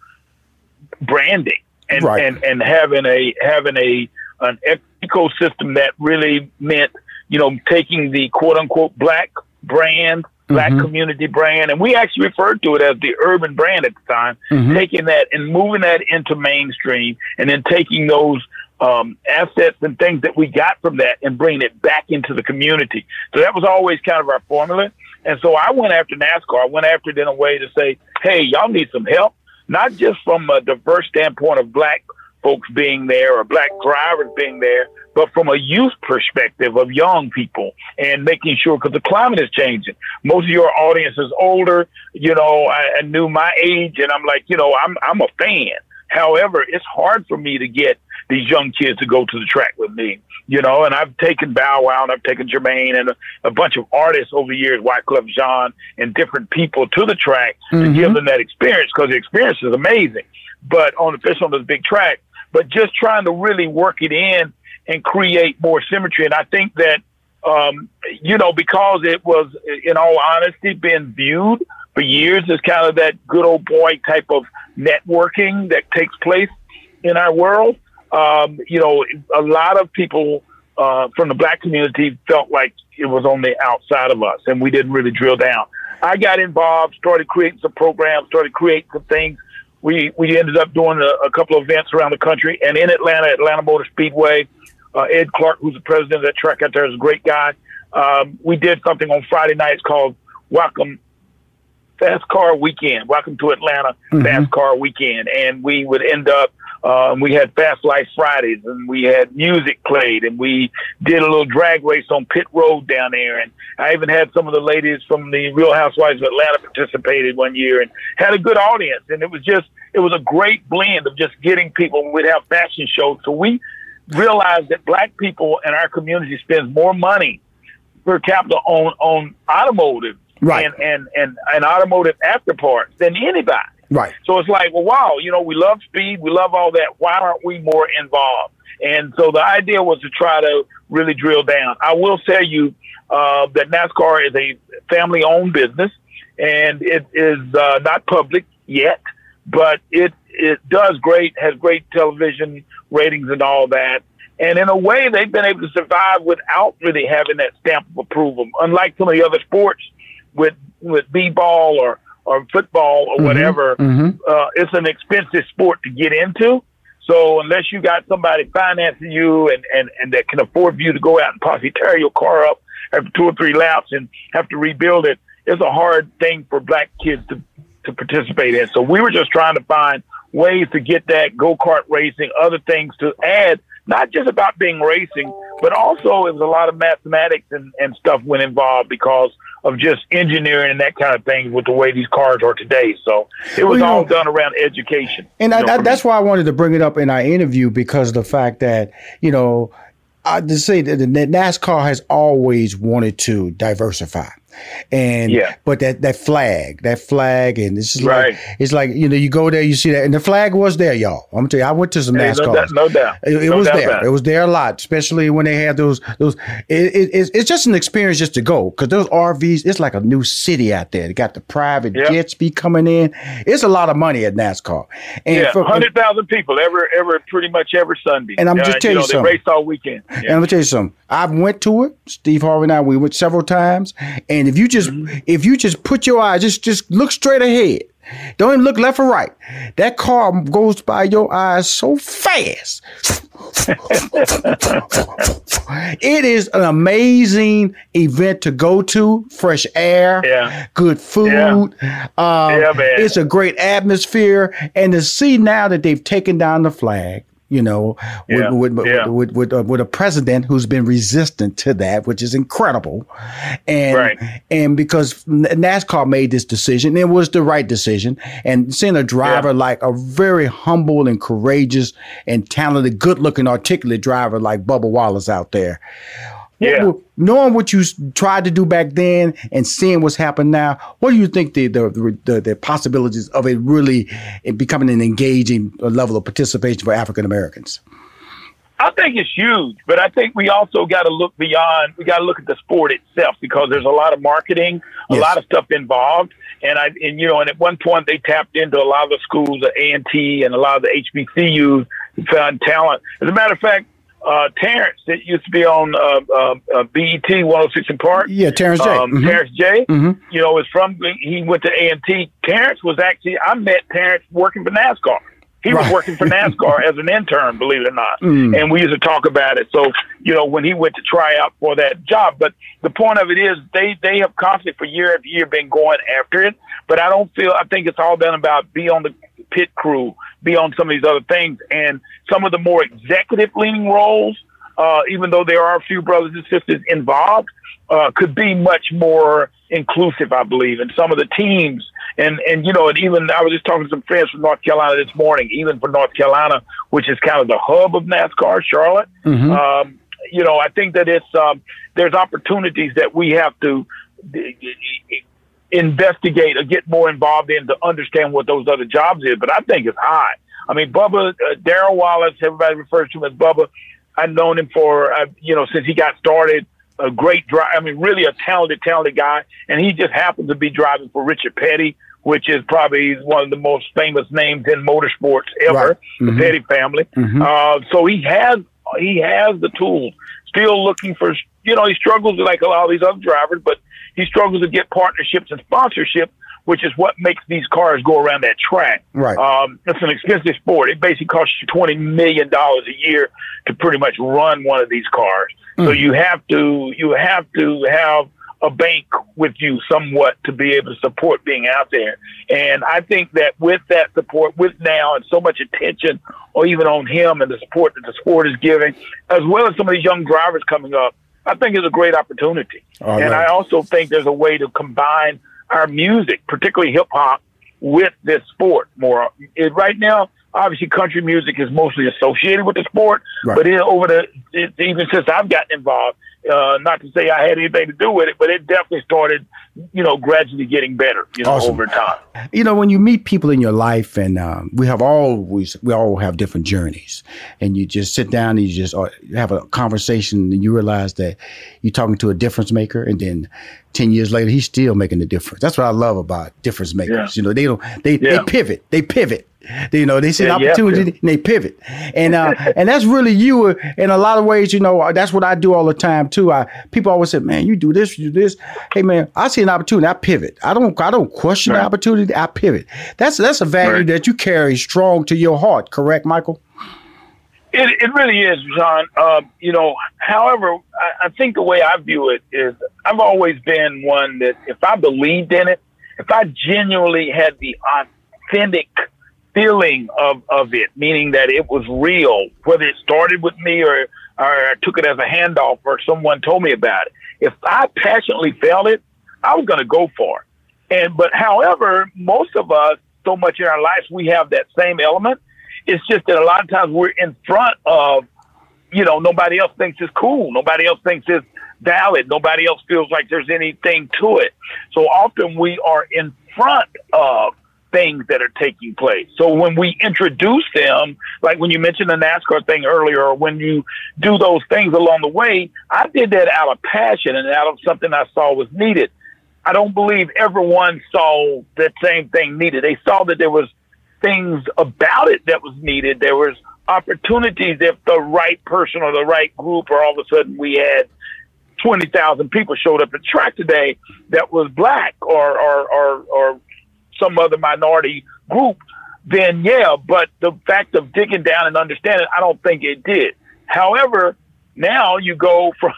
branding and, right. and, and having a, having a, an ecosystem that really meant, you know, taking the quote unquote black brand, black mm-hmm. community brand, and we actually referred to it as the urban brand at the time, mm-hmm. taking that and moving that into mainstream and then taking those um, assets and things that we got from that and bringing it back into the community. So that was always kind of our formula. And so I went after NASCAR. I went after it in a way to say, hey, y'all need some help, not just from a diverse standpoint of black folks being there or black drivers being there, but from a youth perspective of young people and making sure because the climate is changing. Most of your audience is older. You know, I, I knew my age, and I'm like, you know, I'm I'm a fan. However, it's hard for me to get these young kids to go to the track with me, you know, and I've taken Bow Wow and I've taken Jermaine and a, a bunch of artists over the years, Wyclef Jean and different people to the track mm-hmm. to give them that experience because the experience is amazing. But on especially on this big track, but just trying to really work it in and create more symmetry. And I think that, um, you know, because it was, in all honesty, been viewed for years as kind of that good old boy type of networking that takes place in our world um, you know, a lot of people uh, from the black community felt like it was on the outside of us, and we didn't really drill down. I got involved, started creating some programs, started creating some things. We we ended up doing a, a couple of events around the country, and in Atlanta, Atlanta Motor Speedway. Uh, Ed Clark, who's the president of that track out there, is a great guy. Um, we did something on Friday nights called Welcome Fast Car Weekend. Welcome to Atlanta mm-hmm. Fast Car Weekend, and we would end up um, we had Fast Life Fridays, and we had music played, and we did a little drag race on Pit Road down there. And I even had some of the ladies from the Real Housewives of Atlanta participated one year, and had a good audience. And it was just, it was a great blend of just getting people. We'd have fashion shows, so we realized that black people in our community spends more money per capita on on automotive right. and, and and and automotive after parts than anybody. Right. So it's like, well, wow, you know, we love speed, we love all that. Why aren't we more involved? And so the idea was to try to really drill down. I will tell you uh, that NASCAR is a family owned business and it is uh, not public yet, but it, it does great, has great television ratings and all that. And in a way, they've been able to survive without really having that stamp of approval. Unlike some of the other sports with, with B-ball or or football or mm-hmm. whatever, mm-hmm. Uh, it's an expensive sport to get into. So unless you got somebody financing you and, and, and that can afford you to go out and possibly tear your car up after two or three laps and have to rebuild it, it's a hard thing for black kids to to participate in. So we were just trying to find ways to get that go kart racing, other things to add, not just about being racing, but also it was a lot of mathematics and, and stuff went involved because of just engineering and that kind of thing with the way these cars are today. So it was Well, all know- done around education. And I, I, that's why I wanted to bring it up in our interview because of the fact that, you know, I to say that the NASCAR has always wanted to diversify. And Yeah. but that that flag, that flag, and it's just Right. like it's like you know you go there, you see that, and the flag was there, y'all. I'm gonna tell you, I went to some Hey, no NASCAR. doubt- no doubt. It, it No was doubt there. it. It was there a lot, especially when they had those those. It, it, it's, it's just an experience just to go because those RVs. It's like a new city out there. They got the private Yep. jets be coming in. It's a lot of money at NASCAR. And yeah, hundred thousand people every every pretty much every Sunday. And I'm just Uh, telling you know, something. they raced all weekend. And I'm gonna tell you something. I went to it. Steve Harvey and I we went several times. And if you just Mm-hmm. if you just put your eyes, just just look straight ahead. Don't even look left or right. That car goes by your eyes so fast. it is an amazing event to go to. Fresh air, Yeah. good food. Um, Yeah. It's a great atmosphere, and to see now that they've taken down the flag. You know, with, Yeah, with, with, yeah. with, with, uh, with a president who's been resistant to that, which is incredible, and Right. and because NASCAR made this decision, it was the right decision, and seeing a driver like a very humble and courageous and talented, good-looking, articulate driver like Bubba Wallace out there, Yeah. Well, knowing what you tried to do back then and seeing what's happened now, what do you think the the, the, the possibilities of it really becoming an engaging level of participation for African Americans? I think it's huge, but I think we also got to look beyond. We got to look at the sport itself because there's a lot of marketing, a Yes. lot of stuff involved, and I and you know, and at one point they tapped into a lot of the schools, the A and T, and a lot of the HBCUs found talent. As a matter of fact, uh, Terrence that used to be on uh, uh, uh, BET 106 & Park. Yeah, Terrence J. Um, Mhm. Terrence J. Mhm. You know, is from he went to A and T. Terrence was actually I met Terrence working for NASCAR. He was working for NASCAR <laughs> as an intern, believe it or not. Mm. And we used to talk about it. So, you know, when he went to try out for that job, but the point of it is they, they have constantly for year after year been going after it. But I don't feel, I think it's all been about be on the pit crew, be on some of these other things. And some of the more executive leaning roles, uh, even though there are a few brothers and sisters involved, uh, could be much more inclusive, I believe, and some of the teams. And, and, you know, and even I was just talking to some friends from North Carolina this morning, even for North Carolina, which is kind of the hub of NASCAR, Charlotte. Mhm. Um, you know, I think that it's, um, there's opportunities that we have to investigate or get more involved in to understand what those other jobs is. But I think it's high. I mean, Bubba, uh, Darrell Wallace, everybody refers to him as Bubba. I've known him for, uh, you know, since he got started. A great driver. I mean, really a talented, talented guy. And he just happens to be driving for Richard Petty, which is probably one of the most famous names in motorsports ever, Right. the Mhm. Petty family. Mhm. Uh, so he has he has the tools. Still looking for you know he struggles like a lot of these other drivers, but he struggles to get partnerships and sponsorship, which is what makes these cars go around that track. Right. Um, it's an expensive sport. It basically costs you twenty million dollars a year to pretty much run one of these cars. So Mm. you have to you have to have a bank with you somewhat to be able to support being out there. And I think that with that support, with now and so much attention, or even on him and the support that the sport is giving, as well as some of these young drivers coming up, I think it's a great opportunity. All and right. I also think there's a way to combine our music, particularly hip hop, with this sport more. It, right now, obviously, country music is mostly associated with the sport, Right. but it, over the it, even since I've gotten involved, uh, not to say I had anything to do with it, but it definitely started, you know, gradually getting better, you know, Awesome. over time. You know, when you meet people in your life, and um, we have always, we all have different journeys, and you just sit down and you just uh, have a conversation, and you realize that you're talking to a difference maker, and then ten years later, he's still making a difference. That's what I love about difference makers. Yeah. You know, they don't, they Yeah. they pivot, they pivot. They, you know, they see Yeah, an you have to. opportunity and they pivot, and uh, <laughs> and that's really you. uh, In a lot of ways, you know, that's what I do all the time too. I people always say, "Man, you do this, you do this." Hey, man, I see an opportunity, I pivot. I don't, I don't question the opportunity. I pivot. That's that's a value Right. that you carry strong to your heart. Correct, Michael? It, it really is, John. Uh, you know, however, I, I think the way I view it is I've always been one that if I believed in it, if I genuinely had the authentic feeling of, of it, meaning that it was real, whether it started with me or, or I took it as a handoff or someone told me about it. If I passionately felt it, I was going to go for it. And, but however, most of us, so much in our lives, we have that same element. It's just that a lot of times we're in front of, you know, nobody else thinks it's cool. Nobody else thinks it's valid. Nobody else feels like there's anything to it. So often we are in front of things that are taking place. So when we introduce them, like when you mentioned the NASCAR thing earlier, or when you do those things along the way, I did that out of passion and out of something I saw was needed. I don't believe everyone saw that same thing needed. They saw that there was things about it that was needed. There was opportunities if the right person or the right group, or all of a sudden we had 20,000 people showed up at track today that was black or, or, or, or some other minority group, then yeah, but the fact of digging down and understanding, I don't think it did. However, now you go <laughs> from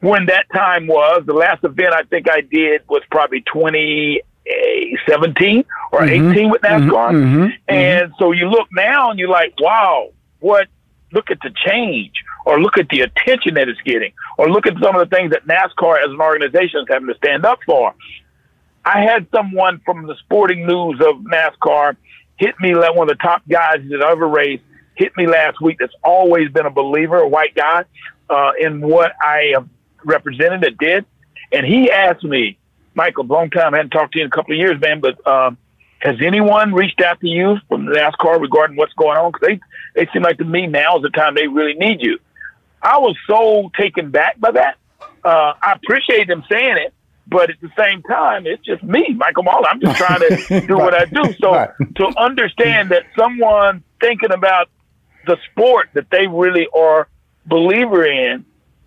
when that time was, the last event I think I did was probably 2017 or mm-hmm. 18 with NASCAR. Mm-hmm. mm-hmm. And so you look now and you're like, wow, what, look at the change or look at the attention that it's getting or look at some of the things that NASCAR as an organization is having to stand up for. I had someone from the sporting news of NASCAR hit me one of the top guys that I ever raced hit me last week that's always been a believer, a white guy, uh, in what I have represented that did. And he asked me, Michael, long time, I hadn't talked to you in a couple of years, man, but um, has anyone reached out to you from NASCAR regarding what's going on? Because they, they seem like to me now is the time they really need you. I was so taken back by that. Uh, I appreciate them saying it, but at the same time, it's just me, Michael Mauldin. I'm just trying to <laughs> do what I do. So right. to understand that someone thinking about the sport that they really are believer in,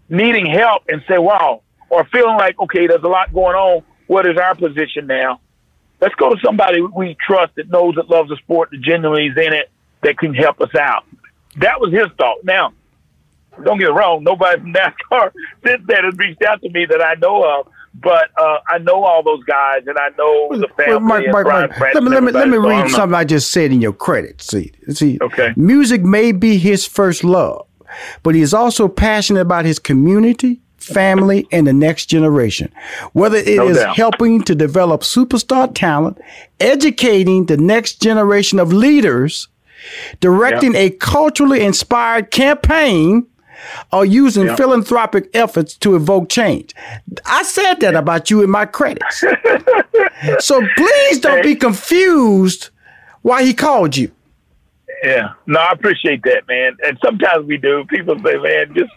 needing help, and say, "Wow," or feeling like, "Okay, there's a lot going on. What is our position now?" Let's go to somebody we trust that knows that loves the sport, that genuinely is in it, that can help us out. That was his thought. Now, don't get wrong, nobody from NASCAR since then has reached out to me that I know of but uh, I know all those guys, and I know the family. Well, Mark, Mark, Mark, let me let me let me read something I just said in your credit. See, see. Okay. Music may be his first love, but he is also passionate about his community, family, and the next generation. Whether it no is doubt. helping to develop superstar talent, educating the next generation of leaders, directing yep. a culturally inspired campaign are using yeah. philanthropic efforts to evoke change. I said that about you in my credits. <laughs> so please don't be confused why he called you. Yeah, no, I appreciate that, man. And sometimes we do. People say, man, just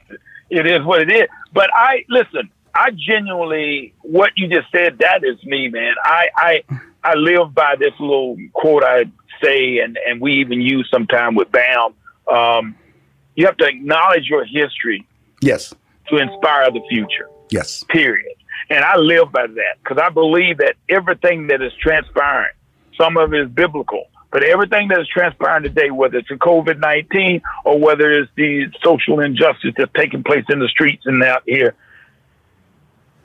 it is what it is. But I listen. I genuinely, what you just said, that is me, man. I I I live by this little quote I say, and and we even use sometime with Bam. Um, you have to acknowledge your history. Yes. To inspire the future. Yes. Period. And I live by that because I believe that everything that is transpiring, some of it is biblical, but everything that is transpiring today, whether it's a COVID 19 or whether it's the social injustice that's taking place in the streets and out here,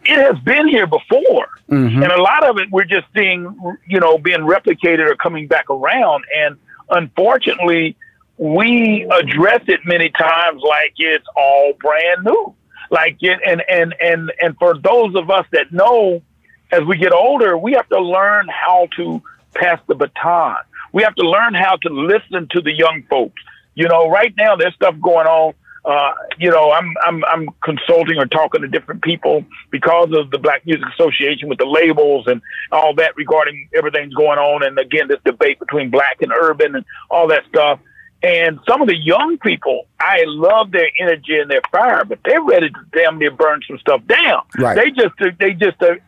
it has been here before. Mm-hmm. And a lot of it we're just seeing, you know, being replicated or coming back around. And unfortunately, we address it many times like it's all brand new. Like it, and, and, and, and for those of us that know as we get older, we have to learn how to pass the baton. We have to learn how to listen to the young folks. You know, right now there's stuff going on. Uh, you know, I'm I'm I'm consulting or talking to different people because of the Black Music Association with the labels and all that regarding everything's going on. And again, this debate between black and urban and all that stuff. And some of the young people, I love their energy and their fire, but they're ready to damn near burn some stuff down. Right. They just they just are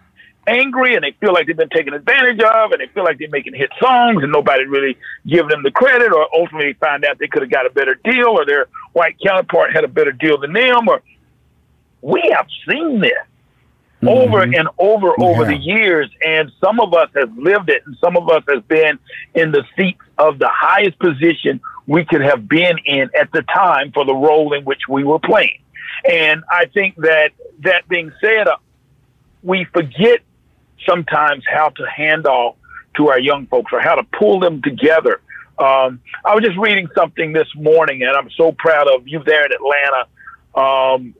angry and they feel like they've been taken advantage of and they feel like they're making hit songs and nobody really give them the credit or ultimately find out they could have got a better deal or their white counterpart had a better deal than them or we have seen this mm-hmm. over and over over the years and some of us have lived it and some of us has been in the seats of the highest position we could have been in at the time for the role in which we were playing. And I think that that being said, uh, we forget sometimes how to hand off to our young folks or how to pull them together. Um, I was just reading something this morning, and I'm so proud of you there in Atlanta um,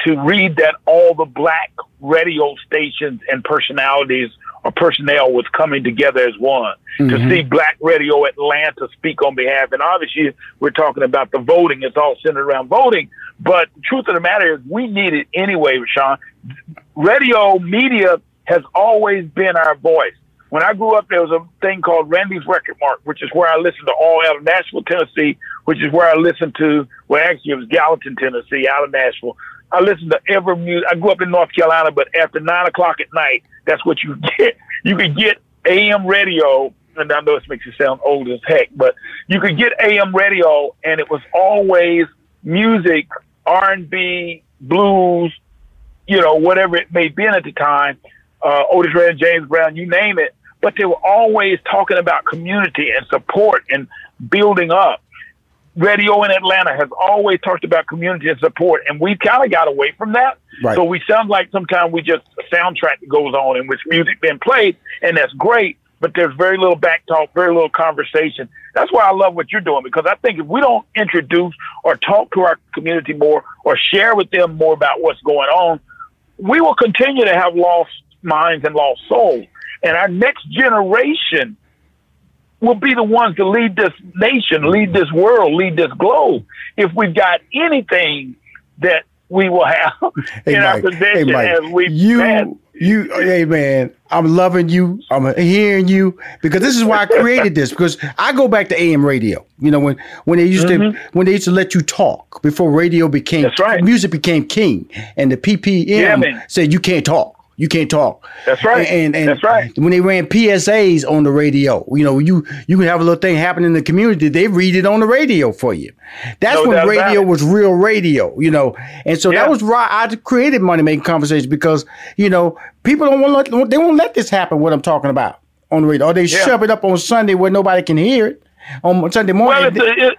to read that all the black radio stations and personalities or personnel was coming together as one mm-hmm. to see Black Radio Atlanta speak on behalf. And obviously, we're talking about the voting. It's all centered around voting. But the truth of the matter is, we need it anyway, Rushion. Radio media has always been our voice. When I grew up, there was a thing called Randy's Record Mart, which is where I listened to all out of Nashville, Tennessee, which is where I listened to, well, actually, it was Gallatin, Tennessee, out of Nashville. I listened to every music. I grew up in North Carolina, but after nine o'clock at night, that's what you <laughs> get. You could get AM radio, and I know this makes you sound old as heck, but you could get AM radio, and it was always music, R and B, blues, you know, whatever it may be at the time. Uh, Otis Redding, James Brown, you name it. But they were always talking about community and support and building up radio in Atlanta has always talked about community and support, and we kind of got away from that. Right. So we sound like sometimes we just a soundtrack that goes on in which music being played, and that's great. But there's very little back talk, very little conversation. That's why I love what you're doing because I think if we don't introduce or talk to our community more or share with them more about what's going on, we will continue to have lost minds and lost souls. And our next generation will be the ones to lead this nation, lead this world, lead this globe. If we've got anything that we will have <laughs> hey, in Mike, our possession hey, as we you had. you hey man i'm loving you i'm hearing you because this is why i <laughs> created this because i go back to am radio you know when when they used mm-hmm. to when they used to let you talk before radio became right. music became king and the ppm yeah, said you can't talk you can't talk. That's right. And, and that's right. When they ran PSAs on the radio, you know, you you can have a little thing happen in the community. They read it on the radio for you. That's no when radio was real radio, you know. And so yeah. that was why I created Money Making Conversations because you know people don't want to, they won't let this happen. What I'm talking about on the radio, or they yeah. shove it up on Sunday where nobody can hear it on Sunday morning. Well, it's a, it,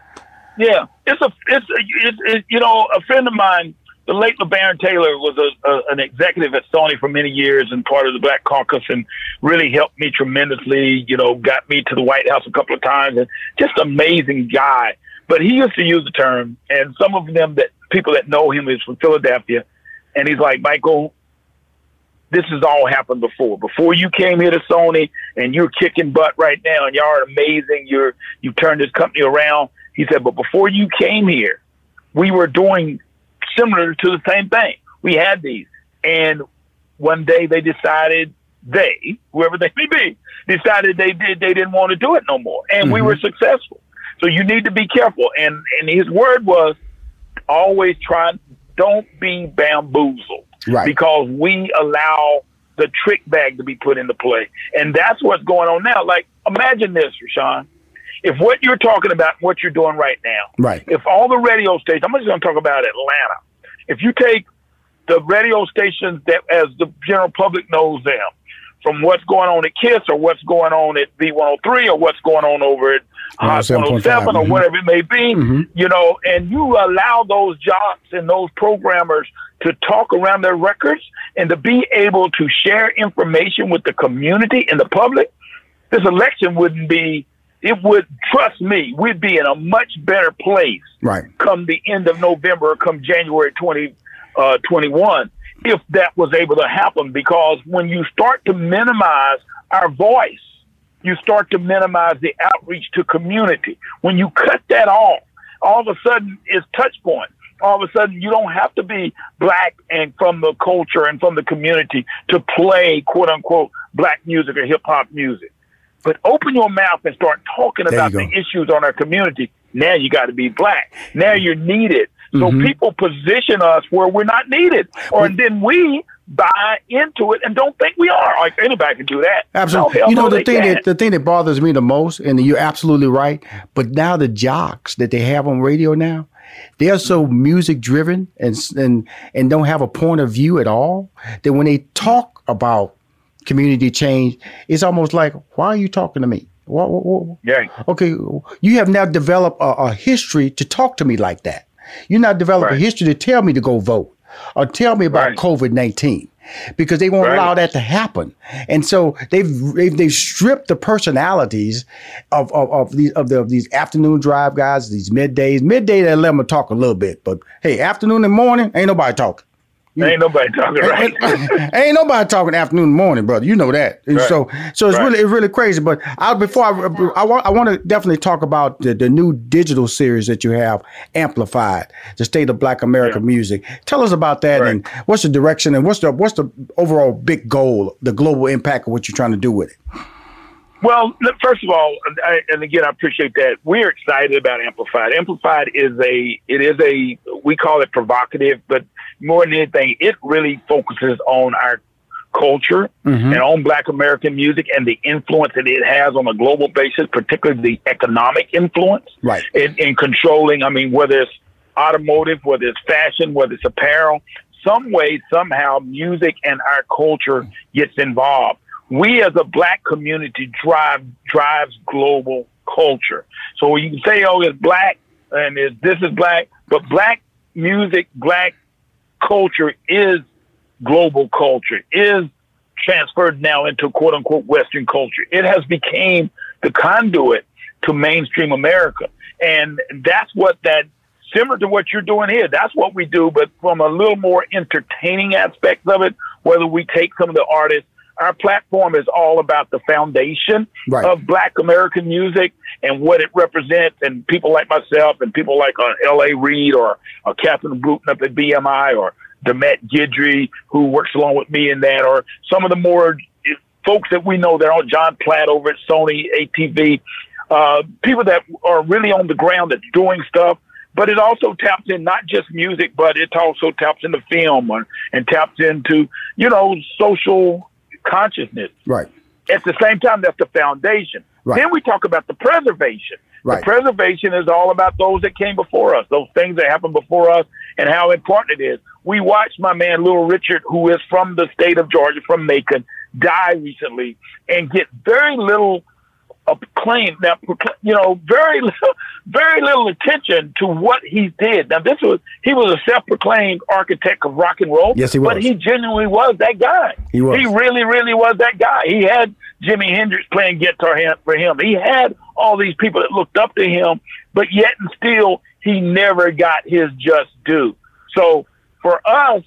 yeah, it's a it's a, it's, it, you know a friend of mine the late LeBaron Taylor was a, a, an executive at Sony for many years and part of the Black Caucus and really helped me tremendously. You know, got me to the White House a couple of times and just amazing guy. But he used to use the term, and some of them that people that know him is from Philadelphia, and he's like, Michael, this has all happened before. Before you came here to Sony, and you're kicking butt right now, and y'all are amazing. You're you turned this company around. He said, but before you came here, we were doing similar to the same thing. We had these, and one day they decided they, whoever they may be, decided they did they didn't want to do it no more, and mm-hmm. we were successful. So you need to be careful. And and his word was always try don't be bamboozled, right? Because we allow the trick bag to be put into play, and that's what's going on now. Like imagine this, Rushion if what you're talking about, what you're doing right now, right? If all the radio stations, I'm just going to talk about Atlanta. If you take the radio stations that, as the general public knows them, from what's going on at KISS or what's going on at V103 or what's going on over at Hot 107 or mm-hmm. whatever it may be, mm-hmm. you know, and you allow those jocks and those programmers to talk around their records and to be able to share information with the community and the public, this election wouldn't be it would trust me, we'd be in a much better place right come the end of November or come January 2021 uh, if that was able to happen because when you start to minimize our voice, you start to minimize the outreach to community. When you cut that off, all of a sudden it's touch point. All of a sudden you don't have to be black and from the culture and from the community to play quote unquote black music or hip hop music. But open your mouth and start talking there about the issues on our community. Now you got to be black. Now you're needed. So mm-hmm. people position us where we're not needed, or well, then we buy into it and don't think we are. Like anybody can do that. Absolutely. No, you know the thing can. that the thing that bothers me the most, and you're absolutely right. But now the jocks that they have on radio now, they are so music driven and and and don't have a point of view at all that when they talk about community change, it's almost like, why are you talking to me? What, what, what? Yeah. Okay, you have now developed a, a history to talk to me like that. You now developed a history to tell me to go vote or tell me about COVID nineteen because they won't Right. allow that to happen. And so they've they've, they've stripped the personalities of of, of these of, the, of these afternoon drive guys, these middays. Midday they let them talk a little bit, but hey, afternoon and morning ain't nobody talking. Ain't nobody talking right. <laughs> Ain't nobody talking afternoon and morning, brother. You know that. Right. So, so it's Right. really, it's really crazy. But I, before I, I want, I want to definitely talk about the, the new digital series that you have, Amplified, the state of Black American music. Tell us about that and what's the direction and what's the what's the overall big goal, the global impact of what you're trying to do with it. Well, first of all, I, and again, I appreciate that. We're excited about Amplified. Amplified is a, it is a, we call it provocative, but more than anything, it really focuses on our culture Mhm. and on Black American music and the influence that it has on a global basis, particularly the economic influence Right. in, in controlling. I mean, whether it's automotive, whether it's fashion, whether it's apparel, some way, somehow, music and our culture gets involved. We as a black community drive drives global culture. So you can say, "Oh, it's black," and it's, this is black, but black music, black culture is global culture, is transferred now into quote unquote Western culture. It has became the conduit to mainstream America. And that's what that similar to what you're doing here. That's what we do, but from a little more entertaining aspects of it, whether we take some of the artists, our platform is all about the foundation Right. of black American music and what it represents and people like myself and people like uh, L.A. Reid or, or Catherine Brewton up at BMI or Demmette Guidry, who works along with me in that, or some of the more folks that we know that are on Jon Platt over at Sony ATV, uh, people that are really on the ground that's doing stuff. But it also taps in not just music, but it also taps into film or, and taps into, you know, social consciousness. Right. At the same time, that's the foundation. Right. Then we talk about the preservation. Right. The preservation is all about those that came before us, those things that happened before us, and how important it is. We watched my man Little Richard, who is from the state of Georgia, from Macon, die recently and get very little acclaim. Now, procl- you know, very little, <laughs> very little attention to what he did. Now, this was he was a self-proclaimed architect of rock and roll. Yes, he was. But he genuinely was that guy. He was. He really, really was that guy. He had Jimi Hendrix playing guitar for him. He had all these people that looked up to him, but yet and still, he never got his just due. So for us,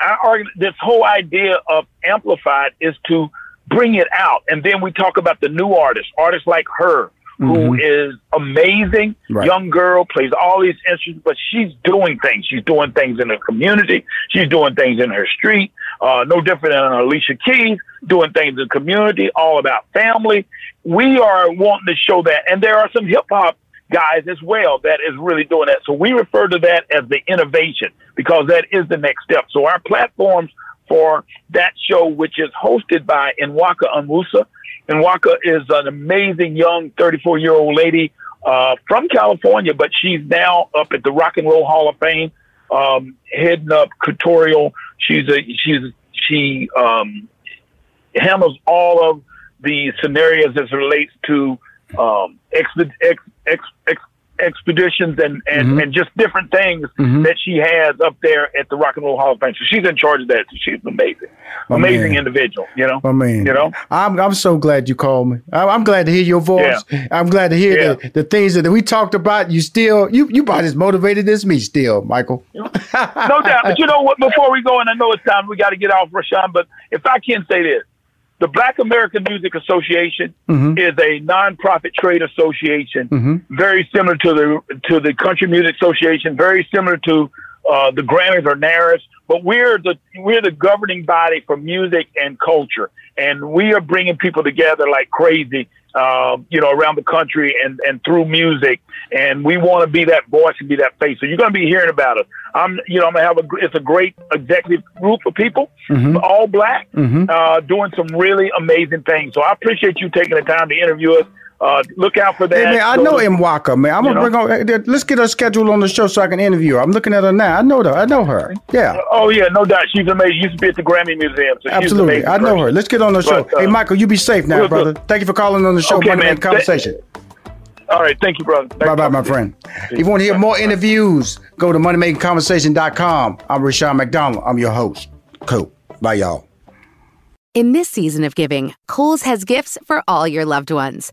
our organ- this whole idea of amplified is to bring it out, and then we talk about the new artists, artists like her, who Mhm. is amazing, Right. young girl, plays all these instruments, but she's doing things. She's doing things in the community. She's doing things in her street. Uh, no different than Alicia Keys, doing things in the community, all about family. We are wanting to show that, and there are some hip hop guys as well that is really doing that. So we refer to that as the innovation because that is the next step. So our platforms for that show, which is hosted by Nwaka Onwusa. Nwaka is an amazing young 34 year old lady uh, from California, but she's now up at the Rock and Roll Hall of Fame, um, heading up curatorial. She's a she's she um, handles all of the scenarios as relates to um, exp- ex- ex- ex- expeditions and, and, Mhm. and just different things Mhm. that she has up there at the Rock and Roll Hall of Fame. So she's in charge of that. So she's amazing, My amazing man. individual. You know, I mean, you know. I'm I'm so glad you called me. I'm, I'm glad to hear your voice. I'm glad to hear Yeah. the, the things that we talked about. You still you you about as motivated as me still, Michael. <laughs> no doubt. But you know what? Before we go, and I know it's time, we got to get off, Rushion. But if I can say this, the Black American Music Association Mhm. is a nonprofit trade association, Mhm. very similar to the to the Country Music Association, very similar to uh, the Grammys or NARAS. But we're the we're the governing body for music and culture, and we are bringing people together like crazy. Uh, you know, around the country and, and through music, and we want to be that voice and be that face. So you're going to be hearing about us. I'm, you know, I'm gonna have a. It's a great executive group of people, Mhm. all black, Mhm. uh, doing some really amazing things. So I appreciate you taking the time to interview us. Uh, look out for that. Hey, man, I Go know to- Nwaka, man. I'm gonna know? bring on. Let's get her scheduled on the show so I can interview her. I'm looking at her now. I know her. I know her. Yeah, Oh yeah, no doubt. She's amazing. Used to be at the Grammy Museum. So absolutely. amazing I know person. her. Let's get on the show. But, uh, hey, Michael, you be safe now, we'll do- brother. Thank you for calling on the show. Okay, Money man. Making Conversation. All right, thank you, brother. Bye bye, my friend. If you want to hear more interviews, go to moneymakingconversation.com. I'm Rushion McDonald. I'm your host. Cool. Bye, y'all. In this season of giving, Kohl's has gifts for all your loved ones.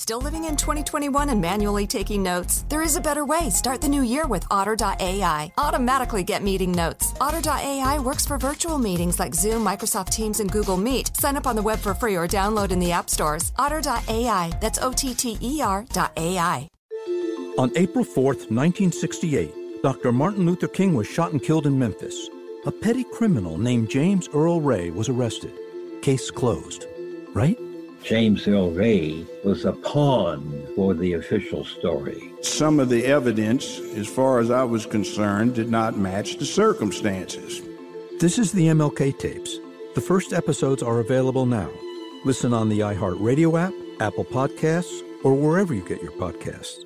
Still living in 2021 and manually taking notes? There is a better way. Start the new year with Otter.ai. Automatically get meeting notes. Otter.ai works for virtual meetings like Zoom, Microsoft Teams, and Google Meet. Sign up on the web for free or download in the app stores. Otter.ai. That's O T T E R dot AI. On April 4th, 1968, Dr. Martin Luther King was shot and killed in Memphis. A petty criminal named James Earl Ray was arrested. Case closed. Right? James Earl Ray was a pawn for the official story. Some of the evidence, as far as I was concerned, did not match the circumstances. This is the MLK tapes. The first episodes are available now. Listen on the iHeartRadio app, Apple Podcasts, or wherever you get your podcasts.